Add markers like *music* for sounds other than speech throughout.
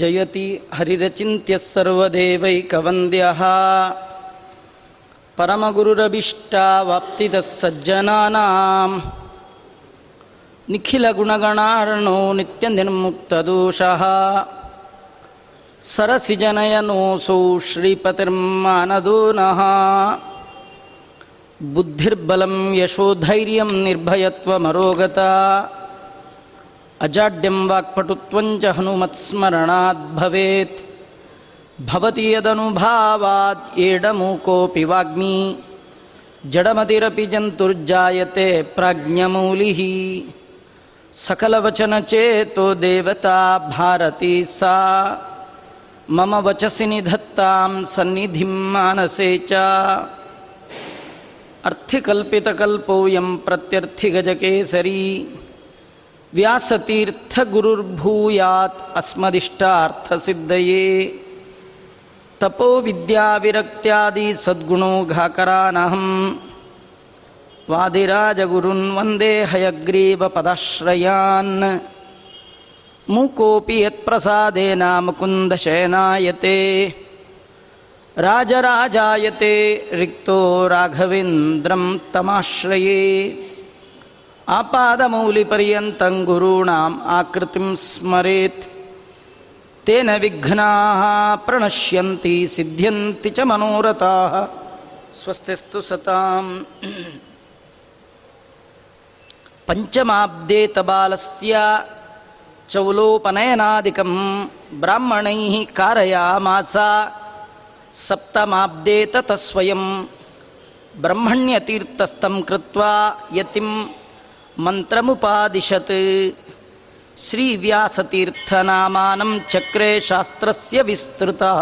जयति हरिरचिन्त्यस्सर्वदेवैकवन्द्यः परमगुरुरभीष्टावाप्तितः सज्जनानाम्। निखिलगुणगणार्णो नित्यनिर्मुक्तदोषः। सरसिजनयनोऽसौ श्रीपतिर्मानदो नः बुद्धिर्बलं यशोधैर्यं निर्भयत्वमरोगता। अजाड्यं वाक्पटुत्वञ्च हनुमत्स्मरणाद्भवेत् भवति यदनुभावात् एडमूकोऽपि वाग्मी। जडमतिरपि जन्तुर्जायते प्राज्ञमौलिः। सकलवचनचेतो देवता भारती सा। मम वचसि निधत्तां सन्निधिं मानसे च। अर्थिकल्पितकल्पोऽयं प्रत्यर्थिगजकेसरी। व्यासतीर्थगुरुर्भूयात् अस्मदिष्टार्थसिद्धये। तपोविद्याविरक्त्यादि सद्गुणो घाकरानहं वादिराजगुरुन् वन्दे हयग्रीवपदाश्रयान्। मूकोऽपि यत्प्रसादेन मुकुन्दशयनायते राजराजायते रिक्तो राघवेन्द्रं तमाश्रये ಆಪಾದಮೌಲಿಪರ್ಯಂತಂ ಗುರುಣಾಂ ಆಕೃತಿಂ ಸ್ಮರೇತ್. ತೇನ ವಿಘ್ನಾ ಪ್ರಣಶ್ಯಂತಿ ಸಿದ್ಧ್ಯಂತಿ ಚ ಮನೋರಥಾ. ಸ್ವಸ್ತಿಸ್ತು ಸತಾಂ. ಪಂಚಮಾಬ್ದೇ ತಬಾಲಸ್ಯ ಚೌಲೋಪನಯನಾದಿಕಂ ಬ್ರಾಹ್ಮಣೈ ಕಾರಯಾಮಾಸ. ಸಪ್ತಮಾಬ್ದೇ ತತಃ ಸ್ವಯಂ ಬ್ರಹ್ಮಣ್ಯತೀರ್ಥಸ್ಥಂ ಕೃತ್ವಾ ಯತಿಂ मन्त्रमुपादिशत् श्रीव्यासतीर्थनामानं चक्रे शास्त्रस्य विस्तृतः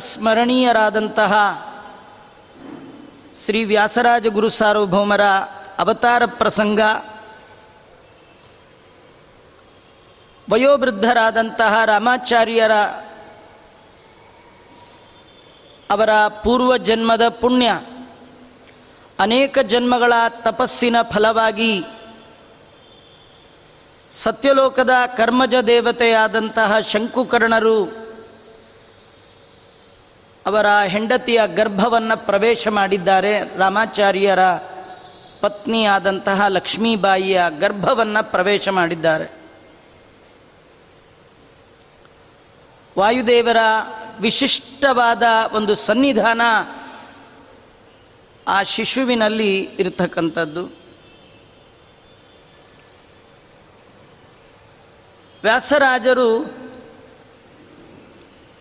ಪ್ರಾತಸ್ಮರಣೀಯರಾದಂತಹ ಶ್ರೀ ವ್ಯಾಸರಾಜ ಗುರು ಸಾರ್ವಭೌಮರ ಅವತಾರ ಪ್ರಸಂಗ ವಯೋವೃದ್ಧರಾದಂತಹ ರಾಮಾಚಾರ್ಯರ ಅವರ ಪೂರ್ವ ಜನ್ಮದ ಪುಣ್ಯ. ಅನೇಕ ಜನ್ಮಗಳ ತಪಸ್ಸಿನ ಫಲವಾಗಿ ಸತ್ಯಲೋಕದ ಕರ್ಮಜ ದೇವತೆಯಾದಂತಹ ಶಂಕುಕರ್ಣರು ಅವರ ಹೆಂಡತಿಯ ಗರ್ಭವನ್ನು ಪ್ರವೇಶ ಮಾಡಿದ್ದಾರೆ. ರಾಮಾಚಾರ್ಯರ ಪತ್ನಿಯಾದಂತಹ ಲಕ್ಷ್ಮೀಬಾಯಿಯ ಗರ್ಭವನ್ನು ಪ್ರವೇಶ ಮಾಡಿದ್ದಾರೆ. ವಾಯುದೇವರ ವಿಶಿಷ್ಟವಾದ ಒಂದು ಸನ್ನಿಧಾನ ಆ ಶಿಶುವಿನಲ್ಲಿ ಇರತಕ್ಕಂಥದ್ದು. ವ್ಯಾಸರಾಜರು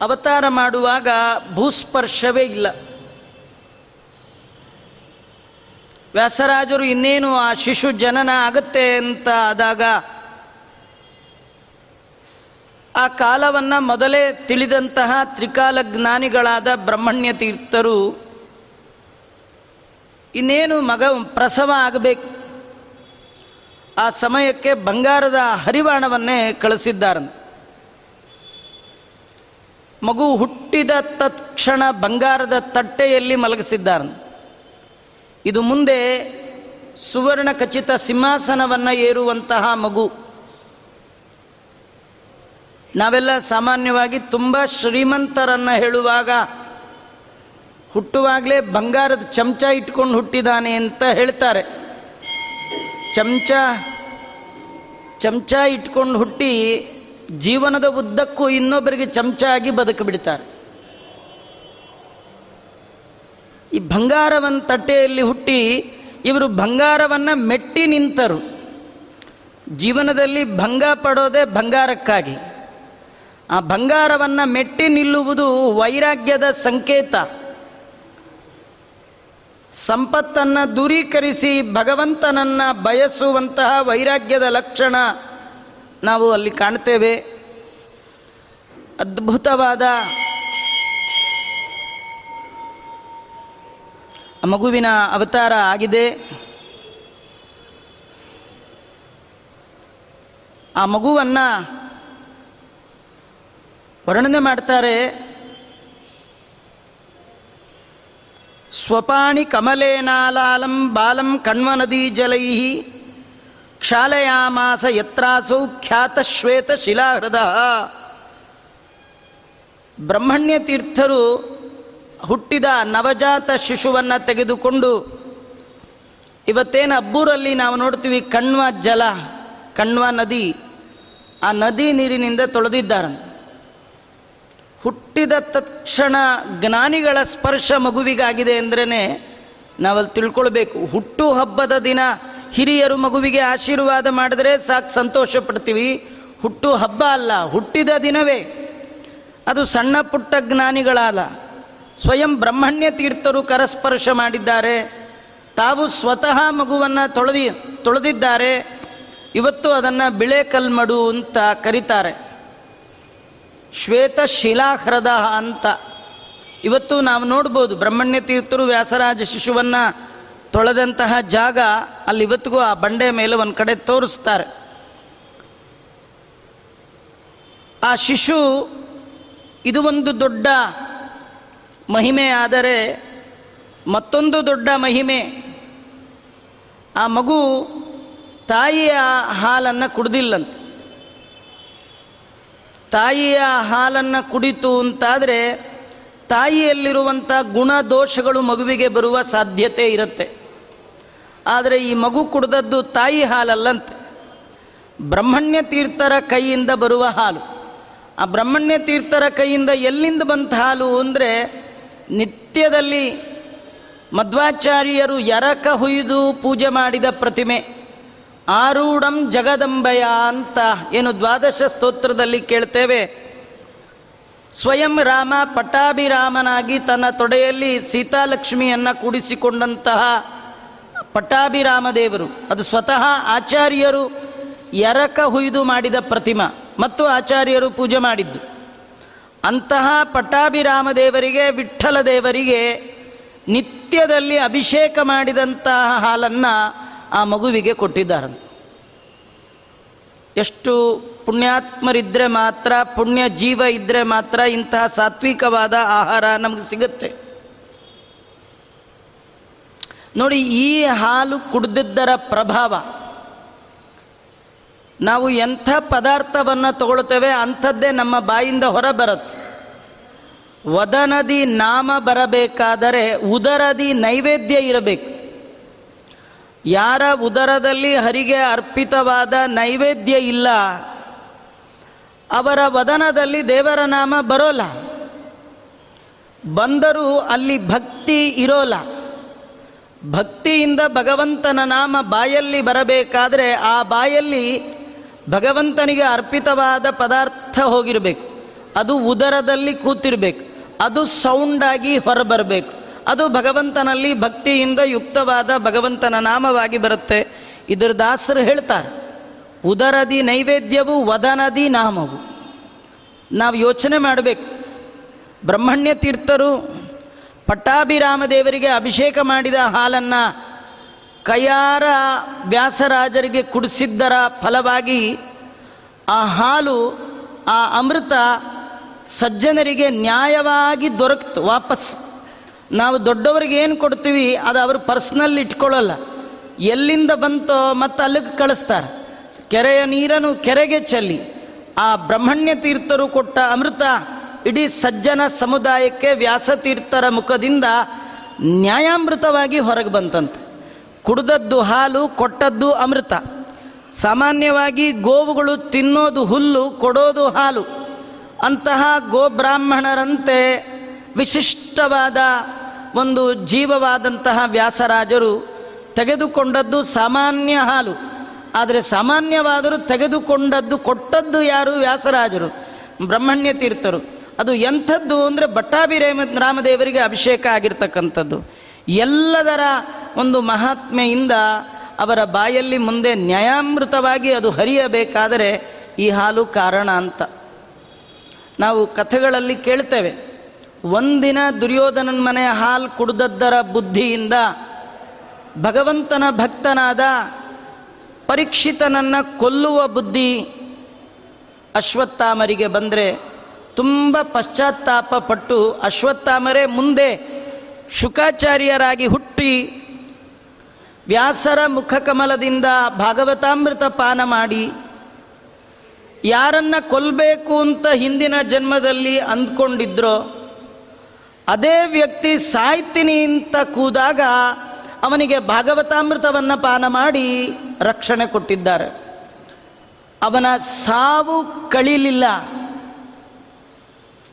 ಅವತಾರ ಮಾಡುವಾಗ ಭೂಸ್ಪರ್ಶವೇ ಇಲ್ಲ. ವ್ಯಾಸರಾಜರು ಇನ್ನೇನು ಆ ಶಿಶು ಜನನ ಆಗುತ್ತೆ ಅಂತ ಆದಾಗ ಆ ಕಾಲವನ್ನು ಮೊದಲೇ ತಿಳಿದಂತಹ ತ್ರಿಕಾಲ ಜ್ಞಾನಿಗಳಾದ ಬ್ರಹ್ಮಣ್ಯ ತೀರ್ಥರು, ಇನ್ನೇನು ಮಗ ಪ್ರಸವ ಆಗಬೇಕು? ಆ ಸಮಯಕ್ಕೆ ಬಂಗಾರದ ಹರಿವಾಣವನ್ನೇ ಕಳಿಸಿದ್ದಾರಂತೆ. ಮಗು ಹುಟ್ಟಿದ ತತ್ಕ್ಷಣ ಬಂಗಾರದ ತಟ್ಟೆಯಲ್ಲಿ ಮಲಗಿಸಿದ್ದಾರೆ ಇದು ಮುಂದೆ ಸುವರ್ಣ ಖಚಿತ ಸಿಂಹಾಸನವನ್ನು ಏರುವಂತಹ ಮಗು. ನಾವೆಲ್ಲ ಸಾಮಾನ್ಯವಾಗಿ ತುಂಬ ಶ್ರೀಮಂತರನ್ನು ಹೇಳುವಾಗ ಹುಟ್ಟುವಾಗಲೇ ಬಂಗಾರದ ಚಮಚ ಇಟ್ಕೊಂಡು ಹುಟ್ಟಿದಾನೆ ಅಂತ ಹೇಳ್ತಾರೆ. ಚಮಚ ಚಮಚ ಇಟ್ಕೊಂಡು ಹುಟ್ಟಿ ಜೀವನದ ಉದ್ದಕ್ಕೂ ಇನ್ನೊಬ್ಬರಿಗೆ ಚಮಚ ಆಗಿ ಬದುಕಿಬಿಡ್ತಾರೆ ಈ ಬಂಗಾರವನ್ನು ತಟ್ಟೆಯಲ್ಲಿ ಹುಟ್ಟಿ ಇವರು ಬಂಗಾರವನ್ನು ಮೆಟ್ಟಿ ನಿಂತರು. ಜೀವನದಲ್ಲಿ ಭಂಗ ಪಡೋದೇ ಬಂಗಾರಕ್ಕಾಗಿ. ಆ ಬಂಗಾರವನ್ನು ಮೆಟ್ಟಿ ನಿಲ್ಲುವುದು ವೈರಾಗ್ಯದ ಸಂಕೇತ. ಸಂಪತ್ತನ್ನು ದೂರೀಕರಿಸಿ ಭಗವಂತನನ್ನು ಬಯಸುವಂತಹ ವೈರಾಗ್ಯದ ಲಕ್ಷಣ ನಾವು ಅಲ್ಲಿ ಕಾಣ್ತೇವೆ. ಅದ್ಭುತವಾದ ಮಗುವಿನ ಅವತಾರ ಆಗಿದೆ. ಆ ಮಗುವನ್ನು ವರ್ಣನೆ ಮಾಡ್ತಾರೆ. ಸ್ವಪಾಣಿ ಕಮಲೇನಾಲಾಲಂ ಬಾಲಂ ಕಣ್ವ ನದೀ ಜಲೈ ಕ್ಷಾಲಯಾಮಾಸ ಯತ್ರಾಸೌ ಖ್ಯಾತ ಶ್ವೇತ ಶಿಲಾಹೃದ. ಬ್ರಹ್ಮಣ್ಯ ತೀರ್ಥರು ಹುಟ್ಟಿದ ನವಜಾತ ಶಿಶುವನ್ನು ತೆಗೆದುಕೊಂಡು ಇವತ್ತೇನು ಅಬ್ಬೂರಲ್ಲಿ ನಾವು ನೋಡ್ತೀವಿ, ಕಣ್ವ ಜಲ, ಕಣ್ವ ನದಿ, ಆ ನದಿ ನೀರಿನಿಂದ ತೊಳೆದಿದ್ದಾರಂತೆ. ಹುಟ್ಟಿದ ತಕ್ಷಣ ಜ್ಞಾನಿಗಳ ಸ್ಪರ್ಶ ಮಗುವಿಗಾಗಿದೆ ಅಂದ್ರೇ ನಾವಲ್ಲಿ ತಿಳ್ಕೊಳ್ಬೇಕು. ಹುಟ್ಟು ಹಬ್ಬದ ದಿನ ಹಿರಿಯರು ಮಗುವಿಗೆ ಆಶೀರ್ವಾದ ಮಾಡಿದ್ರೆ ಸಾಕು ಸಂತೋಷ ಪಡ್ತೀವಿ. ಹುಟ್ಟು ಹಬ್ಬ ಅಲ್ಲ, ಹುಟ್ಟಿದ ದಿನವೇ. ಅದು ಸಣ್ಣ ಪುಟ್ಟ ಜ್ಞಾನಿಗಳಲ್ಲ ಸ್ವಯಂ ಬ್ರಹ್ಮಣ್ಯ ತೀರ್ಥರು ಕರಸ್ಪರ್ಶ ಮಾಡಿದ್ದಾರೆ. ತಾವು ಸ್ವತಃ ಮಗುವನ್ನು ತೊಳೆದಿ, ತೊಳೆದಿದ್ದಾರೆ. ಇವತ್ತು ಅದನ್ನು ಬಿಳೆ ಕಲ್ಮಡು ಅಂತ ಕರೀತಾರೆ. ಶ್ವೇತ ಶಿಲಾಹ್ರದ ಅಂತ. ಇವತ್ತು ನಾವು ನೋಡ್ಬೋದು ಬ್ರಹ್ಮಣ್ಯ ತೀರ್ಥರು ವ್ಯಾಸರಾಜ ಶಿಶುವನ್ನು ತೊಳೆದಂತಹ ಜಾಗ ಅಲ್ಲಿ ಇವತ್ತಿಗೂ ಆ ಬಂಡೆ ಮೇಲೆ ಒಂದು ಕಡೆ ತೋರಿಸ್ತಾರೆ. ಆ ಶಿಶು ಇದು ಒಂದು ದೊಡ್ಡ ಮಹಿಮೆ, ಆದರೆ ಮತ್ತೊಂದು ದೊಡ್ಡ ಮಹಿಮೆ. ಆ ಮಗು ತಾಯಿಯ ಹಾಲನ್ನು ಕುಡ್ದಿಲ್ಲಂತೆ. ತಾಯಿಯ ಹಾಲನ್ನು ಕುಡಿತು ಅಂತಾದರೆ ತಾಯಿಯಲ್ಲಿರುವಂಥ ಗುಣ ದೋಷಗಳು ಮಗುವಿಗೆ ಬರುವ ಸಾಧ್ಯತೆ ಇರುತ್ತೆ. ಆದರೆ ಈ ಮಗು ಕುಡ್ದದ್ದು ತಾಯಿ ಹಾಲಲ್ಲಂತೆ. ಬ್ರಹ್ಮಣ್ಯ ತೀರ್ಥರ ಕೈಯಿಂದ ಬರುವ ಹಾಲು. ಆ ಬ್ರಹ್ಮಣ್ಯ ತೀರ್ಥರ ಕೈಯಿಂದ ಎಲ್ಲಿಂದ ಬಂತ ಹಾಲು ಅಂದರೆ ನಿತ್ಯದಲ್ಲಿ ಮಧ್ವಾಚಾರ್ಯರು ಎರಕ ಹುಯ್ದು ಪೂಜೆ ಮಾಡಿದ ಪ್ರತಿಮೆ. ಆರೂಢಂ ಜಗದಂಬಯ ಅಂತ ಏನು ದ್ವಾದಶ ಸ್ತೋತ್ರದಲ್ಲಿ ಕೇಳ್ತೇವೆ. ಸ್ವಯಂ ರಾಮ ಪಟ್ಟಾಭಿರಾಮನಾಗಿ ತನ್ನ ತೊಡೆಯಲ್ಲಿ ಸೀತಾಲಕ್ಷ್ಮಿಯನ್ನು ಕೂಡಿಸಿಕೊಂಡಂತಹ ಪಟ್ಟಾಭಿರಾಮ ದೇವರು. ಅದು ಸ್ವತಃ ಆಚಾರ್ಯರು ಎರಕ ಹುಯ್ದು ಮಾಡಿದ ಪ್ರತಿಮಾ ಮತ್ತು ಆಚಾರ್ಯರು ಪೂಜೆ ಮಾಡಿದ್ದು. ಅಂತಹ ಪಟ್ಟಾಭಿರಾಮ ದೇವರಿಗೆ, ವಿಠ್ಠಲ ದೇವರಿಗೆ ನಿತ್ಯದಲ್ಲಿ ಅಭಿಷೇಕ ಮಾಡಿದಂತಹ ಹಾಲನ್ನು ಆ ಮಗುವಿಗೆ ಕೊಟ್ಟಿದ್ದಾರೆ ಎಷ್ಟು ಪುಣ್ಯಾತ್ಮರಿದ್ದರೆ ಮಾತ್ರ, ಪುಣ್ಯ ಜೀವ ಇದ್ದರೆ ಮಾತ್ರ ಇಂತಹ ಸಾತ್ವಿಕವಾದ ಆಹಾರ ನಮಗೆ ಸಿಗುತ್ತೆ. ನೋಡಿ, ಈ ಹಾಲು ಕುಡ್ದಿದ್ದರ ಪ್ರಭಾವ, ನಾವು ಎಂಥ ಪದಾರ್ಥವನ್ನು ತಗೊಳ್ತೇವೆ ಅಂಥದ್ದೇ ನಮ್ಮ ಬಾಯಿಂದ ಹೊರ ಬರುತ್ತೆ. ವದನದಿ ನಾಮ ಬರಬೇಕಾದರೆ ಉದರದಿ ನೈವೇದ್ಯ ಇರಬೇಕು. ಯಾರ ಉದರದಲ್ಲಿ ಹರಿಗೆ ಅರ್ಪಿತವಾದ ನೈವೇದ್ಯ ಇಲ್ಲ, ಅವರ ವದನದಲ್ಲಿ ದೇವರ ನಾಮ ಬರೋಲ್ಲ. ಬಂದರೂ ಅಲ್ಲಿ ಭಕ್ತಿ ಇರೋಲ್ಲ. ಭಕ್ತಿಯಿಂದ ಭಗವಂತನ ನಾಮ ಬಾಯಲ್ಲಿ ಬರಬೇಕಾದರೆ ಆ ಬಾಯಲ್ಲಿ ಭಗವಂತನಿಗೆ ಅರ್ಪಿತವಾದ ಪದಾರ್ಥ ಹೋಗಿರಬೇಕು. ಅದು ಉದರದಲ್ಲಿ ಕೂತಿರಬೇಕು. ಅದು ಸೌಂಡಾಗಿ ಹೊರಬರಬೇಕು. ಅದು ಭಗವಂತನಲ್ಲಿ ಭಕ್ತಿಯಿಂದ ಯುಕ್ತವಾದ ಭಗವಂತನ ನಾಮವಾಗಿ ಬರುತ್ತೆ. ಇದರ ದಾಸರು ಹೇಳ್ತಾರೆ, ಉದರದಿ ನೈವೇದ್ಯವು, ವದನದಿ ನಾಮವು. ನಾವು ಯೋಚನೆ ಮಾಡಬೇಕು. ಬ್ರಹ್ಮಣ್ಯ ತೀರ್ಥರು ಪಟ್ಟಾಭಿರಾಮ ದೇವರಿಗೆ ಅಭಿಷೇಕ ಮಾಡಿದ ಹಾಲನ್ನು ಕೈಯಾರ ವ್ಯಾಸರಾಜರಿಗೆ ಕುಡಿಸಿದ್ದರ ಫಲವಾಗಿ ಆ ಹಾಲು, ಆ ಅಮೃತ ಸಜ್ಜನರಿಗೆ ನ್ಯಾಯವಾಗಿ ದೊರಕ್ತು ವಾಪಸ್ ನಾವು ದೊಡ್ಡವರಿಗೆ ಏನು ಕೊಡ್ತೀವಿ, ಅದು ಅವರು ಪರ್ಸ್ನಲ್ ಇಟ್ಕೊಳ್ಳಲ್ಲ. ಎಲ್ಲಿಂದ ಬಂತೋ ಮತ್ತು ಅಲ್ಲಿಗೆ ಕಳಿಸ್ತಾರೆ. ಕೆರೆಯ ನೀರನ್ನು ಕೆರೆಗೆ ಚೆಲ್ಲಿ, ಆ ಬ್ರಹ್ಮಣ್ಯ ತೀರ್ಥರು ಕೊಟ್ಟ ಅಮೃತ ಇಡೀ ಸಜ್ಜನ ಸಮುದಾಯಕ್ಕೆ ವ್ಯಾಸತೀರ್ಥರ ಮುಖದಿಂದ ನ್ಯಾಯಾಮೃತವಾಗಿ ಹೊರಗೆ ಬಂತಂತೆ. ಕುಡ್ದದ್ದು ಹಾಲು, ಕೊಟ್ಟದ್ದು ಅಮೃತ. ಸಾಮಾನ್ಯವಾಗಿ ಗೋವುಗಳು ತಿನ್ನೋದು ಹುಲ್ಲು, ಕೊಡೋದು ಹಾಲು. ಅಂತಹ ಗೋಬ್ರಾಹ್ಮಣರಂತೆ ವಿಶಿಷ್ಟವಾದ ಒಂದು ಜೀವವಾದಂತಹ ವ್ಯಾಸರಾಜರು ತೆಗೆದುಕೊಂಡದ್ದು ಸಾಮಾನ್ಯ ಹಾಲು. ಆದರೆ ಸಾಮಾನ್ಯವಾದರೂ ತೆಗೆದುಕೊಂಡದ್ದು, ಕೊಟ್ಟದ್ದು ಯಾರು? ವ್ಯಾಸರಾಜರು. ಬ್ರಹ್ಮಣ್ಯ ತೀರ್ಥರು. ಅದು ಎಂಥದ್ದು ಅಂದರೆ ಭಟ್ಟಾಭಿರೇಮ ರಾಮದೇವರಿಗೆ ಅಭಿಷೇಕ ಆಗಿರ್ತಕ್ಕಂಥದ್ದು. ಎಲ್ಲದರ ಒಂದು ಮಹಾತ್ಮೆಯಿಂದ ಅವರ ಬಾಯಲ್ಲಿ ಮುಂದೆ ನ್ಯಾಯಾಮೃತವಾಗಿ ಅದು ಹರಿಯಬೇಕಾದರೆ ಈ ಹಾಲು ಕಾರಣ ಅಂತ. ನಾವು ಕಥೆಗಳಲ್ಲಿ ಕೇಳ್ತೇವೆ. ಒಂದಿನ ದುರ್ಯೋಧನನ ಮನೆ ಹಾಲು ಕುಡ್ದದ್ದರ ಬುದ್ಧಿಯಿಂದ ಭಗವಂತನ ಭಕ್ತನಾದ ಪರೀಕ್ಷಿತನನ್ನು ಕೊಲ್ಲುವ ಬುದ್ಧಿ ಅಶ್ವತ್ಥಾಮರಿಗೆ ಬಂದರೆ ತುಂಬ ಪಶ್ಚಾತ್ತಾಪ ಪಟ್ಟು ಅಶ್ವತ್ಥಾಮರೇ ಮುಂದೆ ಶುಕಾಚಾರ್ಯರಾಗಿ ಹುಟ್ಟಿ ವ್ಯಾಸರ ಮುಖಕಮಲದಿಂದ ಭಾಗವತಾಮೃತ ಪಾನ ಮಾಡಿ ಯಾರನ್ನ ಕೊಲ್ಲಬೇಕು ಅಂತ ಹಿಂದಿನ ಜನ್ಮದಲ್ಲಿ ಅಂದ್ಕೊಂಡಿದ್ರೋ ಅದೇ ವ್ಯಕ್ತಿ ಸಾಯ್ತೀನಿ ಅಂತ ಕೂದಾಗ ಅವನಿಗೆ ಭಾಗವತಾಮೃತವನ್ನು ಪಾನ ಮಾಡಿ ರಕ್ಷಣೆ ಕೊಟ್ಟಿದ್ದಾರೆ. ಅವನ ಸಾವು ಕಳೀಲಿಲ್ಲ.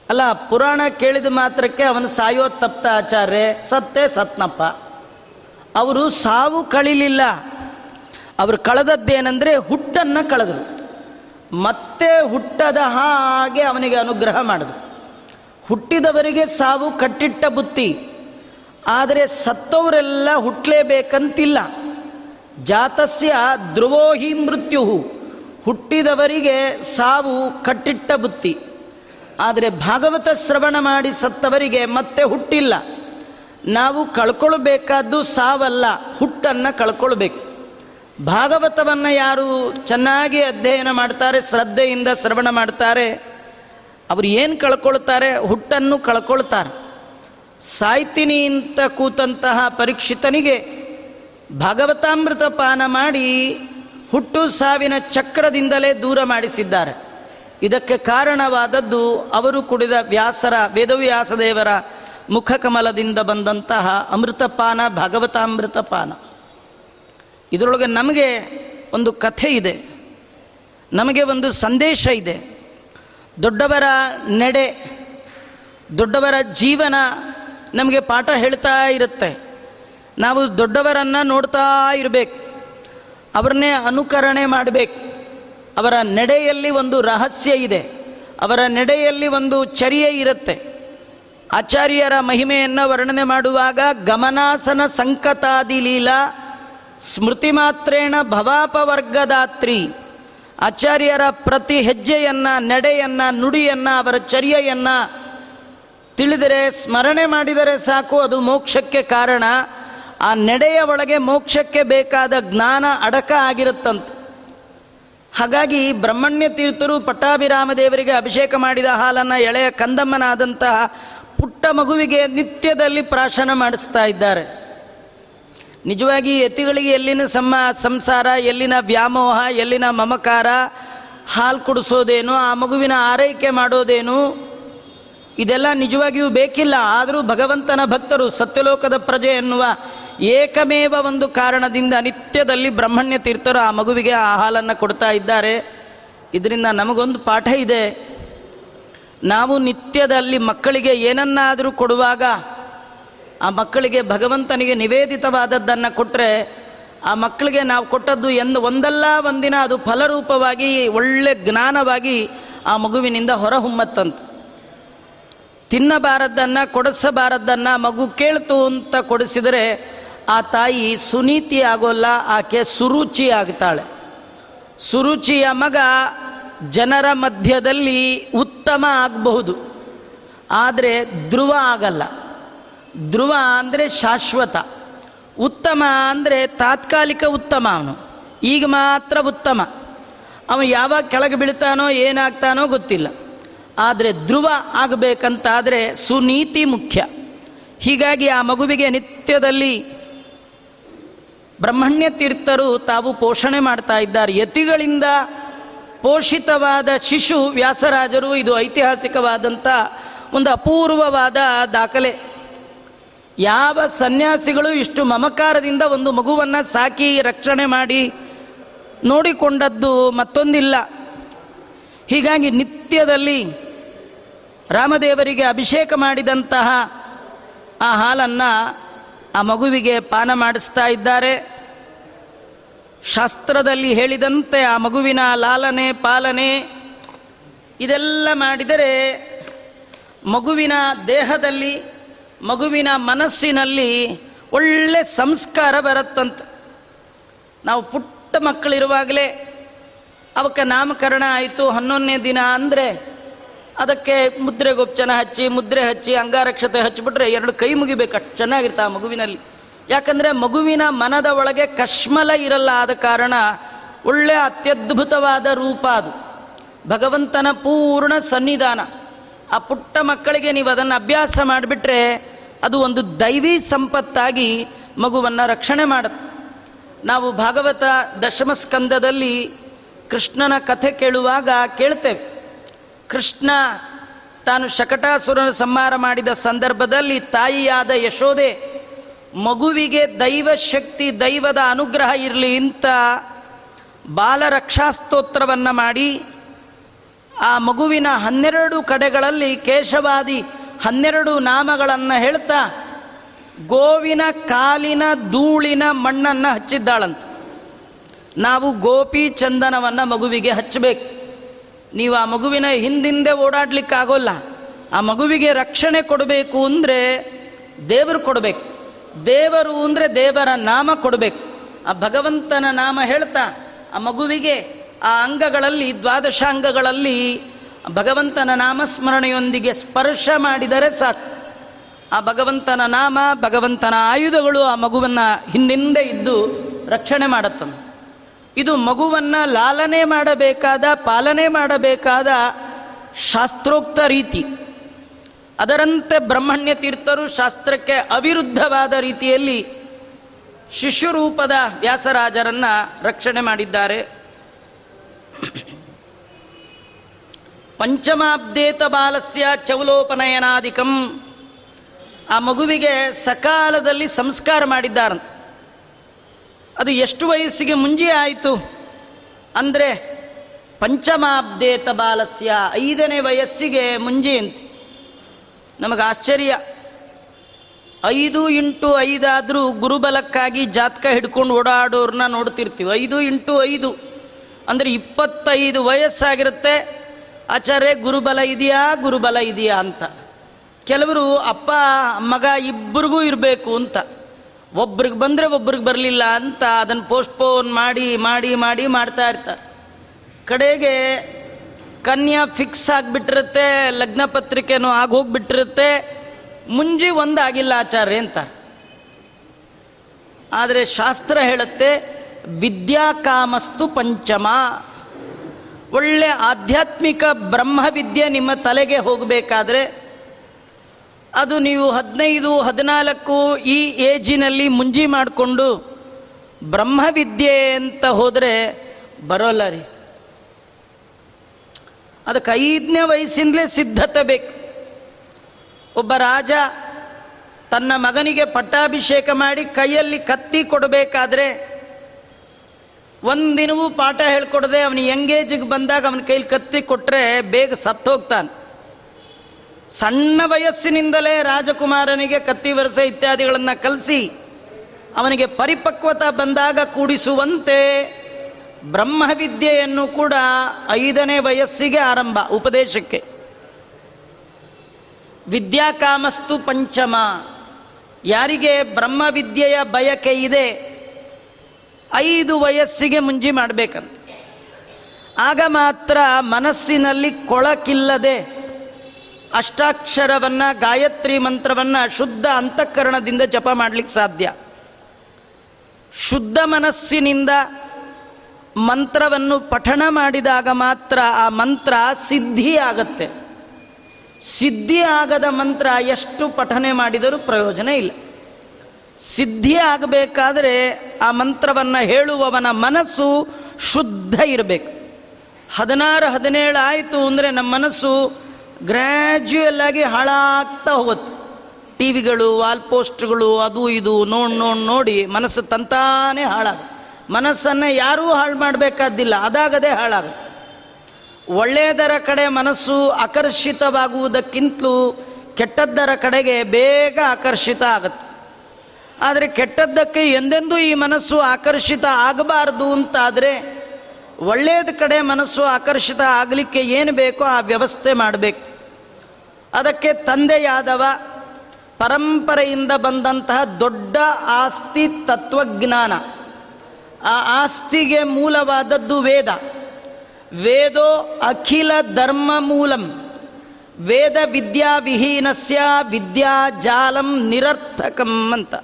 ಅಲ್ಲ, ಪುರಾಣ ಕೇಳಿದ ಮಾತ್ರಕ್ಕೆ ಅವನು ಸಾಯೋ ತಪ್ತ ಆಚಾರ್ಯ, ಸತ್ತೇ ಸತ್ನಪ್ಪ. ಅವರು ಸಾವು ಕಳೀಲಿಲ್ಲ. ಅವರು ಕಳೆದದ್ದೇನೆಂದರೆ ಹುಟ್ಟನ್ನು ಕಳೆದರು. ಮತ್ತೆ ಹುಟ್ಟದ ಹಾಗೆ ಅವನಿಗೆ ಅನುಗ್ರಹ ಮಾಡಿದ್ರು. ಹುಟ್ಟಿದವರಿಗೆ ಸಾವು ಕಟ್ಟಿಟ್ಟ ಬುತ್ತಿ. ಆದರೆ ಸತ್ತವರೆಲ್ಲ ಹುಟ್ಟಲೇಬೇಕಂತಿಲ್ಲ ಜಾತಸ್ಯ ಧ್ರುವೋಹಿ ಮೃತ್ಯು ಹುಟ್ಟಿದವರಿಗೆ ಸಾವು ಕಟ್ಟಿಟ್ಟ ಬುತ್ತಿ. ಆದರೆ ಭಾಗವತ ಶ್ರವಣ ಮಾಡಿ ಸತ್ತವರಿಗೆ ಮತ್ತೆ ಹುಟ್ಟಿಲ್ಲ. ನಾವು ಕಳ್ಕೊಳ್ಬೇಕಾದ್ದು ಸಾವಲ್ಲ, ಹುಟ್ಟನ್ನು ಕಳ್ಕೊಳ್ಬೇಕು. ಭಾಗವತವನ್ನು ಯಾರು ಚೆನ್ನಾಗಿ ಅಧ್ಯಯನ ಮಾಡ್ತಾರೆ, ಶ್ರದ್ಧೆಯಿಂದ ಶ್ರವಣ ಮಾಡ್ತಾರೆ ಅವರು ಏನು ಕಳ್ಕೊಳ್ತಾರೆ ಹುಟ್ಟನ್ನು ಕಳ್ಕೊಳ್ತಾರೆ ಸಾಯ್ತೀನಿ ಅಂತ ಕೂತಂತಹ ಪರೀಕ್ಷಿತನಿಗೆ ಭಗವತಾಮೃತ ಪಾನ ಮಾಡಿ ಹುಟ್ಟು ಸಾವಿನ ಚಕ್ರದಿಂದಲೇ ದೂರ ಮಾಡಿಸಿದ್ದಾರೆ. ಇದಕ್ಕೆ ಕಾರಣವಾದದ್ದು ಅವರು ಕುಡಿದ ವ್ಯಾಸರ, ವೇದವ್ಯಾಸದೇವರ ಮುಖಕಮಲದಿಂದ ಬಂದಂತಹ ಅಮೃತಪಾನ ಭಾಗವತಾಮೃತ ಪಾನ. ಇದರೊಳಗೆ ನಮಗೆ ಒಂದು ಕಥೆ ಇದೆ. ನಮಗೆ ಒಂದು ಸಂದೇಶ ಇದೆ. ದೊಡ್ಡವರ ನಡೆ, ದೊಡ್ಡವರ ಜೀವನ ನಮಗೆ ಪಾಠ ಹೇಳ್ತಾ ಇರುತ್ತೆ. ನಾವು ದೊಡ್ಡವರನ್ನು ನೋಡ್ತಾ ಇರಬೇಕು. ಅವರನ್ನೇ ಅನುಕರಣೆ ಮಾಡಬೇಕು. ಅವರ ನಡೆಯಲ್ಲಿ ಒಂದು ರಹಸ್ಯ ಇದೆ. ಅವರ ನಡೆಯಲ್ಲಿ ಒಂದು ಚರ್ಯೆ ಇರುತ್ತೆ. ಆಚಾರ್ಯರ ಮಹಿಮೆಯನ್ನು ವರ್ಣನೆ ಮಾಡುವಾಗ ಗಮನಾಸನ ಸಂಕತಾದಿ ಲೀಲಾ ಸ್ಮೃತಿ ಮಾತ್ರೇಣ ಭವಾಪವರ್ಗದಾತ್ರಿ. ಆಚಾರ್ಯರ ಪ್ರತಿ ಹೆಜ್ಜೆಯನ್ನ, ನಡೆಯನ್ನ, ನುಡಿಯನ್ನು, ಅವರ ಚರ್ಯೆಯನ್ನ ತಿಳಿದರೆ, ಸ್ಮರಣೆ ಮಾಡಿದರೆ ಸಾಕು, ಅದು ಮೋಕ್ಷಕ್ಕೆ ಕಾರಣ. ಆ ನಡೆಯ ಒಳಗೆ ಮೋಕ್ಷಕ್ಕೆ ಬೇಕಾದ ಜ್ಞಾನ ಅಡಕ ಆಗಿರುತ್ತಂತೆ. ಹಾಗಾಗಿ ಬ್ರಹ್ಮಣ್ಯ ತೀರ್ಥರು ಪಟ್ಟಾಭಿರಾಮ ದೇವರಿಗೆ ಅಭಿಷೇಕ ಮಾಡಿದ ಹಾಲನ್ನು ಎಳೆಯ ಕಂದಮ್ಮನಾದಂತಹ ಪುಟ್ಟ ಮಗುವಿಗೆ ನಿತ್ಯದಲ್ಲಿ ಪ್ರಾಶನ ಮಾಡಿಸ್ತಾ ಇದ್ದಾರೆ. ನಿಜವಾಗಿ ಯತಿಗಳಿಗೆ ಎಲ್ಲಿನ ಸಮ ಸಂಸಾರ, ಎಲ್ಲಿನ ವ್ಯಾಮೋಹ, ಎಲ್ಲಿನ ಮಮಕಾರ, ಹಾಲು ಕುಡಿಸೋದೇನು, ಆ ಮಗುವಿನ ಆರೈಕೆ ಮಾಡೋದೇನು, ಇದೆಲ್ಲ ನಿಜವಾಗಿಯೂ ಬೇಕಿಲ್ಲ. ಆದರೂ ಭಗವಂತನ ಭಕ್ತರು ಸತ್ಯಲೋಕದ ಪ್ರಜೆ ಎನ್ನುವ ಏಕಮೇವ ಒಂದು ಕಾರಣದಿಂದ ನಿತ್ಯದಲ್ಲಿ ಬ್ರಹ್ಮಣ್ಯ ತೀರ್ಥರು ಆ ಮಗುವಿಗೆ ಆ ಹಾಲನ್ನು ಕೊಡ್ತಾ ಇದ್ದಾರೆ. ಇದರಿಂದ ನಮಗೊಂದು ಪಾಠ ಇದೆ. ನಾವು ನಿತ್ಯದಲ್ಲಿ ಮಕ್ಕಳಿಗೆ ಏನನ್ನಾದರೂ ಕೊಡುವಾಗ ಆ ಮಕ್ಕಳಿಗೆ ಭಗವಂತನಿಗೆ ನಿವೇದಿತವಾದದ್ದನ್ನು ಕೊಟ್ಟರೆ ಆ ಮಕ್ಕಳಿಗೆ ನಾವು ಕೊಟ್ಟದ್ದು ಎಂದು ಒಂದಲ್ಲ, ಒಂದಿನ ಅದು ಫಲರೂಪವಾಗಿ, ಒಳ್ಳೆ ಜ್ಞಾನವಾಗಿ ಆ ಮಗುವಿನಿಂದ ಹೊರಹೊಮ್ಮತ್ತಂತೆ. ತಿನ್ನಬಾರದ್ದನ್ನು, ಕೊಡಿಸಬಾರದ್ದನ್ನು ಮಗು ಕೇಳ್ತು ಅಂತ ಕೊಡಿಸಿದರೆ ಆ ತಾಯಿ ಸುನೀತಿ ಆಗೋಲ್ಲ, ಆಕೆ ಸುರುಚಿ ಆಗ್ತಾಳೆ. ಸುರುಚಿಯ ಮಗ ಜನರ ಮಧ್ಯದಲ್ಲಿ ಉತ್ತಮ ಆಗಬಹುದು. ಆದರೆ ಧ್ರುವ ಆಗಲ್ಲ. ಧ್ರುವ ಅಂದರೆ ಶಾಶ್ವತ, ಉತ್ತಮ ಅಂದರೆ ತಾತ್ಕಾಲಿಕ ಉತ್ತಮ ಅವನು. ಈಗ ಮಾತ್ರ ಉತ್ತಮ. ಅವನು ಯಾವಾಗ ಕೆಳಗೆ ಬೀಳ್ತಾನೋ, ಏನಾಗ್ತಾನೋ ಗೊತ್ತಿಲ್ಲ. ಆದರೆ ಧ್ರುವ ಆಗಬೇಕಂತಾದರೆ ಸುನೀತಿ ಮುಖ್ಯ. ಹೀಗಾಗಿ ಆ ಮಗುವಿಗೆ ನಿತ್ಯದಲ್ಲಿ ಬ್ರಹ್ಮಣ್ಯ ತೀರ್ಥರು ತಾವು ಪೋಷಣೆ ಮಾಡ್ತಾ ಇದ್ದಾರೆ. ಯತಿಗಳಿಂದ ಪೋಷಿತವಾದ ಶಿಶು ವ್ಯಾಸರಾಜರು, ಇದು ಐತಿಹಾಸಿಕವಾದಂಥ ಒಂದು ಅಪೂರ್ವವಾದ ದಾಖಲೆ. ಯಾವ ಸನ್ಯಾಸಿಗಳು ಇಷ್ಟು ಮಮಕಾರದಿಂದ ಒಂದು ಮಗುವನ್ನು ಸಾಕಿ ರಕ್ಷಣೆ ಮಾಡಿ ನೋಡಿಕೊಂಡದ್ದು ಮತ್ತೊಂದಿಲ್ಲ. ಹೀಗಾಗಿ ನಿತ್ಯದಲ್ಲಿ ರಾಮದೇವರಿಗೆ ಅಭಿಷೇಕ ಮಾಡಿದಂತಹ ಆ ಹಾಲನ್ನು ಆ ಮಗುವಿಗೆ ಪಾನ ಮಾಡಿಸ್ತಾ ಇದ್ದಾರೆ. ಶಾಸ್ತ್ರದಲ್ಲಿ ಹೇಳಿದಂತೆ ಆ ಮಗುವಿನ ಲಾಲನೆ, ಪಾಲನೆ ಇದೆಲ್ಲ ಮಾಡಿದರೆ ಮಗುವಿನ ದೇಹದಲ್ಲಿ ಮಗುವಿನ ಮನಸ್ಸಿನಲ್ಲಿ ಒಳ್ಳೆ ಸಂಸ್ಕಾರ ಬರುತ್ತಂತ. ನಾವು ಪುಟ್ಟ ಮಕ್ಕಳಿರುವಾಗಲೇ ಅವಕ್ಕೆ ನಾಮಕರಣ ಆಯಿತು. ಹನ್ನೊಂದನೇ ದಿನ ಅಂದರೆ ಅದಕ್ಕೆ ಮುದ್ರೆ ಗೊಪ್ಚನ ಹಚ್ಚಿ, ಮುದ್ರೆ ಹಚ್ಚಿ, ಅಂಗಾರಕ್ಷತೆ ಹಚ್ಚಿಬಿಟ್ರೆ ಎರಡು ಕೈ ಮುಗಿಬೇಕು. ಅಷ್ಟು ಚೆನ್ನಾಗಿರ್ತಾ ಮಗುವಿನಲ್ಲಿ. ಯಾಕಂದರೆ ಮಗುವಿನ ಮನದ ಒಳಗೆ ಕಶ್ಮಲ ಇರಲ್ಲ ಆದ ಕಾರಣ ಒಳ್ಳೆ ಅತ್ಯದ್ಭುತವಾದ ರೂಪ ಅದು. ಭಗವಂತನ ಪೂರ್ಣ ಸನ್ನಿಧಾನ. ಆ ಪುಟ್ಟ ಮಕ್ಕಳಿಗೆ ನೀವು ಅದನ್ನು ಅಭ್ಯಾಸ ಮಾಡಿಬಿಟ್ರೆ ಅದು ಒಂದು ದೈವಿ ಸಂಪತ್ತಾಗಿ ಮಗುವನ್ನು ರಕ್ಷಣೆ ಮಾಡುತ್ತೆ. ನಾವು ಭಾಗವತ ದಶಮ ಸ್ಕಂದದಲ್ಲಿ ಕೃಷ್ಣನ ಕಥೆ ಕೇಳುವಾಗ ಕೇಳ್ತೇವೆ. ಕೃಷ್ಣ ತಾನು ಶಕಟಾಸುರನ ಸಂಹಾರ ಮಾಡಿದ ಸಂದರ್ಭದಲ್ಲಿ ತಾಯಿಯಾದ ಯಶೋದೆ ಮಗುವಿಗೆ ದೈವ ಶಕ್ತಿ, ದೈವದ ಅನುಗ್ರಹ ಇರಲಿ ಅಂತ ಬಾಲರಕ್ಷಾಸ್ತೋತ್ರವನ್ನು ಮಾಡಿ, ಆ ಮಗುವಿನ ಹನ್ನೆರಡು ಕಡೆಗಳಲ್ಲಿ ಕೇಶವಾದಿ ಹನ್ನೆರಡು ನಾಮಗಳನ್ನು ಹೇಳ್ತಾ, ಗೋವಿನ ಕಾಲಿನ ಧೂಳಿನ ಮಣ್ಣನ್ನು ಹಚ್ಚಿದ್ದಾಳಂತ. ನಾವು ಗೋಪಿ ಚಂದನವನ್ನು ಮಗುವಿಗೆ ಹಚ್ಚಬೇಕು. ನೀವು ಆ ಮಗುವಿನ ಹಿಂದಿಂದೆ ಓಡಾಡಲಿಕ್ಕಾಗೋಲ್ಲ. ಆ ಮಗುವಿಗೆ ರಕ್ಷಣೆ ಕೊಡಬೇಕು ಅಂದರೆ ದೇವರು ಕೊಡಬೇಕು. ದೇವರು ಅಂದರೆ ದೇವರ ನಾಮ ಕೊಡಬೇಕು. ಆ ಭಗವಂತನ ನಾಮ ಹೇಳ್ತಾ, ಆ ಮಗುವಿಗೆ ಆ ಅಂಗಗಳಲ್ಲಿ, ದ್ವಾದಶಾಂಗಗಳಲ್ಲಿ ಭಗವಂತನ ನಾಮಸ್ಮರಣೆಯೊಂದಿಗೆ ಸ್ಪರ್ಶ ಮಾಡಿದರೆ ಸಾಕು. ಆ ಭಗವಂತನ ನಾಮ, ಭಗವಂತನ ಆಯುಧಗಳು ಆ ಮಗುವನ್ನು ಹಿಂದಿಂದೆ ಇದ್ದು ರಕ್ಷಣೆ ಮಾಡುತ್ತಂತೆ ಇದು ಮಗುವನ್ನು ಲಾಲನೆ ಮಾಡಬೇಕಾದ, ಪಾಲನೆ ಮಾಡಬೇಕಾದ ಶಾಸ್ತ್ರೋಕ್ತ ರೀತಿ. ಅದರಂತೆ ಬ್ರಹ್ಮಣ್ಯ ತೀರ್ಥರು ಶಾಸ್ತ್ರಕ್ಕೆ ಅವಿರುದ್ಧವಾದ ರೀತಿಯಲ್ಲಿ ಶಿಶುರೂಪದ ವ್ಯಾಸರಾಜರನ್ನು ರಕ್ಷಣೆ ಮಾಡಿದ್ದಾರೆ. ಪಂಚಮಾಬ್ದೇತ ಬಾಲಸ್ಯ ಚೌಲೋಪನಯನಾದಿಕಂ ಆ ಮಗುವಿಗೆ ಸಕಾಲದಲ್ಲಿ ಸಂಸ್ಕಾರ ಮಾಡಿದ್ದಾರೆ ಅದು ಎಷ್ಟು ವಯಸ್ಸಿಗೆ ಮುಂಜಿ ಆಯಿತು? ಅಂದರೆ ಪಂಚಮಾಬ್ದೇತ ಬಾಲಸ್ಯ ಐದನೇ ವಯಸ್ಸಿಗೆ ಮುಂಜಿ ಅಂತ. ನಮಗೆ ಆಶ್ಚರ್ಯ. ಐದು ಇಂಟು ಐದಾದರೂ ಗುರುಬಲಕ್ಕಾಗಿ ಜಾತಕ ಹಿಡ್ಕೊಂಡು ಓಡಾಡೋರನ್ನ ನೋಡ್ತಿರ್ತೀವಿ. ಐದು ಇಂಟು ಐದು ಅಂದರೆ ಇಪ್ಪತ್ತೈದು ವಯಸ್ಸಾಗಿರುತ್ತೆ. ಆಚಾರ್ಯ, ಗುರುಬಲ ಇದೆಯಾ ಗುರುಬಲ ಇದೆಯಾ ಅಂತ. ಕೆಲವರು, ಅಪ್ಪ, ಮಗ ಇಬ್ಬರಿಗೂ ಇರಬೇಕು ಅಂತ. ಒಬ್ರಿಗೆ ಬಂದರೆ ಒಬ್ರಿಗೆ ಬರಲಿಲ್ಲ ಅಂತ ಅದನ್ನು ಪೋಸ್ಟ್ಪೋನ್ ಮಾಡಿ ಮಾಡಿ ಮಾಡಿ ಮಾಡ್ತಾ ಇರ್ತಾರೆ. ಕಡೆಗೆ ಕನ್ಯಾ ಫಿಕ್ಸ್ ಆಗಿಬಿಟ್ಟಿರುತ್ತೆ, ಲಗ್ನ ಪತ್ರಿಕೆನೂ ಆಗೋಗ್ಬಿಟ್ಟಿರುತ್ತೆ ಮುಂಜಿ ಒಂದಾಗಿಲ್ಲ ಆಚಾರ್ಯ ಅಂತ. ಆದರೆ ಶಾಸ್ತ್ರ ಹೇಳುತ್ತೆ, ವಿದ್ಯಾಕಾಮಸ್ತು ಪಂಚಮ. ಒಳ್ಳೆ ಆಧ್ಯಾತ್ಮಿಕ ಬ್ರಹ್ಮವಿದ್ಯೆ ನಿಮ್ಮ ತಲೆಗೆ ಹೋಗಬೇಕಾದ್ರೆ ಅದು ನೀವು ಹದಿನೈದು, ಹದಿನಾಲ್ಕು ಈ ಏಜಿನಲ್ಲಿ ಮುಂಜಿ ಮಾಡಿಕೊಂಡು ಬ್ರಹ್ಮವಿದ್ಯೆ ಅಂತ ಹೋದರೆ ಬರೋಲ್ಲ ರೀ. ಅದಕ್ಕೆ ಐದನೇ ವಯಸ್ಸಿಂದಲೇ ಸಿದ್ಧತೆ ಬೇಕು. ಒಬ್ಬ ರಾಜ ತನ್ನ ಮಗನಿಗೆ ಪಟ್ಟಾಭಿಷೇಕ ಮಾಡಿ ಕೈಯಲ್ಲಿ ಕತ್ತಿ ಕೊಡಬೇಕಾದ್ರೆ ಒಂದಿನವೂ ಪಾಠ ಹೇಳ್ಕೊಡದೆ ಅವನು ಎಂಗೇಜಿಗೆ ಬಂದಾಗ ಅವನ ಕೈಲಿ ಕತ್ತಿ ಕೊಟ್ಟರೆ ಬೇಗ ಸತ್ತೋಗ್ತಾನೆ ಸಣ್ಣ ವಯಸ್ಸಿನಿಂದಲೇ ರಾಜಕುಮಾರನಿಗೆ ಕತ್ತಿ ವರಸೆ ಇತ್ಯಾದಿಗಳನ್ನು ಕಲಿಸಿ ಅವನಿಗೆ ಪರಿಪಕ್ವತ ಬಂದಾಗ ಕೂಡಿಸುವಂತೆ ಬ್ರಹ್ಮವಿದ್ಯೆಯನ್ನು ಕೂಡ ಐದನೇ ವಯಸ್ಸಿಗೆ ಆರಂಭ ಉಪದೇಶಕ್ಕೆ. ವಿದ್ಯಾಕಾಮಸ್ತು ಪಂಚಮ. ಯಾರಿಗೆ ಬ್ರಹ್ಮವಿದ್ಯೆಯ ಬಯಕೆ ಇದೆ ಐದು ವಯಸ್ಸಿಗೆ ಮುಂಜಿ ಮಾಡಬೇಕಂತ. ಆಗ ಮಾತ್ರ ಮನಸ್ಸಿನಲ್ಲಿ ಕೊಳಕಿಲ್ಲದೆ ಅಷ್ಟಾಕ್ಷರವನ್ನು, ಗಾಯತ್ರಿ ಮಂತ್ರವನ್ನು ಶುದ್ಧ ಅಂತಃಕರಣದಿಂದ ಜಪ ಮಾಡಲಿಕ್ಕೆ ಸಾಧ್ಯ. ಶುದ್ಧ ಮನಸ್ಸಿನಿಂದ ಮಂತ್ರವನ್ನು ಪಠಣ ಮಾಡಿದಾಗ ಮಾತ್ರ ಆ ಮಂತ್ರ ಸಿದ್ಧಿ ಆಗತ್ತೆ. ಸಿದ್ಧಿ ಆಗದ ಮಂತ್ರ ಎಷ್ಟು ಪಠನೆ ಮಾಡಿದರೂ ಪ್ರಯೋಜನ ಇಲ್ಲ. ಸಿದ್ಧಿ ಆಗಬೇಕಾದರೆ ಆ ಮಂತ್ರವನ್ನು ಹೇಳುವವನ ಮನಸ್ಸು ಶುದ್ಧ ಇರಬೇಕು. ಹದಿನಾರು, ಹದಿನೇಳು ಆಯಿತು ಅಂದರೆ ನಮ್ಮ ಮನಸ್ಸು ಗ್ರ್ಯಾಜುಯಲ್ ಆಗಿ ಹಾಳಾಗ್ತಾ ಹೋಗುತ್ತೆ. ಟಿ ವಿಗಳು ವಾಲ್ ಪೋಸ್ಟ್ಗಳು, ಅದು ಇದು ನೋಡಿ ನೋಡಿ ನೋಡಿ ಮನಸ್ಸು ತಂತಾನೇ ಹಾಳಾಗ ಮನಸ್ಸನ್ನು ಯಾರೂ ಹಾಳು ಮಾಡಬೇಕಾದ್ದಿಲ್ಲ ಅದಾಗದೇ ಹಾಳಾಗುತ್ತೆ. ಒಳ್ಳೆಯದರ ಕಡೆ ಮನಸ್ಸು ಆಕರ್ಷಿತವಾಗುವುದಕ್ಕಿಂತಲೂ ಕೆಟ್ಟದ್ದರ ಕಡೆಗೆ ಬೇಗ ಆಕರ್ಷಿತ ಆಗುತ್ತೆ. ಆದರೆ ಕೆಟ್ಟದ್ದಕ್ಕೆ ಎಂದೆಂದೂ ಈ ಮನಸ್ಸು ಆಕರ್ಷಿತ ಆಗಬಾರ್ದು ಅಂತಾದರೆ ಒಳ್ಳೆಯದ ಕಡೆ ಮನಸ್ಸು ಆಕರ್ಷಿತ ಆಗಲಿಕ್ಕೆ ಏನು ಬೇಕೋ ಆ ವ್ಯವಸ್ಥೆ ಮಾಡಬೇಕು. ಅದಕ್ಕೆ ತಂದೆಯಾದವ ಪರಂಪರೆಯಿಂದ ಬಂದಂತಹ ದೊಡ್ಡ ಆಸ್ತಿ ತತ್ವಜ್ಞಾನ. ಆ ಆಸ್ತಿಗೆ ಮೂಲವಾದದ್ದು ವೇದ. ವೇದೋ ಅಖಿಲ ಧರ್ಮ ಮೂಲಂ. ವೇದ ವಿದ್ಯಾ ವಿಹೀನಸ್ಯ ವಿದ್ಯಾ ಜಾಲಂ ನಿರರ್ಥಕಂ ಅಂತ.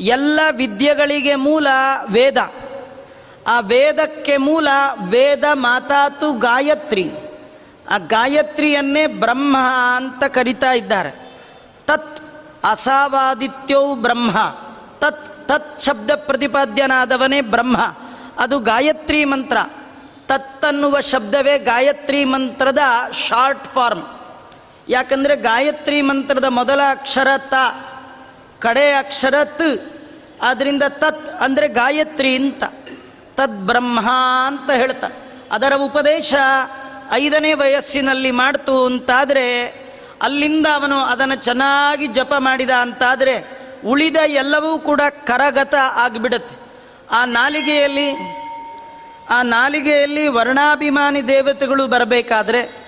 ಎಲ್ಲ ವಿದ್ಯೆಗಳಿಗೆ ಮೂಲ ವೇದ. ಆ ವೇದಕ್ಕೆ ಮೂಲ ವೇದ ಮಾತಾತು ಗಾಯತ್ರಿ. ಆ ಗಾಯತ್ರಿಯನ್ನೇ ಬ್ರಹ್ಮ ಅಂತ ಕರಿತಾ ಇದ್ದಾರೆ. ತತ್ ಅಸಾವಾದಿತ್ಯೌ ಬ್ರಹ್ಮ. ತತ್ ತತ್ ಶಬ್ದ ಪ್ರತಿಪಾದ್ಯನಾದವನೇ ಬ್ರಹ್ಮ. ಅದು ಗಾಯತ್ರಿ ಮಂತ್ರ. ತತ್ ಅನ್ನುವ ಶಬ್ದವೇ ಗಾಯತ್ರಿ ಮಂತ್ರದ ಶಾರ್ಟ್ ಫಾರ್ಮ್. ಯಾಕಂದರೆ ಗಾಯತ್ರಿ ಮಂತ್ರದ ಮೊದಲ ಅಕ್ಷರ ತ. ಕಡೆ ಅಕ್ಷರ ತ್ ತತ್ ಅಂದರೆ ಗಾಯತ್ರಿ ಅಂತ. ತದ್ ಬ್ರಹ್ಮ ಅಂತ ಹೇಳ್ತಾ. ಅದರ ಉಪದೇಶ ಐದನೇ ವಯಸ್ಸಿನಲ್ಲಿ ಮಾಡ್ತು ಅಂತಾದರೆ, ಅಲ್ಲಿಂದ ಅವನು ಅದನ್ನು ಚೆನ್ನಾಗಿ ಜಪ ಮಾಡಿದ ಅಂತಾದರೆ, ಉಳಿದ ಎಲ್ಲವೂ ಕೂಡ ಕರಗತ ಆಗಿಬಿಡುತ್ತೆ. ಆ ನಾಲಿಗೆಯಲ್ಲಿ ಆ ನಾಲಿಗೆಯಲ್ಲಿ ವರ್ಣಾಭಿಮಾನಿ ದೇವತೆಗಳು ಬರಬೇಕಾದ್ರೆ,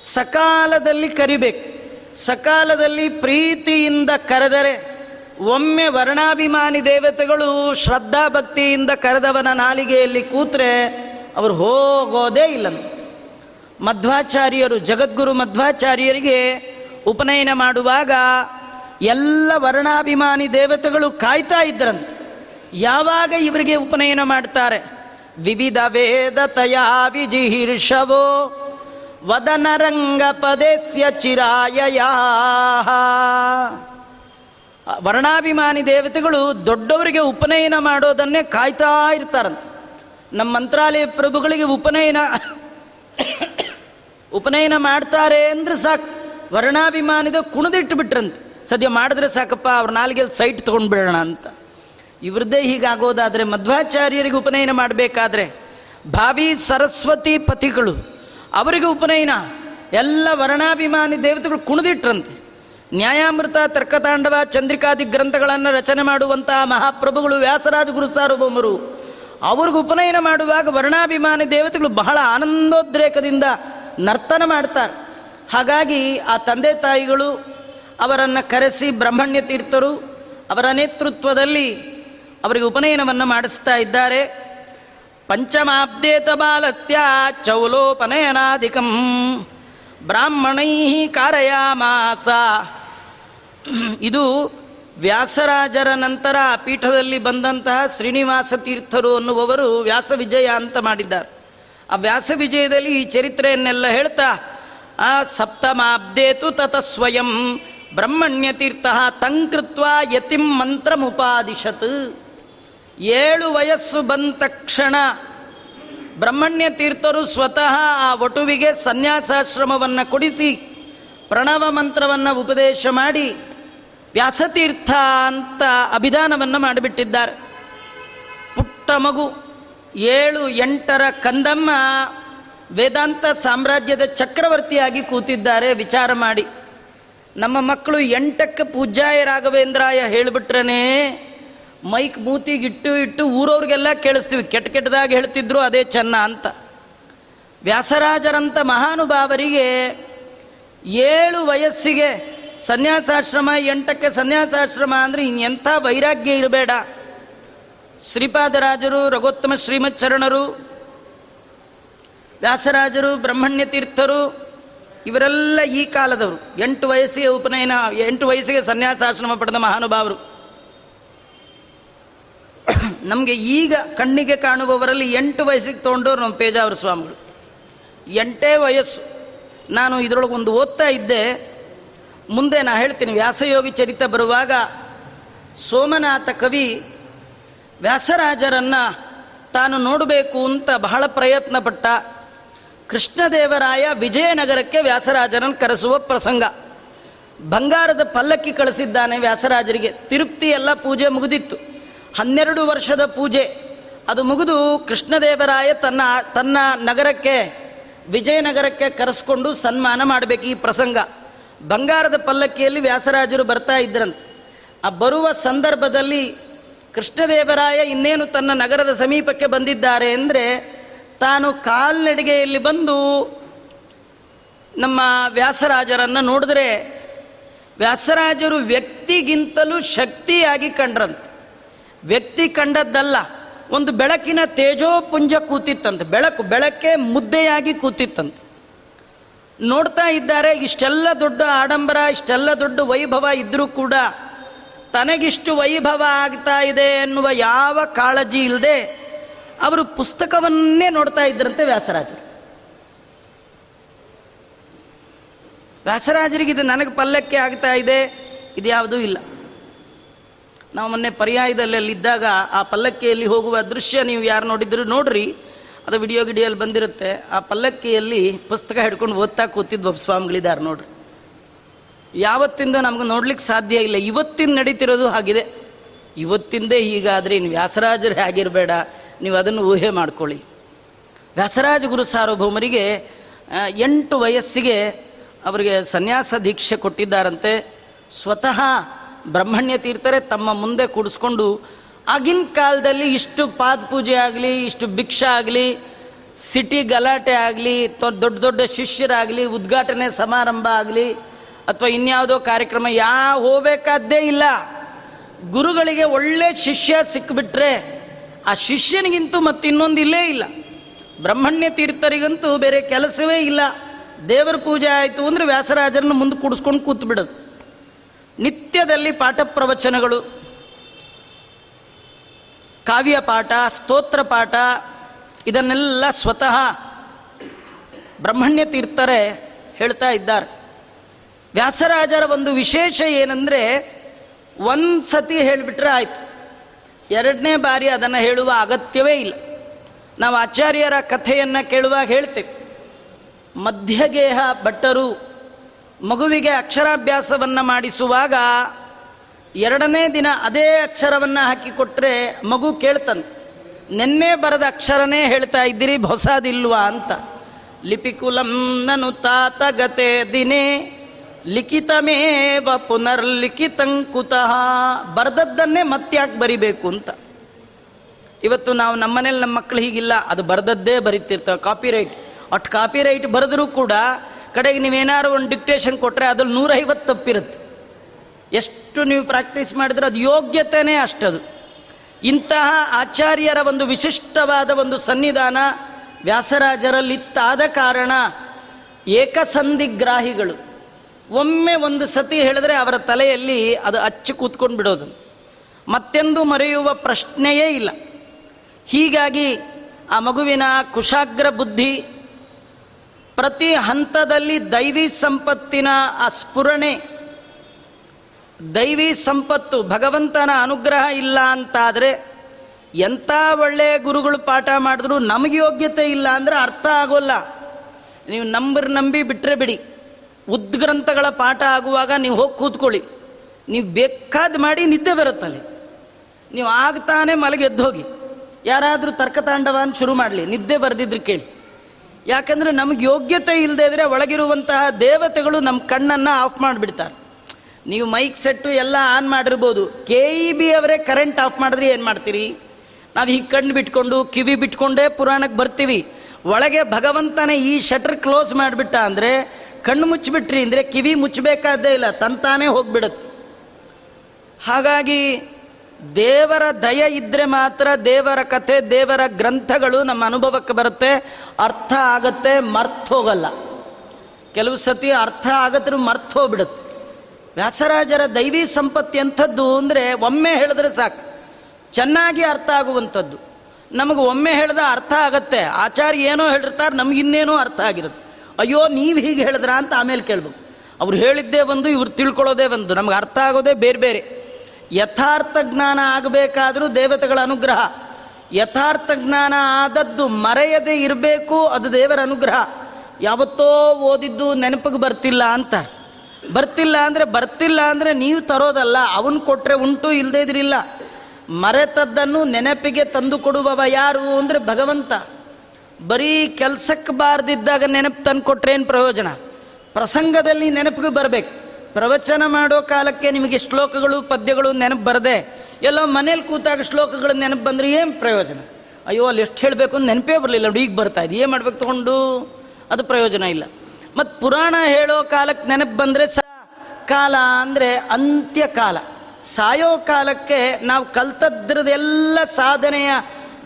ಸಕಾಲದಲ್ಲಿ ಕರಿಬೇಕು. ಸಕಾಲದಲ್ಲಿ ಪ್ರೀತಿಯಿಂದ ಕರೆದರೆ ಒಮ್ಮೆ ವರ್ಣಾಭಿಮಾನಿ ದೇವತೆಗಳು ಶ್ರದ್ಧಾ ಭಕ್ತಿಯಿಂದ ಕರೆದವನ ನಾಲಿಗೆಯಲ್ಲಿ ಕೂತ್ರೆ ಅವರು ಹೋಗೋದೇ ಇಲ್ಲ ಮಧ್ವಾಚಾರ್ಯರು, ಜಗದ್ಗುರು ಮಧ್ವಾಚಾರ್ಯರಿಗೆ ಉಪನಯನ ಮಾಡುವಾಗ ಎಲ್ಲ ವರ್ಣಾಭಿಮಾನಿ ದೇವತೆಗಳು ಕಾಯ್ತಾ ಇದ್ರಂತೆ ಯಾವಾಗ ಇವರಿಗೆ ಉಪನಯನ ಮಾಡ್ತಾರೆ? ವಿವಿಧ ವೇದತಯಾ ವಿಜಿಹೀರ್ಷವೋ ವದನರಂಗ ಪದೇಸ್ಯ ಚಿರಾಯ ವರ್ಣಾಭಿಮಾನಿ ದೇವತೆಗಳು ದೊಡ್ಡವರಿಗೆ ಉಪನಯನ ಮಾಡೋದನ್ನೇ ಕಾಯ್ತಾ ಇರ್ತಾರಂತೆ. ನಮ್ಮ ಮಂತ್ರಾಲಯ ಪ್ರಭುಗಳಿಗೆ ಉಪನಯನ ಉಪನಯನ ಮಾಡ್ತಾರೆ ಅಂದ್ರೆ ಸಾಕು. ವರ್ಣಾಭಿಮಾನಿದ ಕುಣಿದಿಟ್ಟು ಬಿಟ್ರಂತೆ. ಸದ್ಯ ಮಾಡಿದ್ರೆ ಸಾಕಪ್ಪ, ಅವ್ರ ನಾಲ್ಗೆ ಸೈಟ್ ತಗೊಂಡ್ಬಿಡೋಣ ಅಂತ. ಇವ್ರದ್ದೇ ಹೀಗಾಗೋದಾದರೆ ಮಧ್ವಾಚಾರ್ಯರಿಗೆ ಉಪನಯನ ಮಾಡಬೇಕಾದ್ರೆ ಭಾವಿ ಸರಸ್ವತಿ ಪತಿಗಳು, ಅವರಿಗೆ ಉಪನಯನ. ಎಲ್ಲ ವರ್ಣಾಭಿಮಾನಿ ದೇವತೆಗಳು ಕುಣಿದಿಟ್ರಂತೆ. ನ್ಯಾಯಾಮೃತ, ತರ್ಕತಾಂಡವ, ಚಂದ್ರಿಕಾದಿ ಗ್ರಂಥಗಳನ್ನು ರಚನೆ ಮಾಡುವಂತಹ ಮಹಾಪ್ರಭುಗಳು ವ್ಯಾಸರಾಜ ಗುರು ಸಾರ್ವಭೌಮರು. ಅವ್ರಿಗೆ ಉಪನಯನ ಮಾಡುವಾಗ ವರ್ಣಾಭಿಮಾನಿ ದೇವತೆಗಳು ಬಹಳ ಆನಂದೋದ್ರೇಕದಿಂದ ನರ್ತನ ಮಾಡ್ತಾರೆ. ಹಾಗಾಗಿ ಆ ತಂದೆ ತಾಯಿಗಳು ಅವರನ್ನು ಕರೆಸಿ ಬ್ರಹ್ಮಣ್ಯ ತೀರ್ಥರು ಅವರ ನೇತೃತ್ವದಲ್ಲಿ ಅವರಿಗೆ ಉಪನಯನವನ್ನು ಮಾಡಿಸ್ತಾ ಇದ್ದಾರೆ. ಪಂಚಮಾಬ್ದೇತ ಬಾಲಸ್ಯ ಚೌಲೋಪನಯನಾಧಿಕಂ ಬ್ರಾಹ್ಮಣೈ ಕಾರಯಾಮಾಸ. *clears throat* ಇದು ವ್ಯಾಸರಾಜರ ನಂತರ ಪೀಠದಲ್ಲಿ ಬಂದಂತಹ ಶ್ರೀನಿವಾಸ ತೀರ್ಥರು ಅನ್ನುವವರು ವ್ಯಾಸ ವಿಜಯ ಅಂತ ಮಾಡಿದ್ದಾರೆ. ಆ ವ್ಯಾಸ ವಿಜಯದಲ್ಲಿ ಈ ಚರಿತ್ರೆಯನ್ನೆಲ್ಲ ಹೇಳ್ತಾ, ಆ ಸಪ್ತಮಾಬ್ದೇತು ತತ ಸ್ವಯಂ ಬ್ರಹ್ಮಣ್ಯ ತೀರ್ಥ ತಂಕೃತ್ವ ಯತಿಂ ಮಂತ್ರಮುಪಾದಿಶತ್. ಏಳು ವಯಸ್ಸು ಬಂದ ತಕ್ಷಣ ಬ್ರಹ್ಮಣ್ಯ ತೀರ್ಥರು ಸ್ವತಃ ಆ ವಟುವಿಗೆ ಸನ್ಯಾಸಾಶ್ರಮವನ್ನು ಕೊಡಿಸಿ, ಪ್ರಣವ ಮಂತ್ರವನ್ನು ಉಪದೇಶ ಮಾಡಿ ವ್ಯಾಸತೀರ್ಥ ಅಂತ ಅಭಿಧಾನವನ್ನು ಮಾಡಿಬಿಟ್ಟಿದ್ದಾರೆ. ಪುಟ್ಟ ಮಗು, ಏಳು, ಎಂಟರ ಕಂದಮ್ಮ ವೇದಾಂತ ಸಾಮ್ರಾಜ್ಯದ ಚಕ್ರವರ್ತಿಯಾಗಿ ಕೂತಿದ್ದಾರೆ. ವಿಚಾರ ಮಾಡಿ. ನಮ್ಮ ಮಕ್ಕಳು ಎಂಟಕ್ಕೆ ಪೂಜ್ಯಾಯ ರಾಘವೇಂದ್ರಾಯ ಹೇಳಿಬಿಟ್ರೇ ಮೈಕ್ ಮೂತಿಗಿಟ್ಟು ಇಟ್ಟು ಊರವ್ರಿಗೆಲ್ಲ ಕೇಳಿಸ್ತೀವಿ. ಕೆಟ್ಟ ಕೆಟ್ಟದಾಗಿ ಹೇಳ್ತಿದ್ರು, ಅದೇ ಚೆನ್ನ ಅಂತ. ವ್ಯಾಸರಾಜರಂಥ ಮಹಾನುಭಾವರಿಗೆ ಏಳು ವಯಸ್ಸಿಗೆ ಸನ್ಯಾಸಾಶ್ರಮ, ಎಂಟಕ್ಕೆ ಸನ್ಯಾಸಾಶ್ರಮ ಅಂದರೆ ಇನ್ನೆಂಥ ವೈರಾಗ್ಯ ಇರಬೇಡ. ಶ್ರೀಪಾದರಾಜರು, ರಘೋತ್ತಮ ಶ್ರೀಮಚ್ಚರಣರು ವ್ಯಾಸರಾಜರು ಬ್ರಹ್ಮಣ್ಯ ತೀರ್ಥರು ಇವರೆಲ್ಲ ಈ ಕಾಲದವರು. ಎಂಟು ವಯಸ್ಸಿಗೆ ಉಪನಯನ, ಎಂಟು ವಯಸ್ಸಿಗೆ ಸನ್ಯಾಸಾಶ್ರಮ ಪಡೆದ ಮಹಾನುಭಾವರು. ನಮಗೆ ಈಗ ಕಣ್ಣಿಗೆ ಕಾಣುವವರಲ್ಲಿ ಎಂಟು ವಯಸ್ಸಿಗೆ ತೊಗೊಂಡವ್ರು ನಮ್ಮ ಪೇಜಾವರ ಸ್ವಾಮಿಗಳು. ಎಂಟೇ ವಯಸ್ಸು. ನಾನು ಇದರೊಳಗೆ ಒಂದು ಓದ್ತಾ ಇದ್ದೆ. ಮುಂದೆ ನಾ ಹೇಳ್ತೀನಿ, ವ್ಯಾಸಯೋಗಿ ಚರಿತ ಬರುವಾಗ ಸೋಮನಾಥ ಕವಿ ವ್ಯಾಸರಾಜರನ್ನು ತಾನು ನೋಡಬೇಕು ಅಂತ ಬಹಳ ಪ್ರಯತ್ನ ಪಟ್ಟ ಕೃಷ್ಣದೇವರಾಯ ವಿಜಯನಗರಕ್ಕೆ ವ್ಯಾಸರಾಜರನ್ನು ಕರೆಸುವ ಪ್ರಸಂಗ. ಬಂಗಾರದ ಪಲ್ಲಕ್ಕಿ ಕಳಿಸಿದ್ದಾನೆ ವ್ಯಾಸರಾಜರಿಗೆ. ತಿರುಪ್ತಿ ಎಲ್ಲ ಪೂಜೆ ಮುಗಿದಿತ್ತು. ಹನ್ನೆರಡು ವರ್ಷದ ಪೂಜೆ. ಅದು ಮುಗಿದು ಕೃಷ್ಣದೇವರಾಯ ತನ್ನ ತನ್ನ ನಗರಕ್ಕೆ, ವಿಜಯನಗರಕ್ಕೆ ಕರೆಸ್ಕೊಂಡು ಸನ್ಮಾನ ಮಾಡಬೇಕು ಈ ಪ್ರಸಂಗ. ಬಂಗಾರದ ಪಲ್ಲಕ್ಕಿಯಲ್ಲಿ ವ್ಯಾಸರಾಜರು ಬರ್ತಾ ಇದ್ರಂತೆ ಆ ಬರುವ ಸಂದರ್ಭದಲ್ಲಿ ಕೃಷ್ಣದೇವರಾಯ ಇನ್ನೇನು ತನ್ನ ನಗರದ ಸಮೀಪಕ್ಕೆ ಬಂದಿದ್ದಾರೆ ಅಂದರೆ ತಾನು ಕಾಲ್ನಡಿಗೆಯಲ್ಲಿ ಬಂದು ನಮ್ಮ ವ್ಯಾಸರಾಜರನ್ನು ನೋಡಿದ್ರೆ ವ್ಯಾಸರಾಜರು ವ್ಯಕ್ತಿಗಿಂತಲೂ ಶಕ್ತಿಯಾಗಿ ಕಂಡ್ರಂತೆ. ವ್ಯಕ್ತಿ ಕಂಡದ್ದಲ್ಲ, ಒಂದು ಬೆಳಕಿನ ತೇಜೋಪುಂಜ ಕೂತಿತ್ತಂತೆ. ಬೆಳಕು, ಬೆಳಕೆ ಮುದ್ದೆಯಾಗಿ ಕೂತಿತ್ತಂತೆ. ನೋಡ್ತಾ ಇದ್ದಾರೆ, ಇಷ್ಟೆಲ್ಲ ದೊಡ್ಡ ಆಡಂಬರ, ಇಷ್ಟೆಲ್ಲ ದೊಡ್ಡ ವೈಭವ ಇದ್ದರೂ ಕೂಡ ತನಗಿಷ್ಟು ವೈಭವ ಆಗ್ತಾ ಇದೆ ಎನ್ನುವ ಯಾವ ಕಾಳಜಿ ಇಲ್ಲದೆ ಅವರು ಪುಸ್ತಕವನ್ನೇ ನೋಡ್ತಾ ಇದ್ರಂತೆ ವ್ಯಾಸರಾಜರು. ವ್ಯಾಸರಾಜರಿಗೆ ಇದು ನನಗೆ ಪಲ್ಲಕ್ಕೆ ಆಗ್ತಾ ಇದೆ, ಇದು ಯಾವುದೂ ಇಲ್ಲ. ನಾವು ಮೊನ್ನೆ ಪರ್ಯಾಯದಲ್ಲಿ ಅಲ್ಲಿದ್ದಾಗ ಆ ಪಲ್ಲಕ್ಕಿಯಲ್ಲಿ ಹೋಗುವ ದೃಶ್ಯ ನೀವು ಯಾರು ನೋಡಿದ್ರು ನೋಡ್ರಿ. ಅದು ವಿಡಿಯೋ ಗಿಡಿಯಲ್ಲಿ ಬಂದಿರುತ್ತೆ. ಆ ಪಲ್ಲಕ್ಕಿಯಲ್ಲಿ ಪುಸ್ತಕ ಹಿಡ್ಕೊಂಡು ಓದ್ತಾ ಕೂತಿದ್ವು ಸ್ವಾಮಿಗಳಿದ್ದಾರೆ ನೋಡ್ರಿ. ಯಾವತ್ತಿಂದ ನಮ್ಗೆ ನೋಡ್ಲಿಕ್ಕೆ ಸಾಧ್ಯ ಇಲ್ಲ. ಇವತ್ತಿನ ನಡೀತಿರೋದು ಹಾಗಿದೆ. ಇವತ್ತಿಂದೇ ಹೀಗಾದ್ರೆ ಇನ್ನು ವ್ಯಾಸರಾಜರು ಹೇಗಿರಬೇಡ, ನೀವು ಅದನ್ನು ಊಹೆ ಮಾಡ್ಕೊಳ್ಳಿ. ವ್ಯಾಸರಾಜ ಗುರು ಸಾರ್ವಭೌಮರಿಗೆ ಎಂಟು ವಯಸ್ಸಿಗೆ ಅವರಿಗೆ ಸನ್ಯಾಸ ದೀಕ್ಷೆ ಕೊಟ್ಟಿದ್ದಾರಂತೆ. ಸ್ವತಃ ಬ್ರಹ್ಮಣ್ಯ ತೀರ್ಥರೆ ತಮ್ಮ ಮುಂದೆ ಕೂಡಿಸ್ಕೊಂಡು ಆಗಿನ ಕಾಲದಲ್ಲಿ ಇಷ್ಟು ಪಾದ ಪೂಜೆ ಆಗಲಿ, ಇಷ್ಟು ಭಿಕ್ಷೆ ಆಗಲಿ, ಸಿಟಿ ಗಲಾಟೆ ಆಗಲಿ ದೊಡ್ಡ ದೊಡ್ಡ ಶಿಷ್ಯರಾಗಲಿ, ಉದ್ಘಾಟನೆ ಸಮಾರಂಭ ಆಗಲಿ, ಅಥವಾ ಇನ್ಯಾವುದೋ ಕಾರ್ಯಕ್ರಮ ಯಾವ ಹೋಗಬೇಕಾದ್ದೇ ಇಲ್ಲ. ಗುರುಗಳಿಗೆ ಒಳ್ಳೆ ಶಿಷ್ಯ ಸಿಕ್ಕಿಬಿಟ್ರೆ ಆ ಶಿಷ್ಯನಿಗಿಂತೂ ಮತ್ತಿನ್ನೊಂದು ಇಲ್ಲೇ ಇಲ್ಲ. ಬ್ರಹ್ಮಣ್ಯ ತೀರ್ಥರಿಗಂತೂ ಬೇರೆ ಕೆಲಸವೇ ಇಲ್ಲ. ದೇವರ ಪೂಜೆ ಆಯಿತು ಅಂದರೆ ವ್ಯಾಸರಾಜರನ್ನು ಮುಂದೆ ಕೂಡಿಸ್ಕೊಂಡು ಕೂತು ಬಿಡೋದು ನಿತ್ಯದಲ್ಲಿ ಪಾಠ ಪ್ರವಚನಗಳು ಕಾವ್ಯ ಪಾಠ, ಸ್ತೋತ್ರ ಪಾಠ, ಇದನ್ನೆಲ್ಲ ಸ್ವತಃ ಬ್ರಹ್ಮಣ್ಯ ತೀರ್ಥರೇ ಹೇಳ್ತಾ ಇದ್ದಾರೆ. ವ್ಯಾಸರಾಜರ ಒಂದು ವಿಶೇಷ ಏನಂದರೆ ಒಂದು ಸತಿ ಹೇಳಿಬಿಟ್ರೆ ಆಯಿತು. ಎರಡನೇ ಬಾರಿ ಅದನ್ನು ಹೇಳುವ ಅಗತ್ಯವೇ ಇಲ್ಲ. ನಾವು ಆಚಾರ್ಯರ ಕಥೆಯನ್ನು ಕೇಳುವಾಗ ಹೇಳ್ತೇವೆ. ಮಧ್ಯಗೇಹ ಭಟ್ಟರು ಮಗುವಿಗೆ ಅಕ್ಷರಾಭ್ಯಾಸವನ್ನು ಮಾಡಿಸುವಾಗ ಎರಡನೇ ದಿನ ಅದೇ ಅಕ್ಷರವನ್ನು ಹಾಕಿಕೊಟ್ರೆ ಮಗು ಕೇಳ್ತಾನೆ, ನಿನ್ನೆ ಬರೆದ ಅಕ್ಷರನೇ ಹೇಳ್ತಾ ಇದ್ದೀರಿ ಹೊಸದಿಲ್ವಾ ಅಂತ. ಲಿಪಿಕುಲಂ ನನು ತಾತಗತೆ ದಿನೇ, ಲಿಖಿತಮೇವ ಪುನರ್ಲಿಖಿತಂಕುತಃ, ಬರೆದದ್ದನ್ನೇ ಮತ್ತ್ಯಾಕೆ ಬರಿಬೇಕು? ಅಂತ. ಇವತ್ತು ನಾವು ನಮ್ಮನೇಲಿ ನಮ್ಮ ಮಕ್ಕಳು ಹೀಗಿಲ್ಲ, ಅದು ಬರೆದದ್ದೇ ಬರಿತಿರ್ತಾವೆ copy right at copy right ಬರೆದರೂ ಕೂಡ, ಕಡೆಗೆ ನೀವೇನಾದ್ರು ಒಂದು ಡಿಕ್ಟೇಷನ್ ಕೊಟ್ಟರೆ ಅದ್ರಲ್ಲಿ ನೂರೈವತ್ತು ತಪ್ಪಿರುತ್ತೆ. ಎಷ್ಟು ನೀವು ಪ್ರಾಕ್ಟೀಸ್ ಮಾಡಿದ್ರೆ ಅದು ಯೋಗ್ಯತೆಯೇ ಅಷ್ಟದು. ಇಂತಹ ಆಚಾರ್ಯರ ಒಂದು ವಿಶಿಷ್ಟವಾದ ಒಂದು ಸನ್ನಿಧಾನ ವ್ಯಾಸರಾಜರಲ್ಲಿತ್ತಾದ ಕಾರಣ ಏಕಸಂಧಿಗ್ರಾಹಿಗಳು. ಒಮ್ಮೆ ಒಂದು ಸತಿ ಹೇಳಿದ್ರೆ ಅವರ ತಲೆಯಲ್ಲಿ ಅದು ಅಚ್ಚು ಕೂತ್ಕೊಂಡು ಬಿಡೋದು. ಮತ್ತೆಂದು ಮರೆಯುವ ಪ್ರಶ್ನೆಯೇ ಇಲ್ಲ. ಹೀಗಾಗಿ ಆ ಮಗುವಿನ ಕುಶಾಗ್ರ ಬುದ್ಧಿ ಪ್ರತಿ ಹಂತದಲ್ಲಿ ದೈವಿ ಸಂಪತ್ತಿನ ಆ ಸ್ಫುರಣೆ ದೈವಿ ಸಂಪತ್ತು, ಭಗವಂತನ ಅನುಗ್ರಹ ಇಲ್ಲ ಅಂತಾದರೆ ಎಂಥ ಒಳ್ಳೆಯ ಗುರುಗಳು ಪಾಠ ಮಾಡಿದ್ರು ನಮಗೆ ಯೋಗ್ಯತೆ ಇಲ್ಲ ಅಂದರೆ ಅರ್ಥ ಆಗೋಲ್ಲ. ನೀವು ನಂಬರ್ ನಂಬಿ ಬಿಟ್ಟರೆ ಬಿಡಿ. ಉದ್ಗ್ರಂಥಗಳ ಪಾಠ ಆಗುವಾಗ ನೀವು ಹೋಗಿ ಕೂತ್ಕೊಳ್ಳಿ. ನೀವು ಬೇಕಾದ ಮಾಡಿ ನಿದ್ದೆ ಬರುತ್ತಲ್ಲಿ. ನೀವು ಆಗ್ತಾನೆ ಮಲಗಿ ಎದ್ದು ಹೋಗಿ. ಯಾರಾದರೂ ತರ್ಕತಾಂಡವ ಅಂತ ಶುರು ಮಾಡಲಿ, ನಿದ್ದೆ ಬರೆದಿದ್ರು ಕೇಳಿ. ಯಾಕಂದರೆ ನಮಗೆ ಯೋಗ್ಯತೆ ಇಲ್ಲದೇ ಇದ್ರೆ ಒಳಗಿರುವಂತಹ ದೇವತೆಗಳು ನಮ್ಮ ಕಣ್ಣನ್ನು ಆಫ್ ಮಾಡಿಬಿಡ್ತಾರೆ. ನೀವು ಮೈಕ್ ಸೆಟ್ಟು ಎಲ್ಲ ಆನ್ ಮಾಡಿರ್ಬೋದು. ಕೆ ಇ ಬಿ ಅವರೇ ಕರೆಂಟ್ ಆಫ್ ಮಾಡಿದ್ರೆ ಏನು ಮಾಡ್ತೀರಿ? ನಾವು ಹೀಗೆ ಕಣ್ಣು ಬಿಟ್ಕೊಂಡು, ಕಿವಿ ಬಿಟ್ಕೊಂಡೇ ಪುರಾಣಕ್ಕೆ ಬರ್ತೀವಿ. ಒಳಗೆ ಭಗವಂತನೇ ಈ ಶಟರ್ ಕ್ಲೋಸ್ ಮಾಡಿಬಿಟ್ಟ ಅಂದರೆ ಕಣ್ಣು ಮುಚ್ಚಿಬಿಟ್ರಿ ಅಂದರೆ ಕಿವಿ ಮುಚ್ಚಬೇಕಾದ್ದೇ ಇಲ್ಲ, ತಂತಾನೇ ಹೋಗ್ಬಿಡತ್ತೆ. ಹಾಗಾಗಿ ದೇವರ ದಯ ಇದ್ದರೆ ಮಾತ್ರ ದೇವರ ಕಥೆ, ದೇವರ ಗ್ರಂಥಗಳು ನಮ್ಮ ಅನುಭವಕ್ಕೆ ಬರುತ್ತೆ. ಅರ್ಥ ಆಗತ್ತೆ, ಮರ್ತ್ ಹೋಗಲ್ಲ. ಕೆಲವು ಸತಿ ಅರ್ಥ ಆಗತ್ರೂ ಮರ್ತ್ ಹೋಗ್ಬಿಡುತ್ತೆ. ವ್ಯಾಸರಾಜರ ದೈವಿ ಸಂಪತ್ತಿ ಅಂಥದ್ದು ಅಂದರೆ ಒಮ್ಮೆ ಹೇಳಿದ್ರೆ ಸಾಕು. ಚೆನ್ನಾಗಿ ಅರ್ಥ ಆಗುವಂಥದ್ದು. ನಮಗೆ ಒಮ್ಮೆ ಹೇಳಿದ ಅರ್ಥ ಆಗತ್ತೆ. ಆಚಾರ್ಯ ಏನೋ ಹೇಳಿರ್ತಾರೆ, ನಮ್ಗೆ ಇನ್ನೇನೋ ಅರ್ಥ ಆಗಿರುತ್ತೆ. ಅಯ್ಯೋ, ನೀವು ಹೀಗೆ ಹೇಳಿದ್ರ ಅಂತ ಆಮೇಲೆ ಕೇಳ್ಬೇಕು. ಅವ್ರು ಹೇಳಿದ್ದೇ ಒಂದು, ಇವ್ರು ತಿಳ್ಕೊಳ್ಳೋದೇ ಒಂದು. ನಮ್ಗೆ ಅರ್ಥ ಆಗೋದೇ ಬೇರೆ ಬೇರೆ. ಯಥಾರ್ಥ ಜ್ಞಾನ ಆಗಬೇಕಾದರೂ ದೇವತೆಗಳ ಅನುಗ್ರಹ. ಯಥಾರ್ಥ ಜ್ಞಾನ ಆದದ್ದು ಮರೆಯದೆ ಇರಬೇಕು, ಅದು ದೇವರ ಅನುಗ್ರಹ. ಯಾವತ್ತೋ ಓದಿದ್ದು ನೆನಪಿಗೆ ಬರ್ತಿಲ್ಲ ಅಂತ ಬರ್ತಿಲ್ಲ ಅಂದರೆ ಬರ್ತಿಲ್ಲ ಅಂದರೆ ನೀವು ತರೋದಲ್ಲ, ಅವನು ಕೊಟ್ಟರೆ ಉಂಟು ಇಲ್ಲದೇ ಇದ್ರಿಲ್ಲ. ಮರೆತದ್ದನ್ನು ನೆನಪಿಗೆ ತಂದು ಕೊಡುವವ ಯಾರು ಅಂದರೆ ಭಗವಂತ. ಬರೀ ಕೆಲಸಕ್ಕೆ ಬಾರ್ದಿದ್ದಾಗ ನೆನಪು ತಂದು ಕೊಟ್ಟರೆ ಏನು ಪ್ರಯೋಜನ? ಪ್ರಸಂಗದಲ್ಲಿ ನೆನಪಿಗೆ ಬರಬೇಕು. ಪ್ರವಚನ ಮಾಡೋ ಕಾಲಕ್ಕೆ ನಿಮಗೆ ಶ್ಲೋಕಗಳು, ಪದ್ಯಗಳು ನೆನಪು ಬರದೆ, ಎಲ್ಲೋ ಮನೇಲಿ ಕೂತಾಗ ಶ್ಲೋಕಗಳು ನೆನಪು ಬಂದರೆ ಏನು ಪ್ರಯೋಜನ? ಅಯ್ಯೋ, ಅಲ್ಲಿ ಎಷ್ಟು ಹೇಳಬೇಕು ನೆನಪೇ ಬರಲಿಲ್ಲ. ನೋಡಿ ಈಗ ಬರ್ತಾ ಇದೆ. ಏನು ಮಾಡ್ಬೇಕು ತಗೊಂಡು? ಅದು ಪ್ರಯೋಜನ ಇಲ್ಲ. ಮತ್ತು ಪುರಾಣ ಹೇಳೋ ಕಾಲಕ್ಕೆ ನೆನಪು ಬಂದರೆ ಸ ಕಾಲ ಅಂದರೆ ಅಂತ್ಯಕಾಲ ಸಾಯೋ ಕಾಲಕ್ಕೆ ನಾವು ಕಲ್ತದ್ರದೆಲ್ಲ ಸಾಧನೆಯ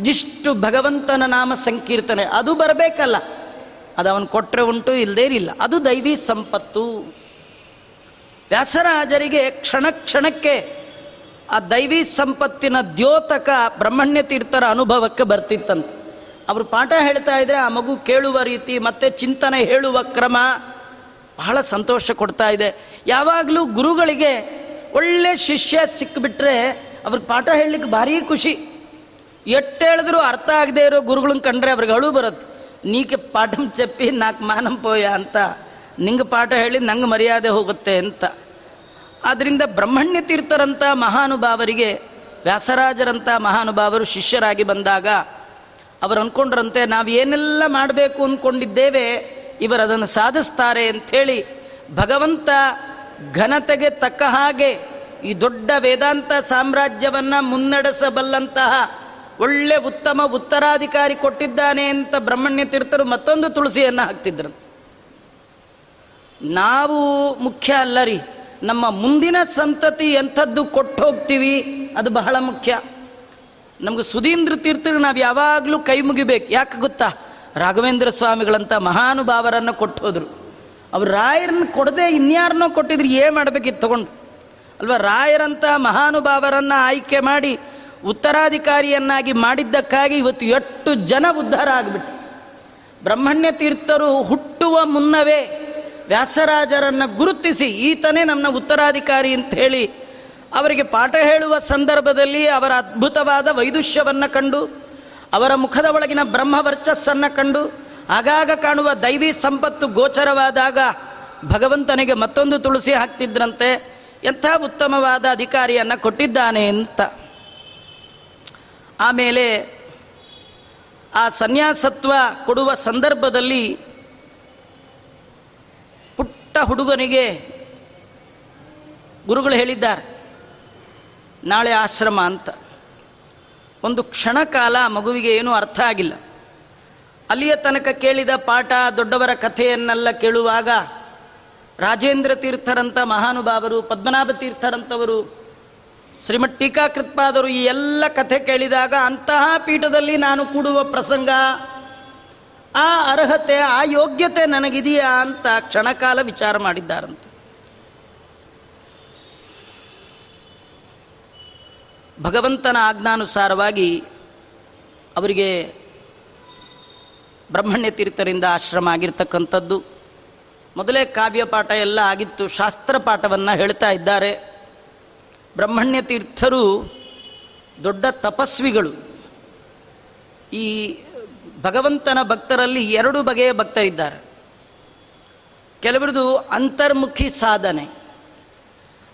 ಜಿಷ್ಟು ಭಗವಂತನ ನಾಮ ಸಂಕೀರ್ತನೆ. ಅದು ಬರಬೇಕಲ್ಲ. ಅದು ಅವನು ಕೊಟ್ಟರೆ ಉಂಟು ಇಲ್ಲದೇ ಇರಲಿಲ್ಲ. ಅದು ದೈವಿ ಸಂಪತ್ತು. ವ್ಯಾಸರಾಜರಿಗೆ ಕ್ಷಣ ಕ್ಷಣಕ್ಕೆ ಆ ದೈವಿ ಸಂಪತ್ತಿನ ದ್ಯೋತಕ ಬ್ರಹ್ಮಣ್ಯ ತೀರ್ಥರ ಅನುಭವಕ್ಕೆ ಬರ್ತಿತ್ತಂತೆ. ಅವರು ಪಾಠ ಹೇಳ್ತಾ ಇದ್ರೆ ಆ ಮಗು ಕೇಳುವ ರೀತಿ, ಮತ್ತೆ ಚಿಂತನೆ ಹೇಳುವ ಕ್ರಮ ಬಹಳ ಸಂತೋಷ ಕೊಡ್ತಾ ಇದೆ. ಯಾವಾಗಲೂ ಗುರುಗಳಿಗೆ ಒಳ್ಳೆ ಶಿಷ್ಯ ಸಿಕ್ಕಿಬಿಟ್ರೆ ಅವ್ರಿಗೆ ಪಾಠ ಹೇಳಲಿಕ್ಕೆ ಭಾರಿ ಖುಷಿ. ಎಷ್ಟು ಹೇಳಿದ್ರು ಅರ್ಥ ಆಗದೆ ಇರೋ ಗುರುಗಳನ್ನ ಕಂಡ್ರೆ ಅವ್ರಿಗೆ ಅಳು ಬರುತ್ತೆ. ನೀಕೆ ಪಾಠಂ ಚೆಪ್ಪಿ ನಾಲ್ಕು ಮಾನಂ ಪೋಯ ಅಂತ. ನಿಂಗೆ ಪಾಠ ಹೇಳಿ ನಂಗೆ ಮರ್ಯಾದೆ ಹೋಗುತ್ತೆ ಅಂತ. ಆದ್ದರಿಂದ ಬ್ರಹ್ಮಣ್ಯ ತೀರ್ಥರಂಥ ಮಹಾನುಭಾವರಿಗೆ ವ್ಯಾಸರಾಜರಂಥ ಮಹಾನುಭಾವರು ಶಿಷ್ಯರಾಗಿ ಬಂದಾಗ ಅವರು ಅಂದ್ಕೊಂಡ್ರಂತೆ ನಾವು ಏನೆಲ್ಲ ಮಾಡಬೇಕು ಅಂದ್ಕೊಂಡಿದ್ದೇವೆ ಇವರು ಅದನ್ನು ಸಾಧಿಸ್ತಾರೆ ಅಂಥೇಳಿ ಭಗವಂತ ಘನತೆಗೆ ತಕ್ಕ ಹಾಗೆ ಈ ದೊಡ್ಡ ವೇದಾಂತ ಸಾಮ್ರಾಜ್ಯವನ್ನು ಮುನ್ನಡೆಸಬಲ್ಲಂತಹ ಒಳ್ಳೆ ಉತ್ತಮ ಉತ್ತರಾಧಿಕಾರಿ ಕೊಟ್ಟಿದ್ದಾನೆ ಅಂತ ಬ್ರಹ್ಮಣ್ಯ ತೀರ್ಥರು ಮತ್ತೊಂದು ತುಳಸಿಯನ್ನು ಹಾಕ್ತಿದ್ರು. ನಾವು ಮುಖ್ಯ ಅಲ್ಲ ರೀ, ನಮ್ಮ ಮುಂದಿನ ಸಂತತಿ ಎಂಥದ್ದು ಕೊಟ್ಟು ಹೋಗ್ತೀವಿ ಅದು ಬಹಳ ಮುಖ್ಯ. ನಮ್ಗೆ ಸುಧೀಂದ್ರ ತೀರ್ಥರು ನಾವು ಯಾವಾಗಲೂ ಕೈ ಮುಗಿಬೇಕು. ಯಾಕೆ ಗೊತ್ತಾ? ರಾಘವೇಂದ್ರ ಸ್ವಾಮಿಗಳಂತ ಮಹಾನುಭಾವರನ್ನು ಕೊಟ್ಟು ಹೋದ್ರು ಅವ್ರು ರಾಯರನ್ನ ಕೊಡದೆ ಇನ್ಯಾರನ್ನೋ ಕೊಟ್ಟಿದ್ರು, ಏನು ಮಾಡಬೇಕಿತ್ತು ತಗೊಂಡು? ಅಲ್ವಾ, ರಾಯರಂತ ಮಹಾನುಭಾವರನ್ನು ಆಯ್ಕೆ ಮಾಡಿ ಉತ್ತರಾಧಿಕಾರಿಯನ್ನಾಗಿ ಮಾಡಿದ್ದಕ್ಕಾಗಿ ಇವತ್ತು ಎಷ್ಟು ಜನ ಉದ್ಧಾರ ಆಗಿಬಿಟ್ಟು ಬ್ರಹ್ಮಣ್ಯ ತೀರ್ಥರು ಹುಟ್ಟುವ ಮುನ್ನವೇ ವ್ಯಾಸರಾಜರನ್ನು ಗುರುತಿಸಿ, ಈತನೇ ನನ್ನ ಉತ್ತರಾಧಿಕಾರಿ ಅಂತ ಹೇಳಿ ಅವರಿಗೆ ಪಾಠ ಹೇಳುವ ಸಂದರ್ಭದಲ್ಲಿ ಅವರ ಅದ್ಭುತವಾದ ವೈದುಷ್ಯವನ್ನು ಕಂಡು, ಅವರ ಮುಖದ ಒಳಗಿನ ಬ್ರಹ್ಮವರ್ಚಸ್ಸನ್ನು ಕಂಡು, ಆಗಾಗ ಕಾಣುವ ದೈವಿ ಸಂಪತ್ತು ಗೋಚರವಾದಾಗ ಭಗವಂತನಿಗೆ ಮತ್ತೊಂದು ತುಳಸಿ ಹಾಕ್ತಿದ್ರಂತೆ, ಎಂಥ ಉತ್ತಮವಾದ ಅಧಿಕಾರಿಯನ್ನು ಕೊಟ್ಟಿದ್ದಾನೆ ಅಂತ. ಆಮೇಲೆ ಆ ಸನ್ಯಾಸತ್ವ ಕೊಡುವ ಸಂದರ್ಭದಲ್ಲಿ ಪುಟ್ಟ ಹುಡುಗನಿಗೆ ಗುರುಗಳು ಹೇಳಿದ್ದಾರೆ ನಾಳೆ ಆಶ್ರಮ ಅಂತ. ಒಂದು ಕ್ಷಣ ಕಾಲ ಮಗುವಿಗೆ ಏನೂ ಅರ್ಥ ಆಗಿಲ್ಲ. ಅಲ್ಲಿಯ ತನಕ ಕೇಳಿದ ಪಾಠ ದೊಡ್ಡವರ ಕಥೆಯನ್ನೆಲ್ಲ ಕೇಳುವಾಗ ರಾಜೇಂದ್ರ ತೀರ್ಥರಂಥ ಮಹಾನುಭಾವರು, ಪದ್ಮನಾಭ ತೀರ್ಥರಂಥವರು ಶ್ರೀಮಠ್ ಟೀಕಾಕೃತ್ಪಾದರು ಈ ಎಲ್ಲ ಕಥೆ ಕೇಳಿದಾಗ ಅಂತಹ ಪೀಠದಲ್ಲಿ ನಾನು ಕೂಡುವ ಪ್ರಸಂಗ, ಆ ಅರ್ಹತೆ, ಆ ಯೋಗ್ಯತೆ ನನಗಿದೆಯಾ ಅಂತ ಕ್ಷಣಕಾಲ ವಿಚಾರ ಮಾಡಿದ್ದಾರಂತೆ. ಭಗವಂತನ ಆಜ್ಞಾನುಸಾರವಾಗಿ ಅವರಿಗೆ ಬ್ರಹ್ಮಣ್ಯ ತೀರ್ಥರಿಂದ ಆಶ್ರಮ ಆಗಿರ್ತಕ್ಕಂಥದ್ದು. ಮೊದಲೇ ಕಾವ್ಯ ಪಾಠ ಎಲ್ಲ ಆಗಿತ್ತು. ಶಾಸ್ತ್ರ ಪಾಠವನ್ನು ಹೇಳ್ತಾ ಇದ್ದಾರೆ. ಬ್ರಹ್ಮಣ್ಯ ತೀರ್ಥರು ದೊಡ್ಡ ತಪಸ್ವಿಗಳು. ಈ ಭಗವಂತನ ಭಕ್ತರಲ್ಲಿ ಎರಡು ಬಗೆಯ ಭಕ್ತರಿದ್ದಾರೆ. ಕೆಲವರದು ಅಂತರ್ಮುಖಿ ಸಾಧನೆ.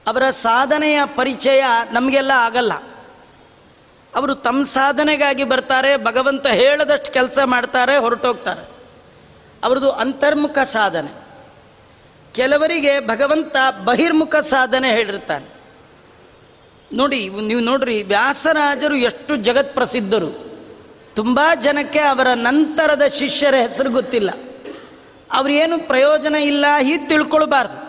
ಅವರ ಸಾಧನೆಯ ಪರಿಚಯ ನಮಗೆಲ್ಲ ಆಗಲ್ಲ. ಅವರು ತಮ್ಮ ಸಾಧನೆಗಾಗಿ ಬರ್ತಾರೆ, ಭಗವಂತ ಹೇಳದಷ್ಟು ಕೆಲಸ ಮಾಡ್ತಾರೆ, ಹೊರಟೋಗ್ತಾರೆ. ಅವ್ರದ್ದು ಅಂತರ್ಮುಖ ಸಾಧನೆ. ಕೆಲವರಿಗೆ ಭಗವಂತ ಬಹಿರ್ಮುಖ ಸಾಧನೆ ಹೇಳಿರ್ತಾನೆ. ನೋಡಿ, ನೀವು ನೋಡ್ರಿ, ವ್ಯಾಸರಾಜರು ಎಷ್ಟು ಜಗತ್ ಪ್ರಸಿದ್ಧರು. ತುಂಬ ಜನಕ್ಕೆ ಅವರ ನಂತರದ ಶಿಷ್ಯರ ಹೆಸರು ಗೊತ್ತಿಲ್ಲ. ಅವ್ರೇನು ಪ್ರಯೋಜನ ಇಲ್ಲ, ಹೀಗೆ ತಿಳ್ಕೊಳ್ಬಾರ್ದು.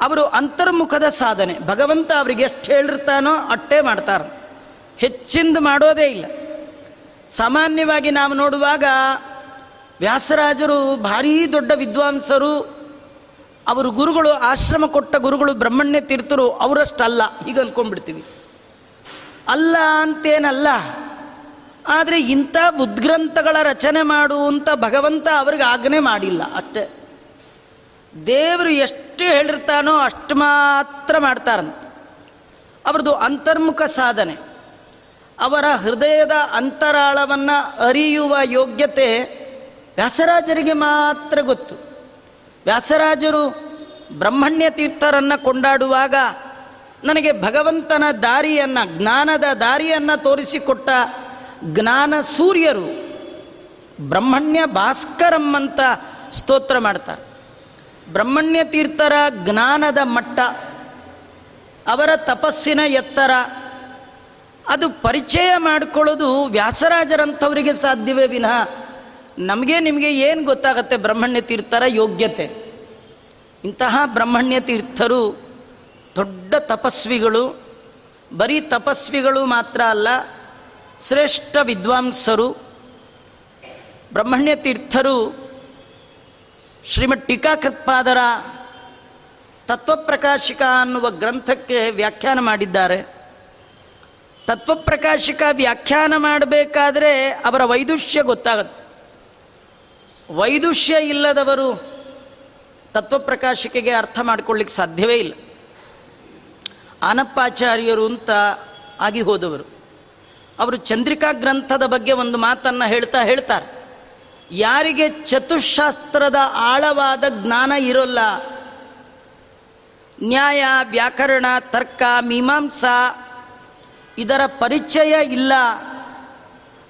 ಅವರು ಅಂತರ್ಮುಖದ ಸಾಧನೆ. ಭಗವಂತ ಅವರಿಗೆ ಎಷ್ಟು ಹೇಳಿರ್ತಾನೋ ಅಟ್ಟೇ ಮಾಡ್ತಾರೆ. ಹೆಚ್ಚಿಂದು ಮಾಡೋದೇ ಇಲ್ಲ. ಸಾಮಾನ್ಯವಾಗಿ ನಾವು ನೋಡುವಾಗ ವ್ಯಾಸರಾಜರು ಭಾರೀ ದೊಡ್ಡ ವಿದ್ವಾಂಸರು, ಅವರು ಗುರುಗಳು, ಆಶ್ರಮ ಕೊಟ್ಟ ಗುರುಗಳು, ಬ್ರಹ್ಮಣ್ಯ ತೀರ್ಥರು ಅವರಷ್ಟಲ್ಲ. ಈಗ ಅಂದ್ಕೊಂಡ್ಬಿಡ್ತೀವಿ ಅಲ್ಲ ಅಂತೇನಲ್ಲ. ಆದರೆ ಇಂಥ ಉದ್ಗ್ರಂಥಗಳ ರಚನೆ ಮಾಡುವಂಥ ಭಗವಂತ ಅವ್ರಿಗೆ ಆಜ್ಞೆ ಮಾಡಿಲ್ಲ ಅಷ್ಟೇ. ದೇವರು ಎಷ್ಟು ಹೇಳಿರ್ತಾನೋ ಅಷ್ಟು ಮಾತ್ರ ಮಾಡ್ತಾರಂತ. ಅವ್ರದ್ದು ಅಂತರ್ಮುಖ ಸಾಧನೆ. ಅವರ ಹೃದಯದ ಅಂತರಾಳವನ್ನು ಅರಿಯುವ ಯೋಗ್ಯತೆ ವ್ಯಾಸರಾಜರಿಗೆ ಮಾತ್ರ ಗೊತ್ತು. ವ್ಯಾಸರಾಜರು ಬ್ರಹ್ಮಣ್ಯ ತೀರ್ಥರನ್ನು ಕೊಂಡಾಡುವಾಗ ನನಗೆ ಭಗವಂತನ ದಾರಿಯನ್ನು, ಜ್ಞಾನದ ದಾರಿಯನ್ನು ತೋರಿಸಿಕೊಟ್ಟ ಜ್ಞಾನ ಸೂರ್ಯರು ಬ್ರಹ್ಮಣ್ಯ ಭಾಸ್ಕರಂ ಅಂತ ಸ್ತೋತ್ರ ಮಾಡ್ತಾರೆ. ಬ್ರಹ್ಮಣ್ಯ ತೀರ್ಥರ ಜ್ಞಾನದ ಮಟ್ಟ, ಅವರ ತಪಸ್ಸಿನ ಎತ್ತರ, ಅದು ಪರಿಚಯ ಮಾಡಿಕೊಳ್ಳೋದು ವ್ಯಾಸರಾಜರಂಥವರಿಗೆ ಸಾಧ್ಯವೇ ವಿನಃ ನಮಗೆ ನಿಮಗೆ ಏನು ಗೊತ್ತಾಗತ್ತೆ ಬ್ರಹ್ಮಣ್ಯ ತೀರ್ಥರ ಯೋಗ್ಯತೆ? ಇಂತಹ ಬ್ರಹ್ಮಣ್ಯ ತೀರ್ಥರು ದೊಡ್ಡ ತಪಸ್ವಿಗಳು, ಬರೀ ತಪಸ್ವಿಗಳು ಮಾತ್ರ ಅಲ್ಲ, ಶ್ರೇಷ್ಠ ವಿದ್ವಾಂಸರು. ಬ್ರಹ್ಮಣ್ಯ ತೀರ್ಥರು ಶ್ರೀಮದ್ ಟೀಕಾಕೃತ್ಪಾದರ ತತ್ವಪ್ರಕಾಶಿಕ ಅನ್ನುವ ಗ್ರಂಥಕ್ಕೆ ವ್ಯಾಖ್ಯಾನ ಮಾಡಿದ್ದಾರೆ. ತತ್ವಪ್ರಕಾಶಿಕ ವ್ಯಾಖ್ಯಾನ ಮಾಡಬೇಕಾದ್ರೆ ಅವರ ವೈದುಷ್ಯ ಗೊತ್ತಾಗುತ್ತೆ. ವೈದುಷ್ಯ ಇಲ್ಲದವರು ತತ್ವಪ್ರಕಾಶಿಕೆಗೆ ಅರ್ಥ ಮಾಡಿಕೊಳ್ಳಿಕ್ಕೆ ಸಾಧ್ಯವೇ ಇಲ್ಲ. ಆನಪ್ಪಾಚಾರ್ಯರು ಅಂತ ಆಗಿ ಹೋದವರು. ಅವರು ಚಂದ್ರಿಕಾ ಗ್ರಂಥದ ಬಗ್ಗೆ ಒಂದು ಮಾತನ್ನು ಹೇಳ್ತಾ ಹೇಳ್ತಾರೆ. ಯಾರಿಗೆ ಚತುಶಾಸ್ತ್ರದ ಆಳವಾದ ಜ್ಞಾನ ಇರೋಲ್ಲ? ನ್ಯಾಯ, ವ್ಯಾಕರಣ, ತರ್ಕ, ಮೀಮಾಂಸಾ ಇದರ ಪರಿಚಯ ಇಲ್ಲ.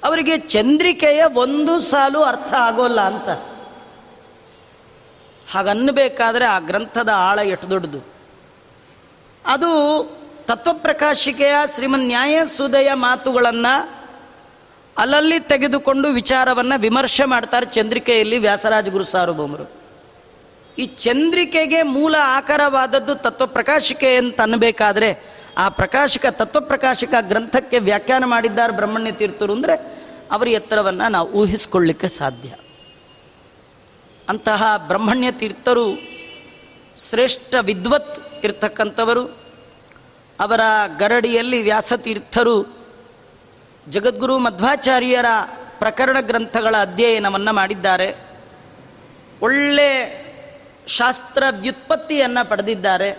ಅವರಿಗೆ ಚಂದ್ರಿಕೆಯ ಒಂದು ಸಾಲು ಅರ್ಥ ಆಗೋಲ್ಲ ಅಂತ. ಹಾಗನ್ನಬೇಕಾದ್ರೆ ಆ ಗ್ರಂಥದ ಆಳ ಎಷ್ಟು ದೊಡ್ಡದು? ಅದು ತತ್ವಪ್ರಕಾಶಿಕೆಯ ಶ್ರೀಮನ್ ನ್ಯಾಯ ಸುದಯ ಮಾತುಗಳನ್ನು ಅಲ್ಲಲ್ಲಿ ತೆಗೆದುಕೊಂಡು ವಿಚಾರವನ್ನು ವಿಮರ್ಶೆ ಮಾಡ್ತಾರೆ ಚಂದ್ರಿಕೆಯಲ್ಲಿ ವ್ಯಾಸರಾಜ ಗುರು ಸಾರ್ವಭೌಮರು. ಈ ಚಂದ್ರಿಕೆಗೆ ಮೂಲ ಆಕಾರವಾದದ್ದು ತತ್ವಪ್ರಕಾಶಿಕೆ ಅಂತ ಅನ್ನಬೇಕಾದ್ರೆ ಆ ಪ್ರಕಾಶಕ ತತ್ವಪ್ರಕಾಶಕ ಗ್ರಂಥಕ್ಕೆ ವ್ಯಾಖ್ಯಾನ ಮಾಡಿದ್ದಾರೆ ಬ್ರಹ್ಮಣ್ಯ ತೀರ್ಥರು ಅಂದರೆ ಅವರ ಎತ್ತರವನ್ನು ನಾವು ಊಹಿಸಿಕೊಳ್ಳಿಕ್ಕೆ ಸಾಧ್ಯ. ಅಂತಹ ಬ್ರಹ್ಮಣ್ಯ ತೀರ್ಥರು ಶ್ರೇಷ್ಠ ವಿದ್ವತ್ ಇರ್ತಕ್ಕಂಥವರು. ಅವರ ಗರಡಿಯಲ್ಲಿ ವ್ಯಾಸತೀರ್ಥರು ಜಗದ್ಗುರು ಮಧ್ವಾಚಾರ್ಯರ ಪ್ರಕರಣ ಗ್ರಂಥಗಳ ಅಧ್ಯಯನವನ್ನು ಮಾಡಿದ್ದಾರೆ. ಒಳ್ಳೆ ಶಾಸ್ತ್ರ ವ್ಯುತ್ಪತ್ತಿಯನ್ನು ಪಡೆದಿದ್ದಾರೆ.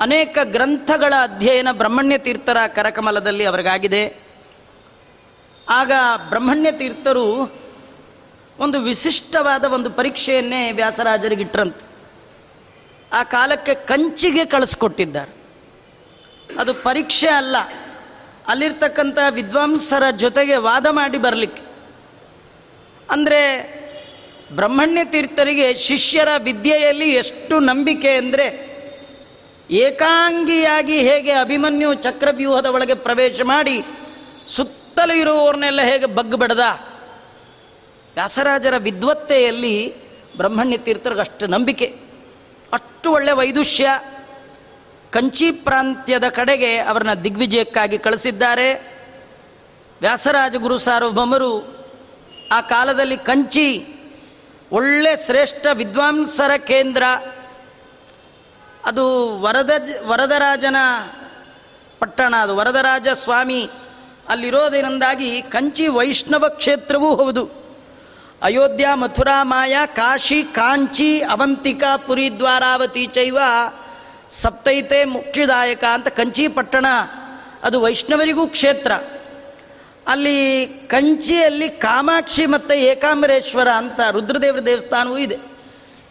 ಅನೇಕ ಗ್ರಂಥಗಳ ಅಧ್ಯಯನ ಬ್ರಹ್ಮಣ್ಯ ತೀರ್ಥರ ಕರಕಮಲದಲ್ಲಿ ಅವರಿಗಾಗಿದೆ. ಆಗ ಬ್ರಹ್ಮಣ್ಯ ತೀರ್ಥರು ಒಂದು ವಿಶಿಷ್ಟವಾದ ಒಂದು ಪರೀಕ್ಷೆಯನ್ನೇ ವ್ಯಾಸರಾಜರಿಗಿಟ್ರಂತೆ ಆ ಕಾಲಕ್ಕೆ ಕಂಚಿಗೆ ಕಳಿಸ್ಕೊಟ್ಟಿದ್ದಾರೆ. ಅದು ಪರೀಕ್ಷೆ ಅಲ್ಲ. ಅಲ್ಲಿರ್ತಕ್ಕಂಥ ವಿದ್ವಾಂಸರ ಜೊತೆಗೆ ವಾದ ಮಾಡಿ ಬರಲಿಕ್ಕೆ. ಅಂದರೆ ಬ್ರಹ್ಮಣ್ಯ ತೀರ್ಥರಿಗೆ ಶಿಷ್ಯರ ವಿದ್ಯೆಯಲ್ಲಿ ಎಷ್ಟು ನಂಬಿಕೆ ಅಂದರೆ ಏಕಾಂಗಿಯಾಗಿ ಹೇಗೆ ಅಭಿಮನ್ಯು ಚಕ್ರವ್ಯೂಹದ ಒಳಗೆ ಪ್ರವೇಶ ಮಾಡಿ ಸುತ್ತಲೂ ಇರುವವ್ರನ್ನೆಲ್ಲ ಹೇಗೆ ಬಗ್ಗು ಬಡದ? ವ್ಯಾಸರಾಜರ ವಿದ್ವತ್ತೆಯಲ್ಲಿ ಬ್ರಹ್ಮಣ್ಯ ತೀರ್ಥರಿಗೆ ಅಷ್ಟು ನಂಬಿಕೆ. ಅಷ್ಟು ಒಳ್ಳೆ ವೈದುಷ್ಯ. ಕಂಚಿ ಪ್ರಾಂತ್ಯದ ಕಡೆಗೆ ಅವರನ್ನ ದಿಗ್ವಿಜಯಕ್ಕಾಗಿ ಕಳಿಸಿದ್ದಾರೆ. ವ್ಯಾಸರಾಜ ಗುರು ಸಾರ್ವಭೌಮರು ಆ ಕಾಲದಲ್ಲಿ ಕಂಚಿ ಒಳ್ಳೆ ಶ್ರೇಷ್ಠ ವಿದ್ವಾಂಸರ ಕೇಂದ್ರ. ಅದು ವರದ, ವರದರಾಜನ ಪಟ್ಟಣ, ಅದು ವರದರಾಜ ಸ್ವಾಮಿ ಅಲ್ಲಿರೋದರಿಂದಾಗಿ ಕಂಚಿ ವೈಷ್ಣವ ಕ್ಷೇತ್ರವೂ ಹೌದು. ಅಯೋಧ್ಯ ಮಥುರಾ ಮಾಯಾ ಕಾಶಿ ಕಾಂಚಿ ಅವಂತಿಕಾ ಪುರಿ ದ್ವಾರಾವತಿ ಚೈವ ಸಪ್ತೈತೆ ಮುಖ್ಯದಾಯಕ ಅಂತ ಕಂಚಿಪಟ್ಟಣ ಅದು ವೈಷ್ಣವರಿಗೂ ಕ್ಷೇತ್ರ. ಅಲ್ಲಿ ಕಂಚಿಯಲ್ಲಿ ಕಾಮಾಕ್ಷಿ ಮತ್ತು ಏಕಾಂಬರೇಶ್ವರ ಅಂತ ರುದ್ರದೇವರ ದೇವಸ್ಥಾನವೂ ಇದೆ.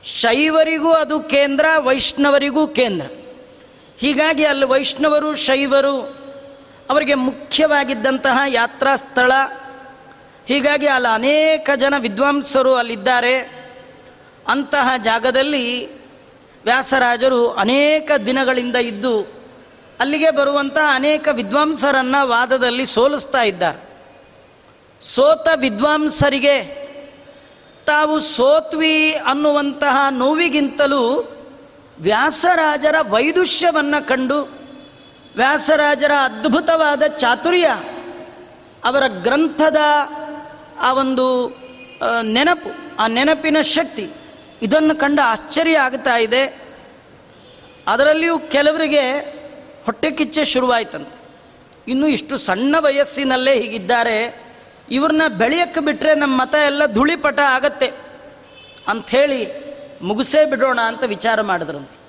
ಶೈವರಿಗೂ ಅದು ಕೇಂದ್ರ, ವೈಷ್ಣವರಿಗೂ ಕೇಂದ್ರ. ಹೀಗಾಗಿ ಅಲ್ಲಿ ವೈಷ್ಣವರು, ಶೈವರು ಅವರಿಗೆ ಮುಖ್ಯವಾಗಿದ್ದಂತಹ ಯಾತ್ರಾ ಸ್ಥಳ. ಹೀಗಾಗಿ ಅಲ್ಲಿ ಅನೇಕ ಜನ ವಿದ್ವಾಂಸರು ಅಲ್ಲಿದ್ದಾರೆ. ಅಂತಹ ಜಾಗದಲ್ಲಿ ವ್ಯಾಸರಾಜರು ಅನೇಕ ದಿನಗಳಿಂದ ಇದ್ದು ಅಲ್ಲಿಗೆ ಬರುವಂಥ ಅನೇಕ ವಿದ್ವಾಂಸರನ್ನು ವಾದದಲ್ಲಿ ಸೋಲಿಸ್ತಾ ಇದ್ದಾರೆ. ಸೋತ ವಿದ್ವಾಂಸರಿಗೆ ತಾವು ಸೋತ್ವಿ ಅನ್ನುವಂತಹ ನೋವಿಗಿಂತಲೂ ವ್ಯಾಸರಾಜರ ವೈದುಷ್ಯವನ್ನು ಕಂಡು ವ್ಯಾಸರಾಜರ ಅದ್ಭುತವಾದ ಚಾತುರ್ಯ ಅವರ ಗ್ರಂಥದ ಆ ಒಂದು ನೆನಪು, ಆ ನೆನಪಿನ ಶಕ್ತಿ ಇದನ್ನು ಕಂಡು ಆಶ್ಚರ್ಯ ಆಗ್ತಾ ಇದೆ. ಅದರಲ್ಲಿಯೂ ಕೆಲವರಿಗೆ ಹೊಟ್ಟೆ ಕಿಚ್ಚೆ ಶುರುವಾಯ್ತಂತೆ. ಇನ್ನು ಇಷ್ಟು ಸಣ್ಣ ವಯಸ್ಸಿನಲ್ಲೇ ಹೀಗಿದ್ದಾರೆ. ಇವ್ರನ್ನ ಬೆಳೆಯಕ್ಕೆ ಬಿಟ್ಟರೆ ನಮ್ಮ ಮತ ಎಲ್ಲ ಧೂಳಿಪಟ ಆಗತ್ತೆ. ಅಂಥೇಳಿ ಮುಗಿಸೇ ಬಿಡೋಣ ಅಂತ ವಿಚಾರ ಮಾಡಿದ್ರಂತೆ.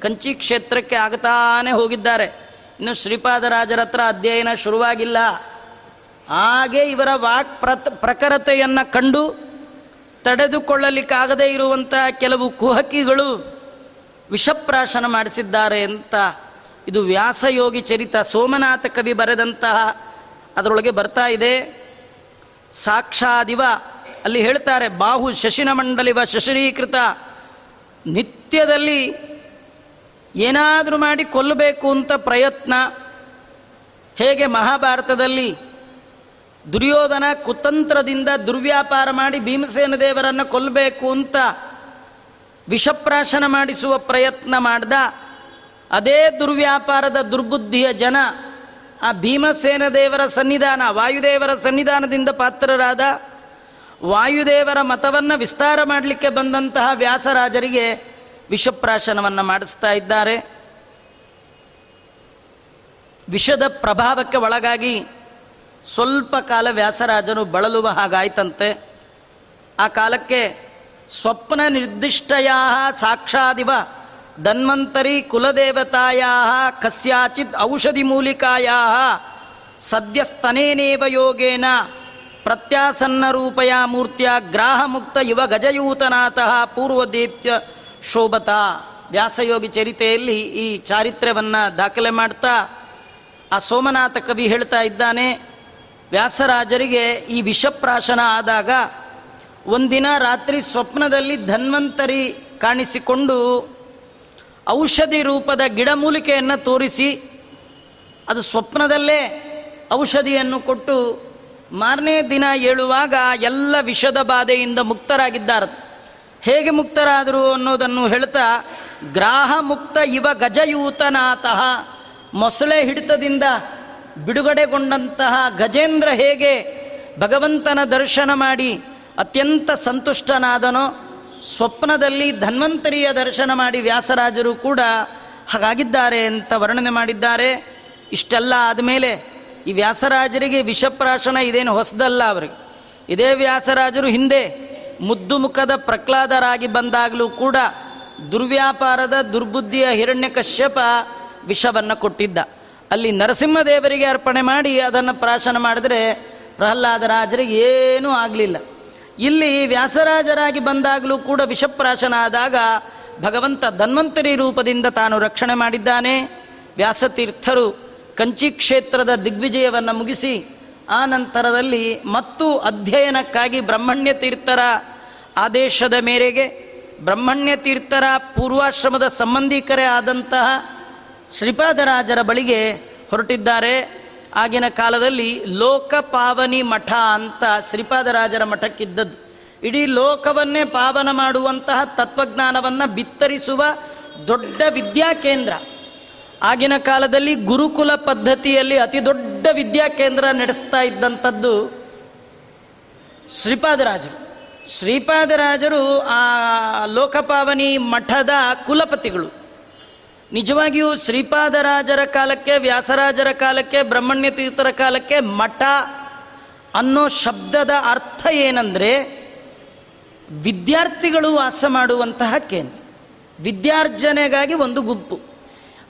ಕಂಚಿ ಕ್ಷೇತ್ರಕ್ಕೆ ಆಗತಾನೆ ಹೋಗಿದ್ದಾರೆ. ಇನ್ನು ಶ್ರೀಪಾದರಾಜರ ಹತ್ರ ಅಧ್ಯಯನ ಶುರುವಾಗಿಲ್ಲ. ಹಾಗೆ ಇವರ ವಾಕ್ ಪ್ರತ್ ಪ್ರಖರತೆಯನ್ನು ಕಂಡು ತಡೆದುಕೊಳ್ಳಲಿಕ್ಕಾಗದೇ ಇರುವಂಥ ಕೆಲವು ಕುಹಕಿಗಳು ವಿಷಪ್ರಾಶನ ಮಾಡಿಸಿದ್ದಾರೆ ಅಂತ ಇದು ವ್ಯಾಸಯೋಗಿ ಚರಿತ ಸೋಮನಾಥ ಕವಿ ಬರೆದಂತಹ ಅದರೊಳಗೆ ಬರ್ತಾ ಇದೆ. ಸಾಕ್ಷಾದಿವ ಅಲ್ಲಿ ಹೇಳ್ತಾರೆ, ಬಾಹು ಶಶಿನ ಮಂಡಲಿವ ಶಶಿರೀಕೃತ, ನಿತ್ಯದಲ್ಲಿ ಏನಾದರೂ ಮಾಡಿ ಕೊಲ್ಲಬೇಕು ಅಂತ ಪ್ರಯತ್ನ. ಹೇಗೆ ಮಹಾಭಾರತದಲ್ಲಿ ದುರ್ಯೋಧನ ಕುತಂತ್ರದಿಂದ ದುರ್ವ್ಯಾಪಾರ ಮಾಡಿ ಭೀಮಸೇನ ದೇವರನ್ನು ಕೊಲ್ಲಬೇಕು ಅಂತ ವಿಷಪ್ರಾಶನ ಮಾಡಿಸುವ ಪ್ರಯತ್ನ ಮಾಡ್ದ. ಅದೇ ದುರ್ವ್ಯಾಪಾರದ ದುರ್ಬುದ್ಧಿಯ ಜನ ಆ ಭೀಮಸೇನ ದೇವರ ಸನ್ನಿಧಾನ, ವಾಯುದೇವರ ಸನ್ನಿಧಾನದಿಂದ ಪಾತ್ರರಾದ ವಾಯುದೇವರ ಮತವನ್ನು ವಿಸ್ತಾರ ಮಾಡಲಿಕ್ಕೆ ಬಂದಂತಹ ವ್ಯಾಸರಾಜರಿಗೆ ವಿಷಪ್ರಾಶನವನ್ನು ಮಾಡಿಸ್ತಾ ಇದ್ದಾರೆ. ವಿಷದ ಪ್ರಭಾವಕ್ಕೆ ಒಳಗಾಗಿ ಸ್ವಲ್ಪ ಕಾಲ ವ್ಯಾಸರಾಜನು ಬಳಲುವ ಹಾಗಾಯ್ತಂತೆ. ಆ ಕಾಲಕ್ಕೆ ಸ್ವಪ್ನ ನಿರ್ದಿಷ್ಟಯ ಸಾಕ್ಷಾದಿವ ಧನ್ವಂತರಿ ಕುಲದೇವತಾಯ ಕಸ್ಯಾಚಿತ್ ಔಷಧಿ ಮೂಲಿಕಾಯ ಸದ್ಯಸ್ತನೇನೇವ ಯೋಗೇನ ಪ್ರತ್ಯಾಸನ್ನ ರೂಪಯ ಮೂರ್ತಿಯ ಗ್ರಾಹಮುಕ್ತ ಇವ ಗಜಯೂತನಾಥಃ ಪೂರ್ವದೇತ್ಯ ಶೋಭತ. ವ್ಯಾಸಯೋಗಿ ಚರಿತೆಯಲ್ಲಿ ಈ ಚಾರಿತ್ರ್ಯವನ್ನು ದಾಖಲೆ ಮಾಡ್ತಾ ಆ ಸೋಮನಾಥ ಕವಿ ಹೇಳ್ತಾ ಇದ್ದಾನೆ ವ್ಯಾಸರಾಜರಿಗೆ ಈ ವಿಷಪ್ರಾಶನ ಆದಾಗ ಒಂದಿನ ರಾತ್ರಿ ಸ್ವಪ್ನದಲ್ಲಿ ಧನ್ವಂತರಿ ಕಾಣಿಸಿಕೊಂಡು ಔಷಧಿ ರೂಪದ ಗಿಡಮೂಲಿಕೆಯನ್ನು ತೋರಿಸಿ ಅದು ಸ್ವಪ್ನದಲ್ಲೇ ಔಷಧಿಯನ್ನು ಕೊಟ್ಟು ಮಾರನೇ ದಿನ ಏಳುವಾಗ ಎಲ್ಲ ವಿಷದ ಬಾಧೆಯಿಂದ ಮುಕ್ತರಾಗಿದ್ದಾರೆ. ಹೇಗೆ ಮುಕ್ತರಾದರು ಅನ್ನೋದನ್ನು ಹೇಳ್ತಾ ಗ್ರಾಹ ಮುಕ್ತ ಇವ ಗಜಯೂತನಾತಃ, ಮೊಸಳೆ ಹಿಡಿತದಿಂದ ಬಿಡುಗಡೆಗೊಂಡಂತಹ ಗಜೇಂದ್ರ ಹೇಗೆ ಭಗವಂತನ ದರ್ಶನ ಮಾಡಿ ಅತ್ಯಂತ ಸಂತುಷ್ಟನಾದನೋ, ಸ್ವಪ್ನದಲ್ಲಿ ಧನ್ವಂತರಿಯ ದರ್ಶನ ಮಾಡಿ ವ್ಯಾಸರಾಜರು ಕೂಡ ಹಾಗಾಗಿದ್ದಾರೆ ಅಂತ ವರ್ಣನೆ ಮಾಡಿದ್ದಾರೆ. ಇಷ್ಟೆಲ್ಲ ಆದಮೇಲೆ ಈ ವ್ಯಾಸರಾಜರಿಗೆ ವಿಷಪ್ರಾಶನ ಇದೇನು ಹೊಸದಲ್ಲ ಅವರಿಗೆ. ಇದೇ ವ್ಯಾಸರಾಜರು ಹಿಂದೆ ಮುದ್ದು ಮುಖದ ಪ್ರಹ್ಲಾದರಾಗಿ ಬಂದಾಗಲೂ ಕೂಡ ದುರ್ವ್ಯಾಪಾರದ ದುರ್ಬುದ್ಧಿಯ ಹಿರಣ್ಯಕಶ್ಯಪ ವಿಷವನ್ನು ಕೊಟ್ಟಿದ್ದ. ಅಲ್ಲಿ ನರಸಿಂಹದೇವರಿಗೆ ಅರ್ಪಣೆ ಮಾಡಿ ಅದನ್ನು ಪ್ರಾಶನ ಮಾಡಿದ್ರೆ ಪ್ರಹ್ಲಾದರಾಜರಿಗೆ ಏನೂ ಆಗಲಿಲ್ಲ. ಇಲ್ಲಿ ವ್ಯಾಸರಾಜರಾಗಿ ಬಂದಾಗಲೂ ಕೂಡ ವಿಷಪ್ರಾಶನ ಆದಾಗ ಭಗವಂತ ಧನ್ವಂತರಿ ರೂಪದಿಂದ ತಾನು ರಕ್ಷಣೆ ಮಾಡಿದ್ದಾನೆ. ವ್ಯಾಸತೀರ್ಥರು ಕಂಚಿ ಕ್ಷೇತ್ರದ ದಿಗ್ವಿಜಯವನ್ನು ಮುಗಿಸಿ ಆ ನಂತರದಲ್ಲಿ ಮತ್ತು ಅಧ್ಯಯನಕ್ಕಾಗಿ ಬ್ರಹ್ಮಣ್ಯ ತೀರ್ಥರ ಆದೇಶದ ಮೇರೆಗೆ ಬ್ರಹ್ಮಣ್ಯ ತೀರ್ಥರ ಪೂರ್ವಾಶ್ರಮದ ಸಂಬಂಧಿಕರೇ ಆದಂತಹ ಶ್ರೀಪಾದರಾಜರ ಬಳಿಗೆ ಹೊರಟಿದ್ದಾರೆ. ಆಗಿನ ಕಾಲದಲ್ಲಿ ಲೋಕಪಾವನಿ ಮಠ ಅಂತ ಶ್ರೀಪಾದರಾಜರ ಮಠಕ್ಕಿದ್ದದ್ದು. ಇಡೀ ಲೋಕವನ್ನೇ ಪಾವನ ಮಾಡುವಂತಹ ತತ್ವಜ್ಞಾನವನ್ನು ಬಿತ್ತರಿಸುವ ದೊಡ್ಡ ವಿದ್ಯಾಕೇಂದ್ರ ಆಗಿನ ಕಾಲದಲ್ಲಿ ಗುರುಕುಲ ಪದ್ಧತಿಯಲ್ಲಿ ಅತಿ ದೊಡ್ಡ ವಿದ್ಯಾಕೇಂದ್ರ ನಡೆಸ್ತಾ ಇದ್ದಂಥದ್ದು ಶ್ರೀಪಾದರಾಜರು. ಶ್ರೀಪಾದರಾಜರು ಆ ಲೋಕಪಾವನಿ ಮಠದ ಕುಲಪತಿಗಳು. ನಿಜವಾಗಿಯೂ ಶ್ರೀಪಾದರಾಜರ ಕಾಲಕ್ಕೆ, ವ್ಯಾಸರಾಜರ ಕಾಲಕ್ಕೆ ಬ್ರಹ್ಮಣ್ಯ ತೀರ್ಥರ ಕಾಲಕ್ಕೆ ಮಠ ಅನ್ನೋ ಶಬ್ದದ ಅರ್ಥ ಏನಂದರೆ ವಿದ್ಯಾರ್ಥಿಗಳು ವಾಸ ಮಾಡುವಂತಹ ಕೇಂದ್ರ. ವಿದ್ಯಾರ್ಜನೆಗಾಗಿ ಒಂದು ಗುಂಪು.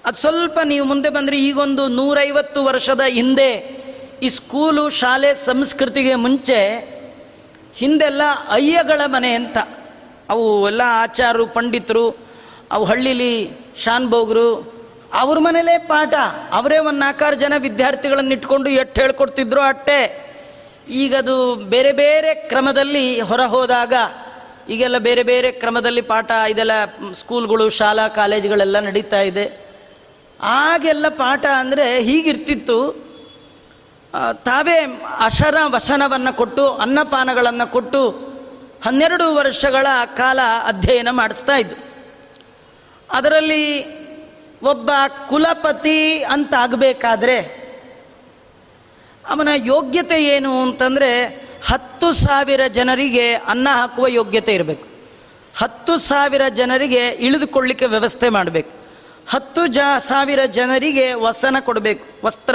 ಅದು ಸ್ವಲ್ಪ ನೀವು ಮುಂದೆ ಬಂದರೆ, ಈಗೊಂದು ನೂರೈವತ್ತು ವರ್ಷದ ಹಿಂದೆ ಈ ಸ್ಕೂಲು, ಶಾಲೆ, ಸಂಸ್ಕೃತಿಗೆ ಮುಂಚೆ ಹಿಂದೆಲ್ಲ ಅಯ್ಯಗಳ ಮನೆ ಅಂತ. ಅವು ಎಲ್ಲ ಆಚಾರರು ಪಂಡಿತರು, ಅವು ಹಳ್ಳಿಲಿ ಶಾನ್ಭೋಗ್ರು ಅವ್ರ ಮನೇಲೇ ಪಾಠ, ಅವರೇ ಒಂದು ನಾಲ್ಕಾರು ಜನ ವಿದ್ಯಾರ್ಥಿಗಳನ್ನು ಇಟ್ಕೊಂಡು ಎಷ್ಟು ಹೇಳ್ಕೊಡ್ತಿದ್ರು ಅಟ್ಟೆ. ಈಗದು ಬೇರೆ ಬೇರೆ ಕ್ರಮದಲ್ಲಿ ಹೊರ ಹೋದಾಗ ಈಗೆಲ್ಲ ಬೇರೆ ಬೇರೆ ಕ್ರಮದಲ್ಲಿ ಪಾಠ, ಇದೆಲ್ಲ ಸ್ಕೂಲ್ಗಳು, ಶಾಲಾ, ಕಾಲೇಜುಗಳೆಲ್ಲ ನಡೀತಾ ಇದೆ. ಆಗೆಲ್ಲ ಪಾಠ ಅಂದರೆ ಹೀಗಿರ್ತಿತ್ತು. ತಾವೇ ಅಶರ ವಸನವನ್ನು ಕೊಟ್ಟು, ಅನ್ನಪಾನಗಳನ್ನು ಕೊಟ್ಟು ಹನ್ನೆರಡು ವರ್ಷಗಳ ಕಾಲ ಅಧ್ಯಯನ ಮಾಡಿಸ್ತಾ ಇದ್ದು. ಅದರಲ್ಲಿ ಒಬ್ಬ ಕುಲಪತಿ ಅಂತ ಆಗಬೇಕಾದ್ರೆ ಅವನ ಯೋಗ್ಯತೆ ಏನು ಅಂತಂದರೆ ಹತ್ತು ಸಾವಿರ ಜನರಿಗೆ ಅನ್ನ ಹಾಕುವ ಯೋಗ್ಯತೆ ಇರಬೇಕು. ಹತ್ತು ಸಾವಿರ ಜನರಿಗೆ ಇಳಿದುಕೊಳ್ಳಿಕ್ಕೆ ವ್ಯವಸ್ಥೆ ಮಾಡಬೇಕು. ಹತ್ತು ಜ ಸಾವಿರ ಜನರಿಗೆ ವಸನ ಕೊಡಬೇಕು, ವಸ್ತ್ರ.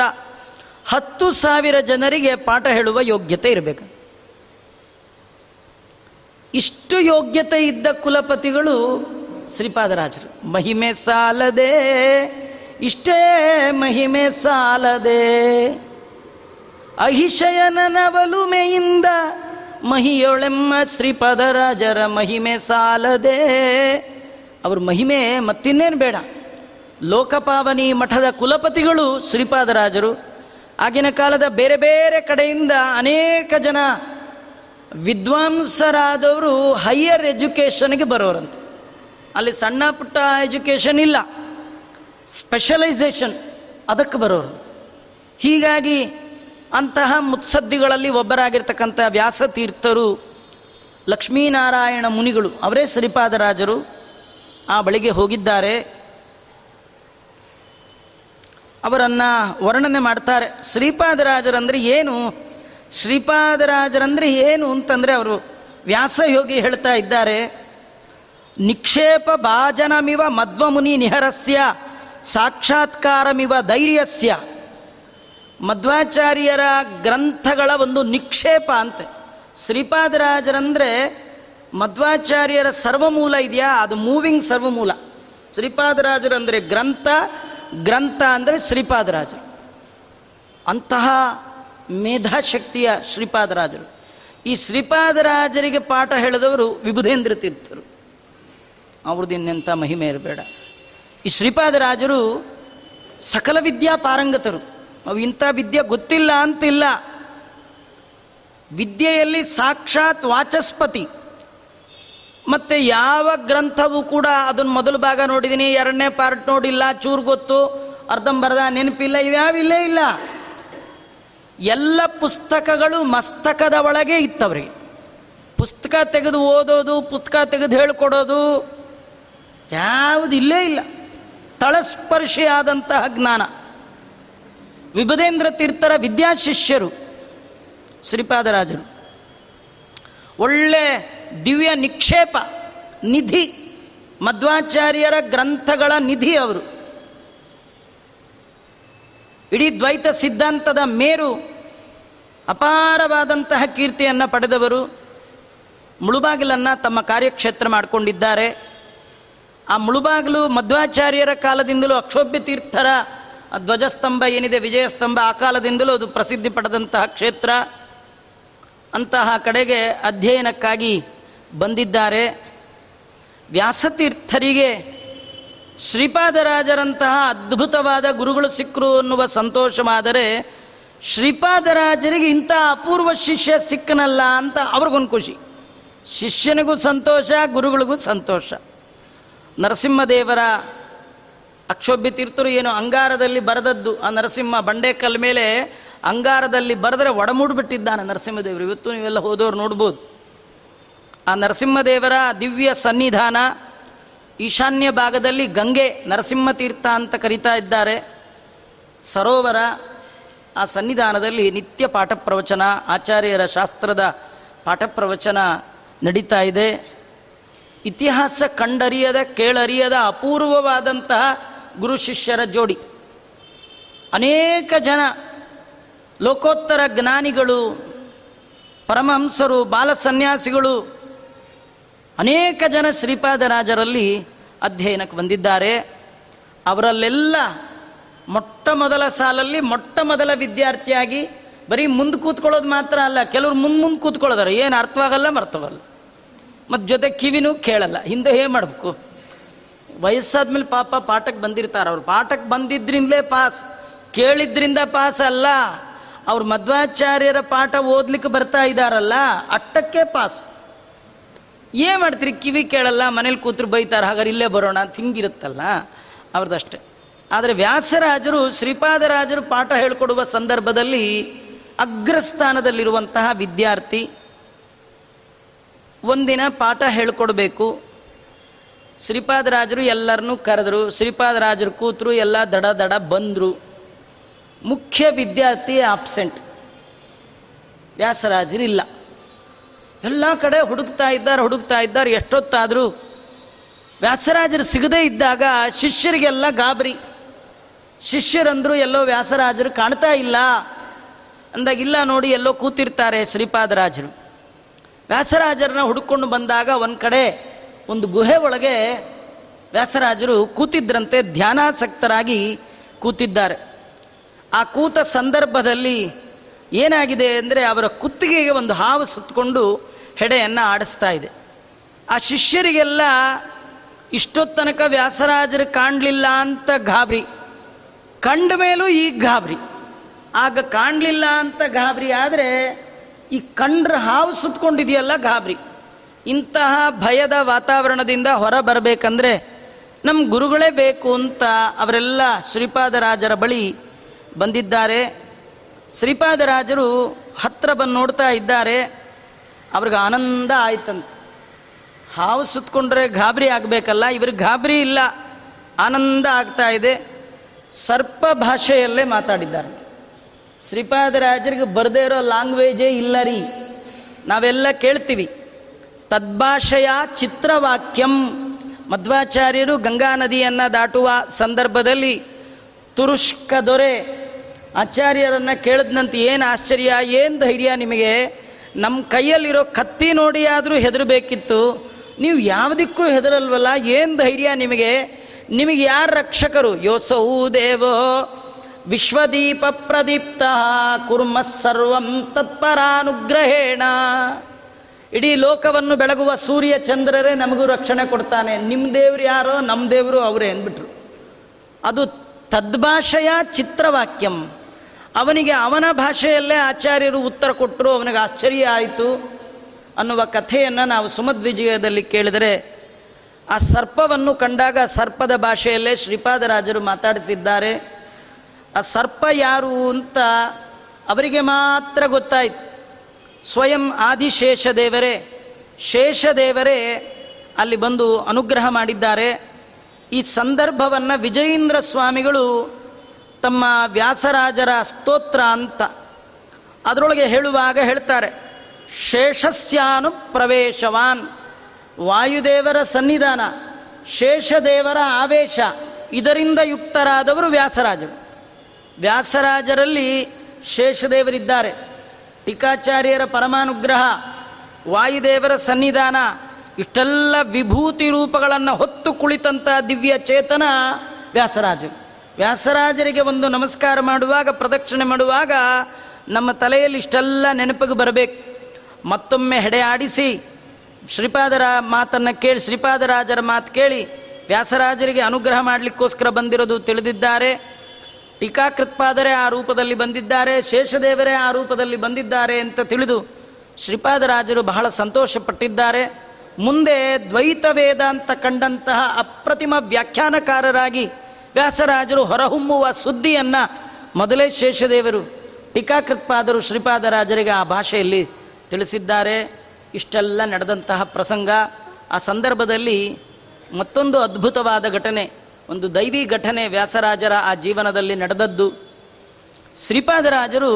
ಹತ್ತು ಸಾವಿರ ಜನರಿಗೆ ಪಾಠ ಹೇಳುವ ಯೋಗ್ಯತೆ ಇರಬೇಕು. ಇಷ್ಟು ಯೋಗ್ಯತೆ ಇದ್ದ ಕುಲಪತಿಗಳು ಶ್ರೀಪಾದರಾಜರು, ಮಹಿಮೆ ಸಾಲದೆ, ಇಷ್ಟೇ ಮಹಿಮೆ ಸಾಲದೆ. ಅಹಿಶಯನ ನವಲುಮೆಯಿಂದ ಮಹಿಯೊಳೆಮ್ಮ ಶ್ರೀಪಾದರಾಜರ ಮಹಿಮೆ ಸಾಲದೆ. ಅವ್ರ ಮಹಿಮೆ ಮತ್ತಿನ್ನೇನು ಬೇಡ. ಲೋಕಪಾವನಿ ಮಠದ ಕುಲಪತಿಗಳು ಶ್ರೀಪಾದರಾಜರು. ಆಗಿನ ಕಾಲದ ಬೇರೆ ಬೇರೆ ಕಡೆಯಿಂದ ಅನೇಕ ಜನ ವಿದ್ವಾಂಸರಾದವರು ಹೈಯರ್ ಎಜುಕೇಷನ್ಗೆ ಬರೋರಂತೆ. ಅಲ್ಲಿ ಸಣ್ಣ ಪುಟ್ಟ ಎಜುಕೇಷನ್ ಇಲ್ಲ. ಸ್ಪೆಷಲೈಸೇಷನ್ ಅದಕ್ಕೆ ಬರೋರು. ಹೀಗಾಗಿ ಅಂತಹ ಮುತ್ಸದ್ದಿಗಳಲ್ಲಿ ಒಬ್ಬರಾಗಿರ್ತಕ್ಕಂಥ ವ್ಯಾಸತೀರ್ಥರು ಲಕ್ಷ್ಮೀನಾರಾಯಣ ಮುನಿಗಳು, ಅವರೇ ಶ್ರೀಪಾದರಾಜರು ಆ ಬಳಿಗೆ ಹೋಗಿದ್ದಾರೆ. ಅವರನ್ನು ವರ್ಣನೆ ಮಾಡ್ತಾರೆ. ಶ್ರೀಪಾದರಾಜರಂದ್ರೆ ಏನು? ಶ್ರೀಪಾದರಾಜರಂದ್ರೆ ಏನು ಅಂತಂದರೆ ಅವರು ವ್ಯಾಸಯೋಗಿ ಹೇಳ್ತಾ ಇದ್ದಾರೆ. ನಿಕ್ಷೇಪ ಭಾಜನಮಿವ ಮಧ್ವಮುನಿ ನಿಹರಸ್ಯ, ಸಾಕ್ಷಾತ್ಕಾರಮಿವ ಧೈರ್ಯಸ್ಯ ಮಧ್ವಾಚಾರ್ಯರ ಗ್ರಂಥಗಳ ಒಂದು ನಿಕ್ಷೇಪ ಅಂತೆ. ಶ್ರೀಪಾದರಾಜರಂದರೆ ಮಧ್ವಾಚಾರ್ಯರ ಸರ್ವಮೂಲ ಇದೆಯಾ? ಅದು ಮೂವಿಂಗ್ ಸರ್ವಮೂಲ. ಶ್ರೀಪಾದರಾಜರು ಅಂದರೆ ಗ್ರಂಥ ಗ್ರಂಥ ಅಂದರೆ ಶ್ರೀಪಾದರಾಜರು. ಅಂತಹ ಮೇಧಾಶಕ್ತಿಯ ಶ್ರೀಪಾದರಾಜರು. ಈ ಶ್ರೀಪಾದರಾಜರಿಗೆ ಪಾಠ ಹೇಳಿದವರು ವಿಭುಧೇಂದ್ರ ತೀರ್ಥರು. ಅವ್ರದ್ದು ಇನ್ನೆಂಥ ಮಹಿಮೆ ಇರಬೇಡ. ಈ ಶ್ರೀಪಾದರಾಜರು ಸಕಲ ವಿದ್ಯಾ ಪಾರಂಗತರು. ಅವು ಇಂಥ ವಿದ್ಯೆ ಗೊತ್ತಿಲ್ಲ ಅಂತಿಲ್ಲ. ವಿದ್ಯೆಯಲ್ಲಿ ಸಾಕ್ಷಾತ್ ವಾಚಸ್ಪತಿ. ಮತ್ತೆ ಯಾವ ಗ್ರಂಥವೂ ಕೂಡ ಅದನ್ನ ಮೊದಲು ಭಾಗ ನೋಡಿದ್ದೀನಿ ಎರಡನೇ ಪಾರ್ಟ್ ನೋಡಿಲ್ಲ, ಚೂರು ಗೊತ್ತು, ಅರ್ಧಂಬರ್ಧ ನೆನಪಿಲ್ಲ ಇವ್ಯಾವಿಲ್ಲೇ ಇಲ್ಲ. ಎಲ್ಲ ಪುಸ್ತಕಗಳು ಮಸ್ತಕದ ಒಳಗೆ ಇತ್ತವ್ರಿಗೆ. ಪುಸ್ತಕ ತೆಗೆದು ಓದೋದು, ಪುಸ್ತಕ ತೆಗೆದು ಹೇಳ್ಕೊಡೋದು ಯಾವುದು ಇಲ್ಲೇ ಇಲ್ಲ. ತಳಸ್ಪರ್ಶಿಯಾದಂತಹ ಜ್ಞಾನ. ವಿಭದೇಂದ್ರ ತೀರ್ಥರ ವಿದ್ಯಾಶಿಷ್ಯರು ಶ್ರೀಪಾದರಾಜರು. ಒಳ್ಳೆ ದಿವ್ಯ ನಿಕ್ಷೇಪ, ನಿಧಿ, ಮಧ್ವಾಚಾರ್ಯರ ಗ್ರಂಥಗಳ ನಿಧಿ ಅವರು. ಇಡೀ ದ್ವೈತ ಸಿದ್ಧಾಂತದ ಮೇರು, ಅಪಾರವಾದಂತಹ ಕೀರ್ತಿಯನ್ನು ಪಡೆದವರು ಮುಳುಬಾಗಿಲನ್ನು ತಮ್ಮ ಕಾರ್ಯಕ್ಷೇತ್ರ ಮಾಡಿಕೊಂಡಿದ್ದಾರೆ. ಆ ಮುಳುಬಾಗಲು ಮಧ್ವಾಚಾರ್ಯರ ಕಾಲದಿಂದಲೂ ಅಕ್ಷೋಭ್ಯ ತೀರ್ಥರ ಧ್ವಜಸ್ತಂಭ ಏನಿದೆ, ವಿಜಯಸ್ತಂಭ, ಆ ಕಾಲದಿಂದಲೂ ಅದು ಪ್ರಸಿದ್ಧಿ ಪಡೆದಂತಹ ಕ್ಷೇತ್ರ. ಅಂತಹ ಕಡೆಗೆ ಅಧ್ಯಯನಕ್ಕಾಗಿ ಬಂದಿದ್ದಾರೆ. ವ್ಯಾಸತೀರ್ಥರಿಗೆ ಶ್ರೀಪಾದರಾಜರಂತಹ ಅದ್ಭುತವಾದ ಗುರುಗಳು ಸಿಕ್ಕರು ಅನ್ನುವ ಸಂತೋಷವಾದರೆ, ಶ್ರೀಪಾದರಾಜರಿಗೆ ಇಂಥ ಅಪೂರ್ವ ಶಿಷ್ಯ ಸಿಕ್ಕನಲ್ಲ ಅಂತ ಅವ್ರಿಗೊಂದು ಖುಷಿ. ಶಿಷ್ಯನಿಗೂ ಸಂತೋಷ, ಗುರುಗಳಿಗೂ ಸಂತೋಷ. ನರಸಿಂಹದೇವರ ಅಕ್ಷೋಭ್ಯ ತೀರ್ಥರು ಏನು ಅಂಗಾರದಲ್ಲಿ ಬರೆದದ್ದು. ಆ ನರಸಿಂಹ ಬಂಡೆಕಲ್ ಮೇಲೆ ಅಂಗಾರದಲ್ಲಿ ಬರೆದರೆ ಒಡಮೂಡ್ಬಿಟ್ಟಿದ್ದಾನೆ ನರಸಿಂಹದೇವರು. ಇವತ್ತು ನೀವೆಲ್ಲ ಹೋದವರು ನೋಡ್ಬೋದು. ಆ ನರಸಿಂಹದೇವರ ದಿವ್ಯ ಸನ್ನಿಧಾನ ಈಶಾನ್ಯ ಭಾಗದಲ್ಲಿ ಗಂಗೆ ನರಸಿಂಹ ತೀರ್ಥ ಅಂತ ಕರೀತಾ ಇದ್ದಾರೆ. ಸರೋವರ ಆ ಸನ್ನಿಧಾನದಲ್ಲಿ ನಿತ್ಯ ಪಾಠ ಪ್ರವಚನ ಆಚಾರ್ಯರ ಶಾಸ್ತ್ರದ ಪಾಠ ಪ್ರವಚನ ನಡೀತಾ ಇದೆ. ಇತಿಹಾಸ ಕಂಡರಿಯದ, ಕೇಳರಿಯದ, ಅಪೂರ್ವವಾದಂತಹ ಗುರು ಶಿಷ್ಯರ ಜೋಡಿ. ಅನೇಕ ಜನ ಲೋಕೋತ್ತರ ಜ್ಞಾನಿಗಳು, ಪರಮಹಂಸರು ಬಾಲ ಸನ್ಯಾಸಿಗಳು ಅನೇಕ ಜನ ಶ್ರೀಪಾದರಾಜರಲ್ಲಿ ಅಧ್ಯಯನಕ್ಕೆ ಬಂದಿದ್ದಾರೆ. ಅವರಲ್ಲೆಲ್ಲ ಮೊಟ್ಟ ಮೊದಲ ಸಾಲಲ್ಲಿ ಮೊಟ್ಟ ಮೊದಲ ವಿದ್ಯಾರ್ಥಿಯಾಗಿ ಬರೀ ಮುಂದೆ ಕೂತ್ಕೊಳ್ಳೋದು ಮಾತ್ರ ಅಲ್ಲ, ಕೆಲವರು ಮುಂದೆ ಮುಂದೆ ಕೂತ್ಕೊಳ್ಳೋದಾರೆ. ಏನು ಅರ್ಥವಾಗಲ್ಲ ಮರ್ತವಲ್ಲ. ಮತ್ತು ಜೊತೆ ಕಿವಿನೂ ಕೇಳಲ್ಲ, ಹಿಂದೆ ಏನು ಮಾಡಬೇಕು. ವಯಸ್ಸಾದ್ಮೇಲೆ ಪಾಪ ಪಾಠಕ್ಕೆ ಬಂದಿರ್ತಾರೆ, ಅವ್ರು ಪಾಠಕ್ಕೆ ಬಂದಿದ್ದರಿಂದಲೇ ಪಾಸ್, ಕೇಳಿದ್ರಿಂದ ಪಾಸ್ ಅಲ್ಲ. ಅವ್ರು ಮಧ್ವಾಚಾರ್ಯರ ಪಾಠ ಓದ್ಲಿಕ್ಕೆ ಬರ್ತಾ ಇದ್ದಾರಲ್ಲ ಅಟ್ಟಕ್ಕೆ ಪಾಸ್. ಏನು ಮಾಡ್ತೀರಿ, ಕಿವಿ ಕೇಳಲ್ಲ, ಮನೇಲಿ ಕೂತ್ರು ಬೈತಾರೆ, ಹಾಗಾದ್ರೆ ಇಲ್ಲೇ ಬರೋಣ ಅಂತ ಹಿಂಗಿರುತ್ತಲ್ಲ ಅವ್ರದ್ದಷ್ಟೇ ಆದರೆ ವ್ಯಾಸರಾಜರು, ಶ್ರೀಪಾದರಾಜರು ಪಾಠ ಹೇಳಿಕೊಡುವ ಸಂದರ್ಭದಲ್ಲಿ ಅಗ್ರಸ್ಥಾನದಲ್ಲಿರುವಂತಹ ವಿದ್ಯಾರ್ಥಿ ಒಂದಿನ ಪಾಠ ಹೇಳ್ಕೊಡ್ಬೇಕು. ಶ್ರೀಪಾದರಾಜರು ಎಲ್ಲರನ್ನೂ ಕರೆದ್ರು. ಶ್ರೀಪಾದರಾಜರು ಕೂತರು ಎಲ್ಲ ದಡ ದಡ ಬಂದರು. ಮುಖ್ಯ ವಿದ್ಯಾರ್ಥಿ ಆಬ್ಸೆಂಟ್ ವ್ಯಾಸರಾಜರು ಇಲ್ಲ ಎಲ್ಲ ಕಡೆ ಹುಡುಕ್ತಾ ಇದ್ದಾರೆ ಹುಡುಕ್ತಾ ಇದ್ದಾರೆ. ಎಷ್ಟೊತ್ತಾದರೂ ವ್ಯಾಸರಾಜರು ಸಿಗದೇ ಇದ್ದಾಗ ಶಿಷ್ಯರಿಗೆಲ್ಲ ಗಾಬರಿ. ಶಿಷ್ಯರಂದರು ಎಲ್ಲೋ ವ್ಯಾಸರಾಜರು ಕಾಣ್ತಾ ಇಲ್ಲ. ಅಂದಾಗ ಇಲ್ಲ ನೋಡಿ ಎಲ್ಲೋ ಕೂತಿರ್ತಾರೆ ಶ್ರೀಪಾದರಾಜರು ವ್ಯಾಸರಾಜರನ್ನ ಹುಡುಕೊಂಡು ಬಂದಾಗ ಒಂದು ಕಡೆ ಒಂದು ಗುಹೆ ಒಳಗೆ ವ್ಯಾಸರಾಜರು ಕೂತಿದ್ರಂತೆ ಧ್ಯಾನಾಸಕ್ತರಾಗಿ ಕೂತಿದ್ದಾರೆ. ಆ ಕೂತ ಸಂದರ್ಭದಲ್ಲಿ ಏನಾಗಿದೆ ಅಂದರೆ ಅವರ ಕುತ್ತಿಗೆಗೆ ಒಂದು ಹಾವು ಸುತ್ತಕೊಂಡು ಹೆಡೆಯನ್ನು ಆಡಿಸ್ತಾ ಇದೆ. ಆ ಶಿಷ್ಯರಿಗೆಲ್ಲ, ಇಷ್ಟೊತ್ತನಕ ವ್ಯಾಸರಾಜರು ಕಾಣಲಿಲ್ಲ ಅಂತ ಗಾಬರಿ. ಕಂಡ ಮೇಲೂ ಈಗ ಗಾಬರಿ. ಆಗ ಕಾಣಲಿಲ್ಲ ಅಂತ ಗಾಬರಿ ಆದರೆ ಈ ಕಂಡ್ರ ಹಾವು ಸುತ್ತಕೊಂಡಿದೆಯಲ್ಲ ಗಾಬರಿ. ಇಂತಹ ಭಯದ ವಾತಾವರಣದಿಂದ ಹೊರ ಬರಬೇಕಂದ್ರೆ ನಮ್ಮ ಗುರುಗಳೇ ಬೇಕು ಅಂತ ಅವರೆಲ್ಲ ಶ್ರೀಪಾದರಾಜರ ಬಳಿ ಬಂದಿದ್ದಾರೆ. ಶ್ರೀಪಾದರಾಜರು ಹತ್ರ ಬಂದು ನೋಡ್ತಾ ಇದ್ದಾರೆ. ಅವ್ರಿಗೆ ಆನಂದ ಆಯ್ತಂತ. ಹಾವು ಸುತ್ತಕೊಂಡ್ರೆ ಗಾಬರಿ ಆಗಬೇಕಲ್ಲ, ಇವ್ರಿಗೆ ಗಾಬರಿ ಇಲ್ಲ. ಆನಂದ ಆಗ್ತಾ ಇದೆ. ಸರ್ಪ ಭಾಷೆಯಲ್ಲೇ ಮಾತಾಡಿದ್ದಾರೆ. ಶ್ರೀಪಾದರಾಜರಿಗೆ ಬರದೇ ಇರೋ ಲ್ಯಾಂಗ್ವೇಜೇ ಇಲ್ಲ ರೀ. ನಾವೆಲ್ಲ ಕೇಳ್ತೀವಿ. ತದ್ಭಾಷೆಯ ಚಿತ್ರವಾಕ್ಯಂ. ಮಧ್ವಾಚಾರ್ಯರು ಗಂಗಾ ನದಿಯನ್ನು ದಾಟುವ ಸಂದರ್ಭದಲ್ಲಿ ತುರುಷ್ಕ ದೊರೆ ಆಚಾರ್ಯರನ್ನು ಕೇಳಿದ್ನಂತ ಏನು ಆಶ್ಚರ್ಯ, ಏನು ಧೈರ್ಯ ನಿಮಗೆ? ನಮ್ಮ ಕೈಯಲ್ಲಿರೋ ಕತ್ತಿ ನೋಡಿ ಆದರೂ ಹೆದರಬೇಕಿತ್ತು. ನೀವು ಯಾವುದಕ್ಕೂ ಹೆದರಲ್ವಲ್ಲ, ಏನು ಧೈರ್ಯ ನಿಮಗೆ? ನಿಮಗೆ ಯಾರು ರಕ್ಷಕರು? ಯೋಸೌ ದೇವೋ. ವಿಶ್ವದೀಪ ಪ್ರದೀಪ್ತ ಕುರ್ಮ ಸರ್ವಂ ತತ್ಪರಾನುಗ್ರಹೇಣ. ಇಡೀ ಲೋಕವನ್ನು ಬೆಳಗುವ ಸೂರ್ಯ ಚಂದ್ರರೇ ನಮಗೂ ರಕ್ಷಣೆ ಕೊಡ್ತಾನೆ. ನಿಮ್ಮ ದೇವ್ರು ಯಾರೋ ನಮ್ಮ ದೇವರು ಅವರೇ ಅಂದ್ಬಿಟ್ರು. ಅದು ತದ್ಭಾಷೆಯ ಚಿತ್ರವಾಕ್ಯಂ. ಅವನಿಗೆ ಅವನ ಭಾಷೆಯಲ್ಲೇ ಆಚಾರ್ಯರು ಉತ್ತರ ಕೊಟ್ಟರು ಅವನಿಗೆ ಆಶ್ಚರ್ಯ ಆಯಿತು ಅನ್ನುವ ಕಥೆಯನ್ನು ನಾವು ಸುಮಧ್ವಿಜಯದಲ್ಲಿ ಕೇಳಿದರೆ, ಆ ಸರ್ಪವನ್ನು ಕಂಡಾಗ ಸರ್ಪದ ಭಾಷೆಯಲ್ಲೇ ಶ್ರೀಪಾದರಾಜರು ಮಾತಾಡಿಸಿದ್ದಾರೆ. ಆ ಸರ್ಪ ಯಾರು ಅಂತ ಅವರಿಗೆ ಮಾತ್ರ ಗೊತ್ತಾಯಿತು. ಸ್ವಯಂ ಆದಿಶೇಷದೇವರೇ ಶೇಷದೇವರೇ ಅಲ್ಲಿ ಬಂದು ಅನುಗ್ರಹ ಮಾಡಿದ್ದಾರೆ. ಈ ಸಂದರ್ಭವನ್ನು ವಿಜಯೇಂದ್ರ ಸ್ವಾಮಿಗಳು ತಮ್ಮ ವ್ಯಾಸರಾಜರ ಸ್ತೋತ್ರ ಅಂತ ಅದರೊಳಗೆ ಹೇಳುವಾಗ ಹೇಳ್ತಾರೆ, ಶೇಷಸ್ಯಾನು ಪ್ರವೇಶವಾನ್, ವಾಯುದೇವರ ಸನ್ನಿಧಾನ, ಶೇಷದೇವರ ಆವೇಶ, ಇದರಿಂದ ಯುಕ್ತರಾದವರು ವ್ಯಾಸರಾಜರು. ವ್ಯಾಸರಾಜರಲ್ಲಿ ಶೇಷದೇವರಿದ್ದಾರೆ. ಟೀಕಾಚಾರ್ಯರ ಪರಮಾನುಗ್ರಹ, ವಾಯುದೇವರ ಸನ್ನಿಧಾನ, ಇಷ್ಟೆಲ್ಲ ವಿಭೂತಿ ರೂಪಗಳನ್ನು ಹೊತ್ತು ಕುಳಿತಂಥ ದಿವ್ಯ ಚೇತನ ವ್ಯಾಸರಾಜ ವ್ಯಾಸರಾಜರಿಗೆ ಒಂದು ನಮಸ್ಕಾರ ಮಾಡುವಾಗ, ಪ್ರದಕ್ಷಿಣೆ ಮಾಡುವಾಗ ನಮ್ಮ ತಲೆಯಲ್ಲಿ ಇಷ್ಟೆಲ್ಲ ನೆನಪಿಗೆ ಬರಬೇಕು. ಮತ್ತೊಮ್ಮೆ ಹೆಡೆ ಆಡಿಸಿ ಶ್ರೀಪಾದರ ಮಾತನ್ನು ಕೇಳಿ, ಶ್ರೀಪಾದರಾಜರ ಮಾತು ಕೇಳಿ, ವ್ಯಾಸರಾಜರಿಗೆ ಅನುಗ್ರಹ ಮಾಡಲಿಕ್ಕೋಸ್ಕರ ಬಂದಿರೋದು ತಿಳಿದಿದ್ದಾರೆ. ಟೀಕಾಕೃತ್ಪಾದರೇ ಆ ರೂಪದಲ್ಲಿ ಬಂದಿದ್ದಾರೆ, ಶೇಷದೇವರೇ ಆ ರೂಪದಲ್ಲಿ ಬಂದಿದ್ದಾರೆ ಅಂತ ತಿಳಿದು ಶ್ರೀಪಾದರಾಜರು ಬಹಳ ಸಂತೋಷಪಟ್ಟಿದ್ದಾರೆ. ಮುಂದೆ ದ್ವೈತ ವೇದ ಅಂತ ಕಂಡಂತಹ ಅಪ್ರತಿಮ ವ್ಯಾಖ್ಯಾನಕಾರರಾಗಿ ವ್ಯಾಸರಾಜರು ಹೊರಹೊಮ್ಮುವ ಸುದ್ದಿಯನ್ನು ಮೊದಲೇ ಶೇಷದೇವರು, ಟೀಕಾಕೃತ್ಪಾದರು ಶ್ರೀಪಾದರಾಜರಿಗೆ ಆ ಭಾಷೆಯಲ್ಲಿ ತಿಳಿಸಿದ್ದಾರೆ. ಇಷ್ಟೆಲ್ಲ ನಡೆದಂತಹ ಪ್ರಸಂಗ. ಆ ಸಂದರ್ಭದಲ್ಲಿ ಮತ್ತೊಂದು ಅದ್ಭುತವಾದ ಘಟನೆ. ಒಂದು ದೈವಿ ಘಟನೆ ವ್ಯಾಸರಾಜರ ಆ ಜೀವನದಲ್ಲಿ ನಡೆದದ್ದು. ಶ್ರೀಪಾದರಾಜರು